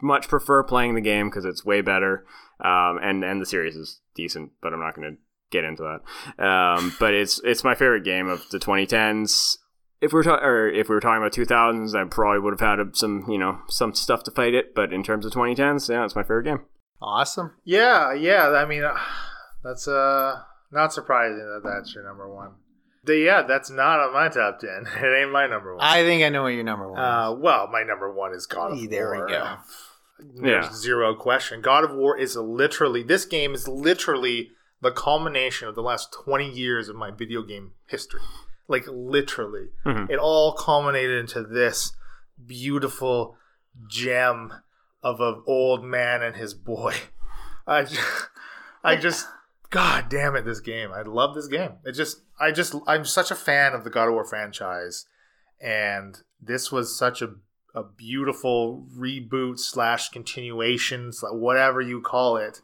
C: much prefer playing the game because it's way better. Um, and and the series is decent, but I'm not going to get into that. Um, but it's it's my favorite game of the 2010s. If we we're ta- or if we were talking about 2000s, I probably would have had some you know some stuff to fight it. But in terms of 2010s, yeah, it's my favorite game.
A: Awesome.
B: Yeah, yeah. I mean, uh, that's uh not surprising that that's your number one. The, yeah, that's not on my top ten. It ain't my number one.
A: I think I know what your number one.
B: uh,
A: is.
B: well, my number one is God of
A: Hey, there we
B: War.
A: go.
B: There's
C: Yeah.
B: zero question. God of War is literally this game is literally the culmination of the last twenty years of my video game history. Like literally,
C: Mhm.
B: it all culminated into this beautiful gem of an old man and his boy. I just, I just, God damn it, this game. I love this game. It just, I just, I'm such a fan of the God of War franchise, and this was such a a beautiful reboot slash continuation, slash whatever you call it.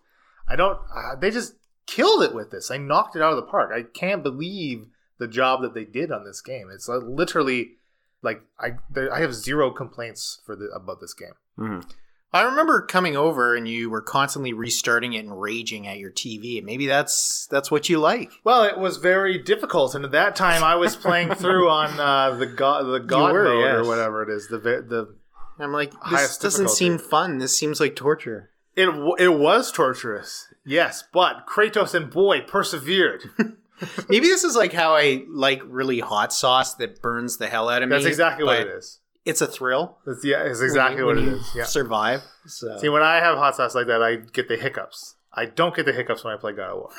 B: I don't. Uh, they just killed it with this. I knocked it out of the park. I can't believe the job that they did on this game. It's literally like I I have zero complaints for the about this game.
C: Mhm.
A: I remember coming over and you were constantly restarting it and raging at your TV. Maybe that's that's what you like.
B: Well, it was very difficult, and at that time I was playing through on uh, the god the god
A: were,
B: mode
A: yes.
B: or whatever it is. The the
A: I'm like, this doesn't seem fun. This seems like torture.
B: it w- it was torturous. Yes, but Kratos and boy persevered.
A: Maybe this is like how I like really hot sauce that burns the hell out of me.
B: That's exactly what it is.
A: It's a thrill.
B: That's yeah, it's exactly
A: when
B: what
A: you-
B: it
A: when
B: is.
A: you
B: Yeah.
A: Survive. So.
B: See, when I have hot sauce like that, I get the hiccups. I don't get the hiccups when I play God of War.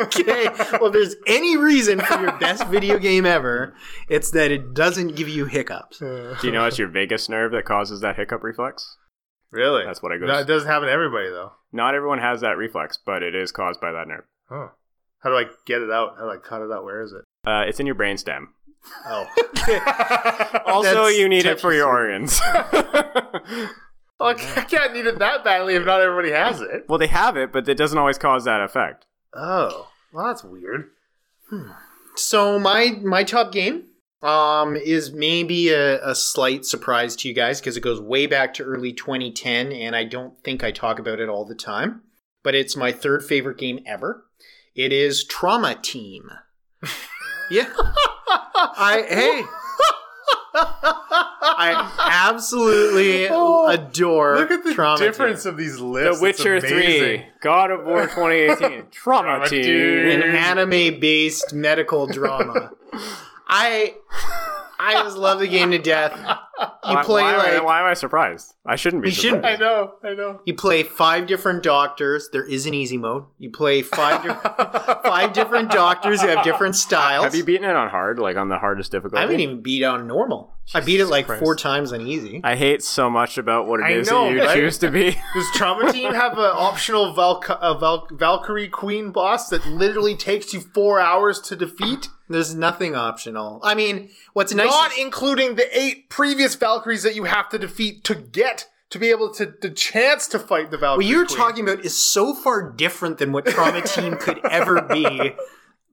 A: okay. Well, if there's any reason for your best video game ever, it's that it doesn't give you hiccups.
C: Do you know it's your vagus nerve that causes that hiccup reflex?
B: Really?
C: That's what I go.
B: No, it doesn't happen to everybody though.
C: Not everyone has that reflex, but it is caused by that nerve.
B: Huh. How do I get it out? How do I cut it out? Where is it?
C: Uh, it's in your brainstem.
B: Oh.
C: Also,
A: That's
C: you need it for your
A: touchy.
C: organs.
B: Well, I can't need it that badly if not everybody has it.
C: well, they have it, but it doesn't always cause that effect.
B: Oh, well, that's weird.
A: So my my top game um is maybe a, a slight surprise to you guys because it goes way back to early 2010 and I don't think I talk about it all the time. But it's my third favorite game ever. It is Trauma Team. yeah. I hey I absolutely
B: Oh,
A: adore
B: Look at the
A: Trauma Team.
B: difference of these lists. The. Witcher
C: 3, God of War 2018, Trauma
B: Trauma
C: Team.
B: Team.
A: an anime-based medical drama. I I just love the game to death. You
C: Why,
A: play
C: why, am I-
A: like
C: why am I surprised? I shouldn't be.
A: You shouldn't.
B: I know, I know.
A: you play five different doctors. There is an easy mode. You play five di- five different doctors who have different styles.
C: Have you beaten it on hard, like on the hardest difficulty?
A: I haven't even beat on normal. I beat it like
C: Christ.
A: four times on easy.
C: I hate so much about what it
B: I
C: is
B: know,
C: that you
B: right?
C: choose to be.
B: Does Trauma Team have an optional Val- a uh, Val- Valkyrie Queen boss that literally takes you four hours to defeat?
A: There's nothing optional. I mean, what's nice?
B: Not
A: is-
B: including the eight previous Valkyries that you have to defeat to get to be able to the chance to fight the Valkyrie.
A: what you're
B: Queen.
A: talking about is so far different than what Trauma Team could ever be.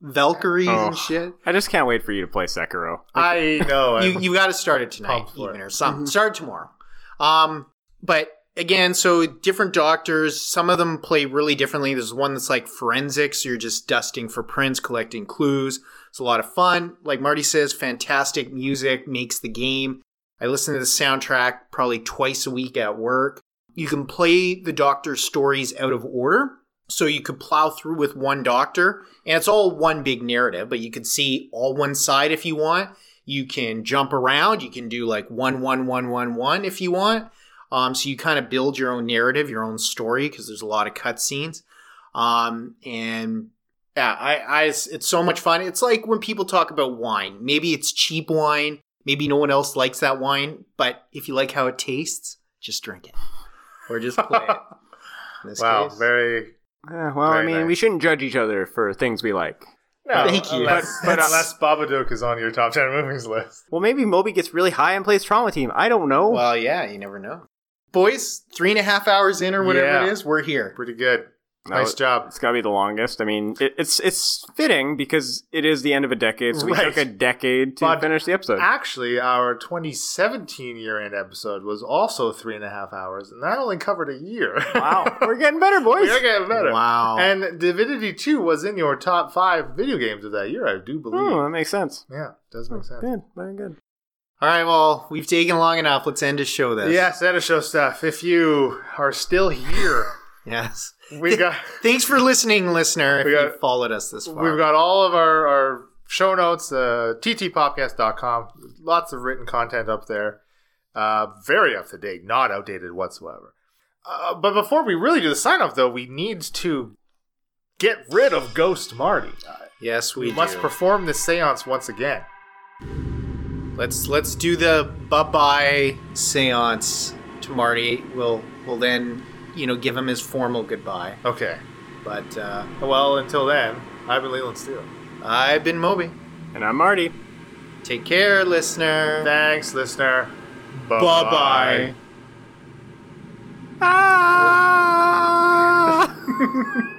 A: Valkyries
C: Oh.
A: and shit.
C: I just can't wait for you to play Sekiro.
B: I know.
A: you you got to start it tonight,
B: pumped for
A: even
B: it.
A: or something. Start tomorrow. Um, but again, so different doctors. Some of them play really differently. There's one that's like forensics. You're just dusting for prints, collecting clues. It's a lot of fun. Like Marty says, fantastic music makes the game. I listen to the soundtrack probably twice a week at work. You can play the doctor's stories out of order. So you could plow through with one doctor, and it's all one big narrative, but you could see all one side if you want. You can jump around. You can do like one, one, one, one, one if you want. Um, so you kind of build your own narrative, your own story, because there's a lot of cutscenes. Um, and yeah, I, I, it's so much fun. It's like when people talk about wine. Maybe it's cheap wine. Maybe no one else likes that wine, but if you like how it tastes, just drink it or just play it. In this
B: wow,
A: case.
B: very.
C: Eh, well, I mean,
B: nice.
C: we shouldn't judge each other for things we like.
B: No,
A: Thank you.
B: Unless,
A: But-
B: but unless Babadook is on your top ten movies list.
C: Well, maybe Moby gets really high and plays Trauma Team. I don't know.
A: Well, yeah, you never know. Boys, three and a half hours in or whatever
B: Yeah.
A: it is, we're here.
B: Pretty good.
C: No,
B: nice job.
C: It's got to be the longest. I mean, it, it's it's fitting because it is the end of a decade, so we
B: Right.
C: took a decade to
B: But
C: finish the episode.
B: Actually, our 2017 year end episode was also three and a half hours, and that only covered a year.
C: wow, we're getting better, boys.
B: We're getting better.
A: Wow.
B: And Divinity 2 was in your top five video games of that year, I do hmm, believe.
C: Oh, that makes sense.
B: Yeah, it does hmm, make sense.
C: Good, very good.
A: All right, well, we've taken long enough. Let's end the show this.
B: Yes, that is show stuff. If you are still here,
A: Yes.
B: we got
A: Thanks for listening, listener, if
B: got-
A: you followed us this far.
B: we've got all of our, our show notes, uh, ttpodcast.com. Lots of written content up there. Uh, very up to date, not outdated whatsoever. Uh, but before we really do the sign off, though, we need to get rid of Ghost Marty. Uh,
A: yes, we,
B: we must perform this seance once again.
A: let's let's do the bye bye seance to Marty. We'll we'll then you know give him his formal goodbye.
B: Okay.
A: But uh,
B: Well, until then, I've been Leland Steele.
A: I've been Moby.
C: And I'm Marty.
A: Take care, listener.
B: Thanks, listener.
A: Bye bye.
C: Ah!